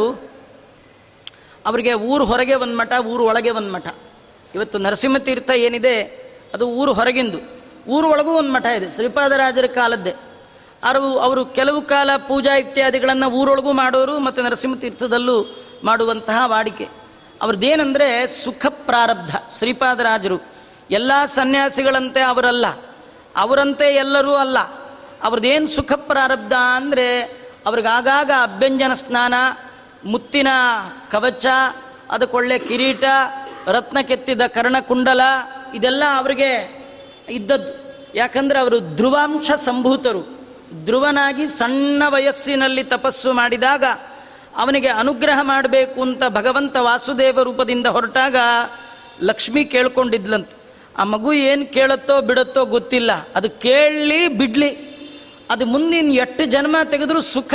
ಅವರಿಗೆ ಊರು ಹೊರಗೆ ಒಂದು ಮಠ ಊರು ಒಳಗೆ ಒಂದು ಮಠ ಇವತ್ತು ನರಸಿಂಹತೀರ್ಥ ಏನಿದೆ, ಅದು ಊರು ಹೊರಗಿಂದು. ಊರು ಒಳಗೂ ಒಂದು ಮಠ ಇದೆ, ಶ್ರೀಪಾದರಾಜರ ಕಾಲದ್ದೇ. ಅವರು ಅವರು ಕೆಲವು ಕಾಲ ಪೂಜಾ ಇತ್ಯಾದಿಗಳನ್ನು ಊರೊಳಗೂ ಮಾಡೋರು, ಮತ್ತು ನರಸಿಂಹತೀರ್ಥದಲ್ಲೂ ಮಾಡುವಂತಹ ವಾಡಿಕೆ. ಅವ್ರದ್ದೇನೆಂದರೆ ಸುಖ ಪ್ರಾರಬ್ಧ, ಶ್ರೀಪಾದರಾಜರು. ಎಲ್ಲ ಸನ್ಯಾಸಿಗಳಂತೆ ಅವರಲ್ಲ, ಅವರಂತೆ ಎಲ್ಲರೂ ಅಲ್ಲ. ಅವ್ರದ್ದೇನು ಸುಖ ಪ್ರಾರಬ್ಧ ಅಂದರೆ ಅವ್ರಿಗಾಗಾಗ ಅಭ್ಯಂಜನ ಸ್ನಾನ, ಮುತ್ತಿನ ಕವಚ ಅದಕ್ಕೊಳ್ಳೆ ಕಿರೀಟ, ರತ್ನ ಕೆತ್ತಿದ ಕರ್ಣಕುಂಡಲ ಇದೆಲ್ಲ ಅವರಿಗೆ ಇದ್ದದ್ದು. ಯಾಕಂದರೆ ಅವರು ಧ್ರುವಾಂಶ ಸಂಭೂತರು. ಧ್ರುವನಾಗಿ ಸಣ್ಣ ವಯಸ್ಸಿನಲ್ಲಿ ತಪಸ್ಸು ಮಾಡಿದಾಗ ಅವನಿಗೆ ಅನುಗ್ರಹ ಮಾಡಬೇಕು ಅಂತ ಭಗವಂತ ವಾಸುದೇವ ರೂಪದಿಂದ ಹೊರಟಾಗ ಲಕ್ಷ್ಮಿ ಕೇಳ್ಕೊಂಡಿದ್ಲಂತೆ. ಆ ಮಗು ಏನು ಕೇಳುತ್ತೋ ಬಿಡುತ್ತೋ ಗೊತ್ತಿಲ್ಲ. ಅದು ಕೇಳಲಿ ಬಿಡಲಿ. ಅದು ಮುಂದಿನ ಎಷ್ಟು ಜನ್ಮ ತೆಗೆದ್ರೂ ಸುಖ,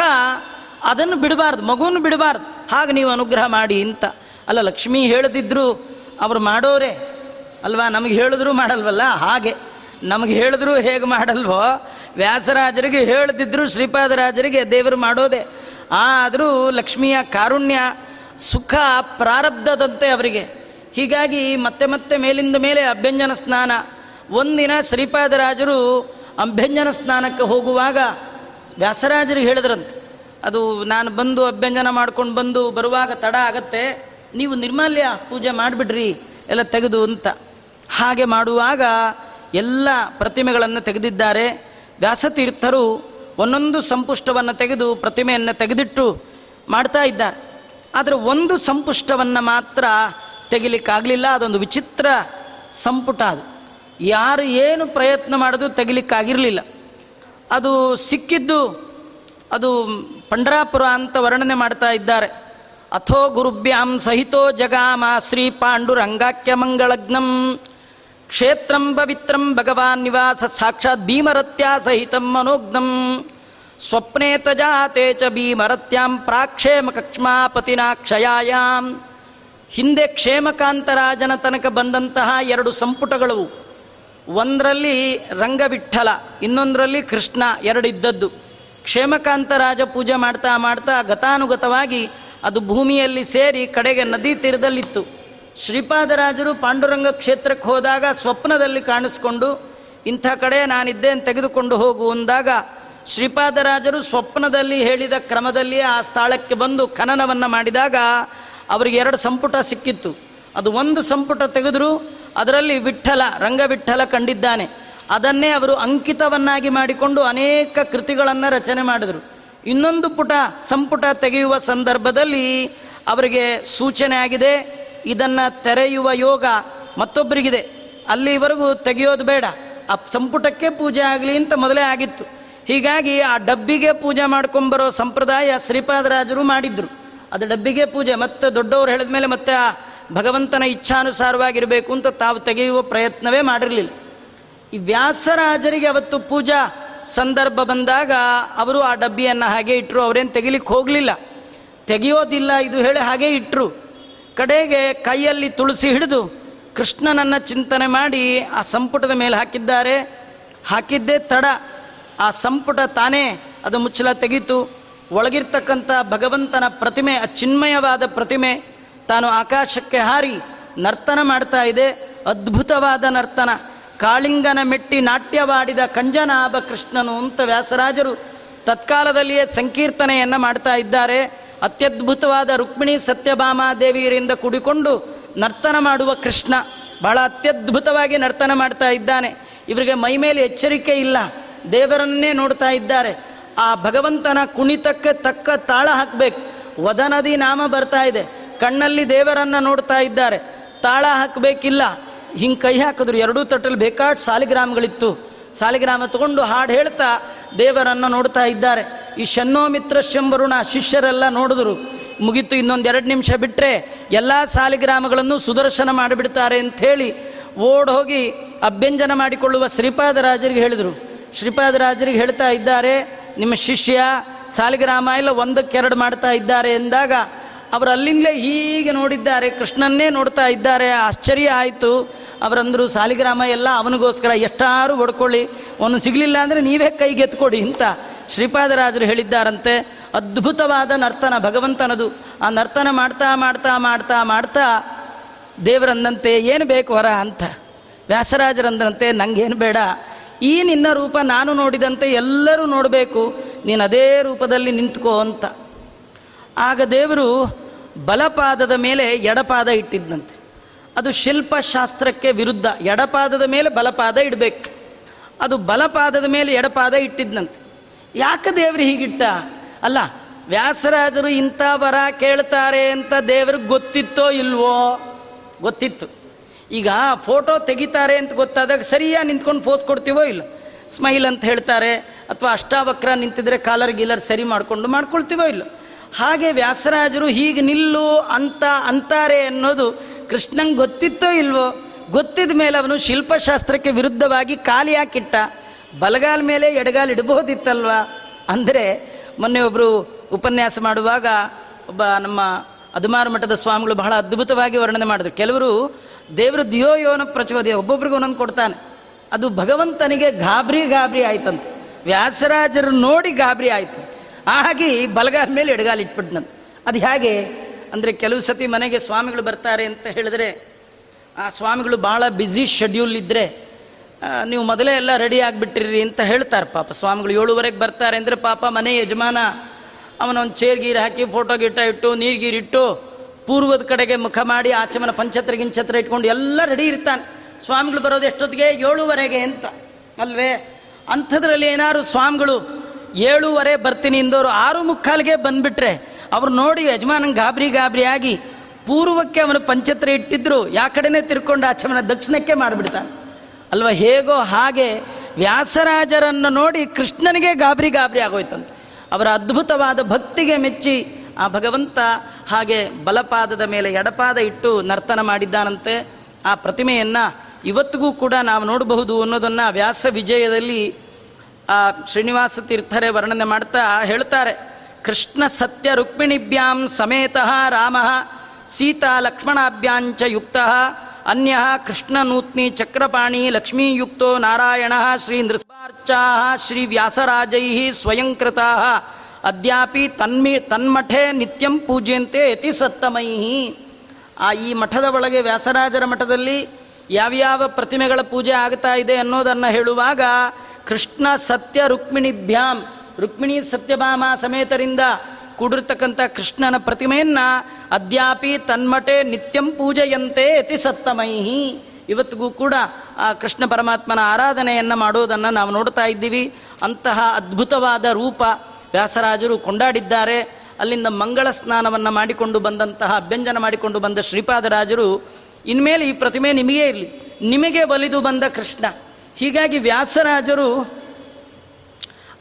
ಅದನ್ನು ಬಿಡಬಾರ್ದು, ಮಗುವನ್ನು ಬಿಡಬಾರ್ದು. ಹಾಗೆ ನೀವು ಅನುಗ್ರಹ ಮಾಡಿ ಅಂತ. ಅಲ್ಲ, ಲಕ್ಷ್ಮಿ ಹೇಳದಿದ್ರು ಅವರು ಮಾಡೋರೆ. ಅಲ್ವಾ, ನಮಗೆ ಹೇಳಿದ್ರು ಮಾಡಲ್ವಲ್ಲ? ಹಾಗೆ. ನಮಗೆ ಹೇಳಿದ್ರು ಹೇಗೆ ಮಾಡಲ್ವೋ? ವ್ಯಾಸರಾಜರಿಗೆ ಹೇಳದಿದ್ರು ಶ್ರೀಪಾದರಾಜರಿಗೆ ದೇವರು ಮಾಡೋದೆ. ಆದರೂ ಲಕ್ಷ್ಮಿಯ ಕಾರುಣ್ಯ, ಸುಖ ಪ್ರಾರಬ್ಧದಂತೆ ಅವರಿಗೆ. ಹೀಗಾಗಿ ಮತ್ತೆ ಮತ್ತೆ ಮೇಲಿಂದ ಮೇಲೆ ಅಭ್ಯಂಜನ ಸ್ನಾನ. ಒಂದಿನ ಶ್ರೀಪಾದರಾಜರು ಅಭ್ಯಂಜನ ಸ್ನಾನಕ್ಕೆ ಹೋಗುವಾಗ ವ್ಯಾಸರಾಜರಿಗೆ ಹೇಳಿದ್ರಂತೆ, ಅದು ನಾನು ಬಂದು ಅಭ್ಯಂಜನ ಮಾಡ್ಕೊಂಡು ಬಂದು ಬರುವಾಗ ತಡ ಆಗತ್ತೆ, ನೀವು ನಿರ್ಮಾಲ್ಯ ಪೂಜೆ ಮಾಡಿಬಿಡ್ರಿ, ಎಲ್ಲ ತೆಗೆದು ಅಂತ. ಹಾಗೆ ಮಾಡುವಾಗ ಎಲ್ಲ ಪ್ರತಿಮೆಗಳನ್ನು ತೆಗೆದಿದ್ದಾರೆ. ವ್ಯಾಸತೀರ್ಥರು ಒಂದೊಂದು ಸಂಪುಷ್ಟವನ್ನು ತೆಗೆದು ಪ್ರತಿಮೆಯನ್ನು ತೆಗೆದಿಟ್ಟು ಮಾಡ್ತಾ ಇದ್ದಾರೆ. ಆದರೆ ಒಂದು ಸಂಪುಷ್ಟವನ್ನು ಮಾತ್ರ ತೆಗಿಲಿಕ್ಕಾಗಲಿಲ್ಲ, ಅದೊಂದು ವಿಚಿತ್ರ ಸಂಪುಟ ಅದು. ಯಾರು ಏನು ಪ್ರಯತ್ನ ಮಾಡೋದು ತೆಗಿಲಿಕ್ಕಾಗಿರಲಿಲ್ಲ. ಅದು ಸಿಕ್ಕಿದ್ದು ಅದು ಪಂಡರಾಪುರ ಅಂತ ವರ್ಣನೆ ಮಾಡ್ತಾ ಇದ್ದಾರೆ. ಅಥೋ ಗುರುಭ್ಯಾಂ ಸಹಿತೋ ಜಗಾಮ ಶ್ರೀ ಪಾಂಡುರಂಗಾಕ್ಯ ಮಂಗಳಗ್ನಂ. ಕ್ಷೇತ್ರಂ ಪವಿತ್ರಂ ಭಗವಾನ್ ನಿವಾಸ ಸಾಕ್ಷಾತ್ ಭೀಮರತ್ಯ ಸಹಿತಂ ಮನೋಗ್ನಂ. ಸ್ವಪ್ನೇ ತಜಾತೆ ಚ ಭೀಮರತ್ಯಾಂ ಪ್ರಾಕ್ಷೇಮ ಕಕ್ಷ್ಮಾಪತಿನ ಕ್ಷಯಾಯಾಮ್ ಹಿಂದೆ ಕ್ಷೇಮಕಾಂತರಾಜನ ತನಕ ಬಂದಂತಹ ಎರಡು ಸಂಪುಟಗಳು ಒಂದರಲ್ಲಿ ರಂಗವಿಠಲ, ಇನ್ನೊಂದರಲ್ಲಿ ಕೃಷ್ಣ, ಎರಡಿದ್ದದ್ದು. ಕ್ಷೇಮಕಾಂತರಾಜ ಪೂಜೆ ಮಾಡ್ತಾ ಮಾಡ್ತಾ ಗತಾನುಗತವಾಗಿ ಅದು ಭೂಮಿಯಲ್ಲಿ ಸೇರಿ ಕಡೆಗೆ ನದಿ ತೀರದಲ್ಲಿತ್ತು. ಶ್ರೀಪಾದರಾಜರು ಪಾಂಡುರಂಗ ಕ್ಷೇತ್ರಕ್ಕೆ ಹೋದಾಗ ಸ್ವಪ್ನದಲ್ಲಿ ಕಾಣಿಸ್ಕೊಂಡು, ಇಂಥ ಕಡೆ ನಾನಿದ್ದೇನೆ ತೆಗೆದುಕೊಂಡು ಹೋಗು ಅಂದಾಗ ಶ್ರೀಪಾದರಾಜರು ಸ್ವಪ್ನದಲ್ಲಿ ಹೇಳಿದ ಕ್ರಮದಲ್ಲಿ ಆ ಸ್ಥಳಕ್ಕೆ ಬಂದು ಖನನವನ್ನು ಮಾಡಿದಾಗ ಅವರಿಗೆ ಎರಡು ಸಂಪುಟ ಸಿಕ್ಕಿತ್ತು. ಅದು ಒಂದು ಸಂಪುಟ ತೆಗೆದ್ರು ಅದರಲ್ಲಿ ವಿಠಲ, ರಂಗವಿಠಲ ಕಂಡಿದ್ದಾನೆ. ಅದನ್ನೇ ಅವರು ಅಂಕಿತವನ್ನಾಗಿ ಮಾಡಿಕೊಂಡು ಅನೇಕ ಕೃತಿಗಳನ್ನು ರಚನೆ ಮಾಡಿದರು. ಇನ್ನೊಂದು ಪುಟ, ಸಂಪುಟ ತೆಗೆಯುವ ಸಂದರ್ಭದಲ್ಲಿ ಅವರಿಗೆ ಸೂಚನೆ ಆಗಿದೆ, ಇದನ್ನು ತೆರೆಯುವ ಯೋಗ ಮತ್ತೊಬ್ಬರಿಗಿದೆ ಅಲ್ಲಿವರೆಗೂ ತೆಗೆಯೋದು ಬೇಡ. ಆ ಸಂಪುಟಕ್ಕೆ ಪೂಜೆ ಆಗಲಿ ಅಂತ ಮೊದಲೇ ಆಗಿತ್ತು. ಹೀಗಾಗಿ ಆ ಡಬ್ಬಿಗೆ ಪೂಜೆ ಮಾಡ್ಕೊಂಬರೋ ಸಂಪ್ರದಾಯ ಶ್ರೀಪಾದರಾಜರು ಮಾಡಿದ್ರು. ಅದು ಡಬ್ಬಿಗೆ ಪೂಜೆ, ಮತ್ತೆ ದೊಡ್ಡವರು ಹೇಳಿದ ಮೇಲೆ ಮತ್ತೆ ಆ ಭಗವಂತನ ಇಚ್ಛಾನುಸಾರವಾಗಿರಬೇಕು ಅಂತ ತಾವು ತೆಗೆಯುವ ಪ್ರಯತ್ನವೇ ಮಾಡಿರಲಿಲ್ಲ. ಈ ವ್ಯಾಸರಾಜರಿಗೆ ಅವತ್ತು ಪೂಜಾ ಸಂದರ್ಭ ಬಂದಾಗ ಅವರು ಆ ಡಬ್ಬಿಯನ್ನು ಹಾಗೆ ಇಟ್ಟರು ಅವರೇನು ತೆಗಿಲಿಕ್ಕೆ ಹೋಗಲಿಲ್ಲ. ತೆಗೆಯೋದಿಲ್ಲ, ಇದು ಹೇಳಿ ಹಾಗೆ ಇಟ್ಟರು ಕಡೆಗೆ ಕೈಯಲ್ಲಿ ತುಳಸಿ ಹಿಡಿದು ಕೃಷ್ಣನನ್ನು ಚಿಂತನೆ ಮಾಡಿ ಆ ಸಂಪುಟದ ಮೇಲೆ ಹಾಕಿದ್ದಾರೆ. ಹಾಕಿದ್ದೇ ತಡ. ಆ ಸಂಪುಟ ತಾನೇ ಅದು ಮುಚ್ಚಲ ತೆಗೀತು. ಒಳಗಿರ್ತಕ್ಕಂಥ ಭಗವಂತನ ಪ್ರತಿಮೆ, ಅಚಿನ್ಮಯವಾದ ಚಿನ್ಮಯವಾದ ಪ್ರತಿಮೆ ತಾನು ಆಕಾಶಕ್ಕೆ ಹಾರಿ ನರ್ತನ ಮಾಡ್ತಾ ಇದೆ. ಅದ್ಭುತವಾದ ನರ್ತನ. ಕಾಳಿಂಗನ ಮೆಟ್ಟಿ ನಾಟ್ಯವಾಡಿದ ಕಂಜನಾಭ ಕೃಷ್ಣನು ಅಂತ ವ್ಯಾಸರಾಜರು ತತ್ಕಾಲದಲ್ಲಿಯೇ ಸಂಕೀರ್ತನೆಯನ್ನು ಮಾಡ್ತಾ ಇದ್ದಾರೆ. ಅತ್ಯದ್ಭುತವಾದ ರುಕ್ಮಿಣಿ ಸತ್ಯಭಾಮಾದೇವಿಯರಿಂದ ಕೂಡಿಕೊಂಡು ನರ್ತನ ಮಾಡುವ ಕೃಷ್ಣ. ಬಹಳ ಅತ್ಯದ್ಭುತವಾಗಿ ನರ್ತನ ಮಾಡ್ತಾ ಇದ್ದಾನೆ. ಇವರಿಗೆ ಮೈ ಮೇಲೆ ಎಚ್ಚರಿಕೆ ಇಲ್ಲ. ದೇವರನ್ನೇ ನೋಡ್ತಾ ಇದ್ದಾರೆ. ಆ ಭಗವಂತನ ಕುಣಿತಕ್ಕೆ ತಕ್ಕ ತಾಳ ಹಾಕಬೇಕು. ವದನದಿ ನಾಮ ಬರ್ತಾ ಇದೆ. ಕಣ್ಣಲ್ಲಿ ದೇವರನ್ನ ನೋಡ್ತಾ ಇದ್ದಾರೆ. ತಾಳ ಹಾಕಬೇಕಿಲ್ಲ. ಹಿಂಗೆ ಕೈ ಹಾಕಿದ್ರು ಎರಡೂ ತಟ್ಟಲ್ಲಿ ಬೇಕಾಟ್ ಸಾಲಿಗ್ರಾಮಗಳಿತ್ತು. ಸಾಲಿಗ್ರಾಮ ತಗೊಂಡು ಹಾಡು ಹೇಳ್ತಾ ದೇವರನ್ನು ನೋಡ್ತಾ ಇದ್ದಾರೆ. ಈ ಶನ್ನೋಮಿತ್ರ ಶಂಬರುಣ ಶಿಷ್ಯರೆಲ್ಲ ನೋಡಿದ್ರು. ಮುಗಿತು ಇನ್ನೊಂದು ಎರಡು ನಿಮಿಷ ಬಿಟ್ಟರೆ ಎಲ್ಲ ಸಾಲಿಗ್ರಾಮಗಳನ್ನು ಸುದರ್ಶನ ಮಾಡಿಬಿಡ್ತಾರೆ ಅಂಥೇಳಿ ಓಡ್ ಹೋಗಿ ಅಭ್ಯಂಜನ ಮಾಡಿಕೊಳ್ಳುವ ಶ್ರೀಪಾದರಾಜರಿಗೆ ಹೇಳಿದರು. ಶ್ರೀಪಾದರಾಜರಿಗೆ ಹೇಳ್ತಾ ಇದ್ದಾರೆ, ನಿಮ್ಮ ಶಿಷ್ಯ ಸಾಲಿಗ್ರಾಮ ಇಲ್ಲ ಒಂದಕ್ಕೆರಡು ಮಾಡ್ತಾ ಇದ್ದಾರೆ ಎಂದಾಗ ಅವರು ಅಲ್ಲಿಂದಲೇ ಹೀಗೆ ನೋಡಿದ್ದಾರೆ, ಕೃಷ್ಣನ್ನೇ ನೋಡ್ತಾ ಇದ್ದಾರೆ. ಆಶ್ಚರ್ಯ ಆಯಿತು. ಅವರಂದರು, ಸಾಲಿಗ್ರಾಮ, ಎಲ್ಲ ಅವನಿಗೋಸ್ಕರ ಎಷ್ಟಾರು ಹೊಡ್ಕೊಳ್ಳಿ. ಅವನು ಸಿಗಲಿಲ್ಲ ಅಂದರೆ ನೀವೇ ಕೈಗೆ ಎತ್ಕೊಡಿ ಅಂತ ಶ್ರೀಪಾದರಾಜರು ಹೇಳಿದ್ದಾರಂತೆ. ಅದ್ಭುತವಾದ ನರ್ತನ, ಭಗವಂತನದು. ಆ ನರ್ತನ ಮಾಡ್ತಾ ಮಾಡ್ತಾ ಮಾಡ್ತಾ ಮಾಡ್ತಾ ದೇವರಂದಂತೆ ಏನು ಬೇಕು ಹೊರ ಅಂತ. ವ್ಯಾಸರಾಜರಂದ್ರಂತೆ, ನಂಗೇನು ಬೇಡ. ಈ ನಿನ್ನ ರೂಪ ನಾನು ನೋಡಿದಂತೆ ಎಲ್ಲರೂ ನೋಡಬೇಕು. ನೀನು ಅದೇ ರೂಪದಲ್ಲಿ ನಿಂತ್ಕೋ ಅಂತ. ಆಗ ದೇವರು ಬಲಪಾದದ ಮೇಲೆ ಎಡಪಾದ ಇಟ್ಟಿದ್ದಂತೆ ಅದು ಶಿಲ್ಪಶಾಸ್ತ್ರಕ್ಕೆ ವಿರುದ್ಧ. ಎಡಪಾದದ ಮೇಲೆ ಬಲಪಾದ ಇಡಬೇಕು. ಅದು ಬಲಪಾದದ ಮೇಲೆ ಎಡಪಾದ ಇಟ್ಟಿದ್ದಂತೆ ಯಾಕೆ ದೇವರು ಹೀಗಿಟ್ಟ? ಅಲ್ಲ, ವ್ಯಾಸರಾಜರು ಇಂಥ ವರ ಕೇಳ್ತಾರೆ ಅಂತ ದೇವ್ರಿಗೆ ಗೊತ್ತಿತ್ತೋ ಇಲ್ವೋ? ಗೊತ್ತಿತ್ತು. ಈಗ ಫೋಟೋ ತೆಗಿತಾರೆ ಅಂತ ಗೊತ್ತಾದಾಗ ಸರಿಯಾಗಿ ನಿಂತ್ಕೊಂಡು ಫೋಸ್ ಕೊಡ್ತೀವೋ ಇಲ್ಲ? ಸ್ಮೈಲ್ ಅಂತ ಹೇಳ್ತಾರೆ. ಅಥವಾ ಅಷ್ಟಾವಕ್ರ ನಿಂತಿದ್ರೆ ಕಾಲರ್ ಗೀಲರ್ ಸರಿ ಮಾಡಿಕೊಂಡು ಮಾಡ್ಕೊಳ್ತೀವೋ ಇಲ್ಲ? ಹಾಗೆ ವ್ಯಾಸರಾಜರು ಹೀಗೆ ನಿಲ್ಲು ಅಂತ ಅಂತಾರೆ ಅನ್ನೋದು ಕೃಷ್ಣಂಗೆ ಗೊತ್ತಿತ್ತೋ ಇಲ್ವೋ? ಗೊತ್ತಿದ ಮೇಲೆ ಅವನು ಶಿಲ್ಪಶಾಸ್ತ್ರಕ್ಕೆ ವಿರುದ್ಧವಾಗಿ ಕಾಲು ಯಾಕಿಟ್ಟ ಬಲಗಾಲ ಮೇಲೆ ಎಡಗಾಲು ಇಡಬಹುದಿತ್ತಲ್ವಾ? ಅಂದರೆ ಮೊನ್ನೆ ಒಬ್ಬರು ಉಪನ್ಯಾಸ ಮಾಡುವಾಗ ಒಬ್ಬ ನಮ್ಮ ಅದುಮಾರ ಮಠದ ಸ್ವಾಮಿಗಳು ಬಹಳ ಅದ್ಭುತವಾಗಿ ವರ್ಣನೆ ಮಾಡಿದ್ರು. ಕೆಲವರು ದೇವರು ದಿಯೋ ಯೋನ ಪ್ರಚೋದಯ, ಒಬ್ಬೊಬ್ರಿಗೆ ಒಂದೊಂದು ಕೊಡ್ತಾನೆ. ಅದು ಭಗವಂತನಿಗೆ ಗಾಬರಿ ಗಾಬರಿ ಆಯ್ತಂತೆ. ವ್ಯಾಸರಾಜರು ನೋಡಿ ಗಾಬರಿ ಆಯ್ತು. ಹಾಗೆ ಬಲಗಾಲ ಮೇಲೆ ಎಡಗಾಲ ಇಟ್ಬಿಟ್ನಂತೆ. ಅದು ಹೇಗೆ? ಅಂದರೆ ಕೆಲವು ಸತಿ ಮನೆಗೆ ಸ್ವಾಮಿಗಳು ಬರ್ತಾರೆ ಅಂತ ಹೇಳಿದ್ರೆ, ಆ ಸ್ವಾಮಿಗಳು ಭಾಳ ಬ್ಯುಸಿ ಶೆಡ್ಯೂಲ್ ಇದ್ದರೆ ನೀವು ಮೊದಲೇ ಎಲ್ಲ ರೆಡಿ ಆಗಿಬಿಟ್ಟಿರಿ ಅಂತ ಹೇಳ್ತಾರೆ ಪಾಪ. ಸ್ವಾಮಿಗಳು ಏಳುವರೆಗೆ ಬರ್ತಾರೆ ಅಂದರೆ ಪಾಪ ಮನೆ ಯಜಮಾನ, ಅವನೊಂದು ಚೇರ್ ಗೀರ್ ಹಾಕಿ ಫೋಟೋ ಗಿಟ್ಟ ಇಟ್ಟು, ನೀರು ಗೀರ್ ಇಟ್ಟು, ಪೂರ್ವದ ಕಡೆಗೆ ಮುಖ ಮಾಡಿ ಆಚಮನ ಪಂಚತ್ರ ಗಿಂಚತ್ರ ಇಟ್ಕೊಂಡು ಎಲ್ಲ ರೆಡಿ ಇರ್ತಾನೆ. ಸ್ವಾಮಿಗಳು ಬರೋದು ಎಷ್ಟೊತ್ತಿಗೆ? ಏಳುವರೆಗೆ ಅಂತ. ಅಲ್ವೇ? ಅಂಥದ್ರಲ್ಲಿ ಏನಾದ್ರು ಸ್ವಾಮಿಗಳು ಏಳುವರೆ ಬರ್ತೀನಿ ಇಂದವರು ಆರು ಮುಕ್ಕಾಲಿಗೆ ಬಂದ್ಬಿಟ್ರೆ ಅವ್ರು ನೋಡಿ ಯಜಮಾನಂಗೆ ಗಾಬರಿ ಗಾಬರಿ ಆಗಿ ಪೂರ್ವಕ್ಕೆ ಅವನು ಪಂಚತ್ರ ಇಟ್ಟಿದ್ರು. ಯಾ ಕಡೆನೇ ತಿರ್ಕೊಂಡು ಆಚಮನ ದಕ್ಷಿಣಕ್ಕೆ ಮಾಡಿಬಿಡ್ತಾನೆ. ಅಲ್ವಾ ಹೇಗೋ ಹಾಗೆ ವ್ಯಾಸರಾಜರನ್ನು ನೋಡಿ ಕೃಷ್ಣನಿಗೆ ಗಾಬರಿ ಗಾಬರಿ ಆಗೋಯ್ತಂತೆ. ಅವರ ಅದ್ಭುತವಾದ ಭಕ್ತಿಗೆ ಮೆಚ್ಚಿ ಆ ಭಗವಂತ ಹಾಗೆ ಬಲಪಾದದ ಮೇಲೆ ಎಡಪಾದ ಇಟ್ಟು ನರ್ತನ ಮಾಡಿದ್ದಾನಂತೆ. ಆ ಪ್ರತಿಮೆಯನ್ನು ಇವತ್ತಿಗೂ ಕೂಡ ನಾವು ನೋಡಬಹುದು ಅನ್ನೋದನ್ನು ವ್ಯಾಸ ವಿಜಯದಲ್ಲಿ ಆ ಶ್ರೀನಿವಾಸ ತೀರ್ಥರೇ ವರ್ಣನೆ ಮಾಡ್ತಾ ಹೇಳ್ತಾರೆ, ಕೃಷ್ಣ ಸತ್ಯ ರುಕ್ಮಿಣಿಭ್ಯಾಂ ಸಮೇತಃ ರಾಮ, ಸೀತಾ ಲಕ್ಷ್ಮಣಾಭ್ಯಾಂಚ ಯುಕ್ತ, ಅನ್ಯ ಕೃಷ್ಣ ನೂತ್ನಿ ಚಕ್ರಪಾಣಿ ಲಕ್ಷ್ಮೀಯುಕ್ತೋ ನಾರಾಯಣ ಶ್ರೀ ನೃಸಾರ್ಚಾ ಶ್ರೀ ವ್ಯಾಸರಾಜೈ ಸ್ವಯಂಕೃತ, ಅದ್ಯಾಪಿ ತನ್ಮಿ ತನ್ಮಠೆ ನಿತ್ಯಂ ಪೂಜ್ಯಂತೆ ಯತಿ ಸತ್ತಮೈ. ಆ ಈ ಮಠದ ಒಳಗೆ ವ್ಯಾಸರಾಜರ ಮಠದಲ್ಲಿ ಯಾವ್ಯಾವ ಪ್ರತಿಮೆಗಳ ಪೂಜೆ ಆಗ್ತಾ ಇದೆ ಅನ್ನೋದನ್ನು ಹೇಳುವಾಗ ಕೃಷ್ಣ ಸತ್ಯ ರುಕ್ಮಿಣಿಭ್ಯಾಮ್ ರುಕ್ಮಿಣಿ ಸತ್ಯಭಾಮ ಸಮೇತರಿಂದ ಕೂಡಿರ್ತಕ್ಕಂಥ ಕೃಷ್ಣನ ಪ್ರತಿಮೆಯನ್ನ ಅದ್ಯಾಪಿ ತನ್ಮಟೆ ನಿತ್ಯಂ ಪೂಜೆಯಂತೆ ಅತಿ ಸತ್ತಮೈಹಿ. ಇವತ್ತಿಗೂ ಕೂಡ ಆ ಕೃಷ್ಣ ಪರಮಾತ್ಮನ ಆರಾಧನೆಯನ್ನು ಮಾಡೋದನ್ನು ನಾವು ನೋಡ್ತಾ ಇದ್ದೀವಿ. ಅಂತಹ ಅದ್ಭುತವಾದ ರೂಪ ವ್ಯಾಸರಾಜರು ಕೊಂಡಾಡಿದ್ದಾರೆ. ಅಲ್ಲಿಂದ ಮಂಗಳ ಸ್ನಾನವನ್ನು ಮಾಡಿಕೊಂಡು ಬಂದಂತಹ, ಅಭ್ಯಂಜನ ಮಾಡಿಕೊಂಡು ಬಂದ ಶ್ರೀಪಾದರಾಜರು, ಇನ್ಮೇಲೆ ಈ ಪ್ರತಿಮೆ ನಿಮಗೇ ಇರಲಿ. ನಿಮಗೆ ಒಲಿದು ಬಂದ ಕೃಷ್ಣ. ಹೀಗಾಗಿ ವ್ಯಾಸರಾಜರು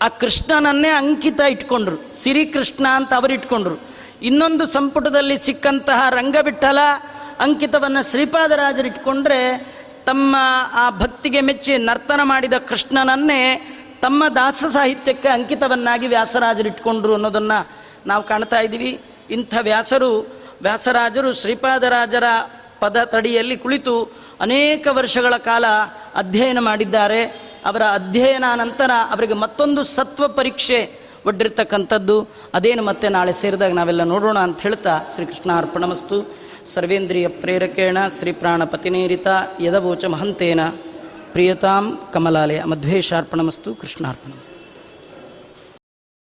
ಆ ಕೃಷ್ಣನನ್ನೇ ಅಂಕಿತ ಇಟ್ಕೊಂಡ್ರು. ಸಿರಿ ಕೃಷ್ಣ ಅಂತ ಅವರು ಇಟ್ಕೊಂಡ್ರು ಇನ್ನೊಂದು ಸಂಪುಟದಲ್ಲಿ ಸಿಕ್ಕಂತಹ ರಂಗವಿಠಲ ಅಂಕಿತವನ್ನು ಶ್ರೀಪಾದರಾಜರು ಇಟ್ಕೊಂಡ್ರೆ ತಮ್ಮ ಆ ಭಕ್ತಿಗೆ ಮೆಚ್ಚಿ ನರ್ತನ ಮಾಡಿದ ಕೃಷ್ಣನನ್ನೇ ತಮ್ಮ ದಾಸ ಸಾಹಿತ್ಯಕ್ಕೆ ಅಂಕಿತವನ್ನಾಗಿ ವ್ಯಾಸರಾಜರು ಇಟ್ಕೊಂಡ್ರು ಅನ್ನೋದನ್ನು ನಾವು ಕಾಣ್ತಾ ಇದ್ದೀವಿ. ಇಂಥ ವ್ಯಾಸರು, ವ್ಯಾಸರಾಜರು ಶ್ರೀಪಾದರಾಜರ ಪದ ತಡಿಯಲ್ಲಿ ಕುಳಿತು ಅನೇಕ ವರ್ಷಗಳ ಕಾಲ ಅಧ್ಯಯನ ಮಾಡಿದ್ದಾರೆ. ಅವರ ಅಧ್ಯಯನ ನಂತರ ಅವರಿಗೆ ಮತ್ತೊಂದು ಸತ್ವ ಪರೀಕ್ಷೆ ಒಡ್ಡಿರ್ತಕ್ಕಂಥದ್ದು. ಅದೇನು ಮತ್ತೆ ನಾಳೆ ಸೇರಿದಾಗ ನಾವೆಲ್ಲ ನೋಡೋಣ ಅಂತ ಹೇಳ್ತಾ ಶ್ರೀಕೃಷ್ಣ ಅರ್ಪಣಮಸ್ತು. ಸರ್ವೇಂದ್ರಿಯ ಪ್ರೇರಕೇಣ ಶ್ರೀ ಪ್ರಾಣಪತಿನೇರಿತ ಯದವೋಚ ಮಹಂತೇನ. ಪ್ರಿಯತಾಂ ಕಮಲಾಲಯ ಮಧ್ವೇಶಾರ್ಪಣಮಸ್ತು ಕೃಷ್ಣಾರ್ಪಣಮಸ್ತು.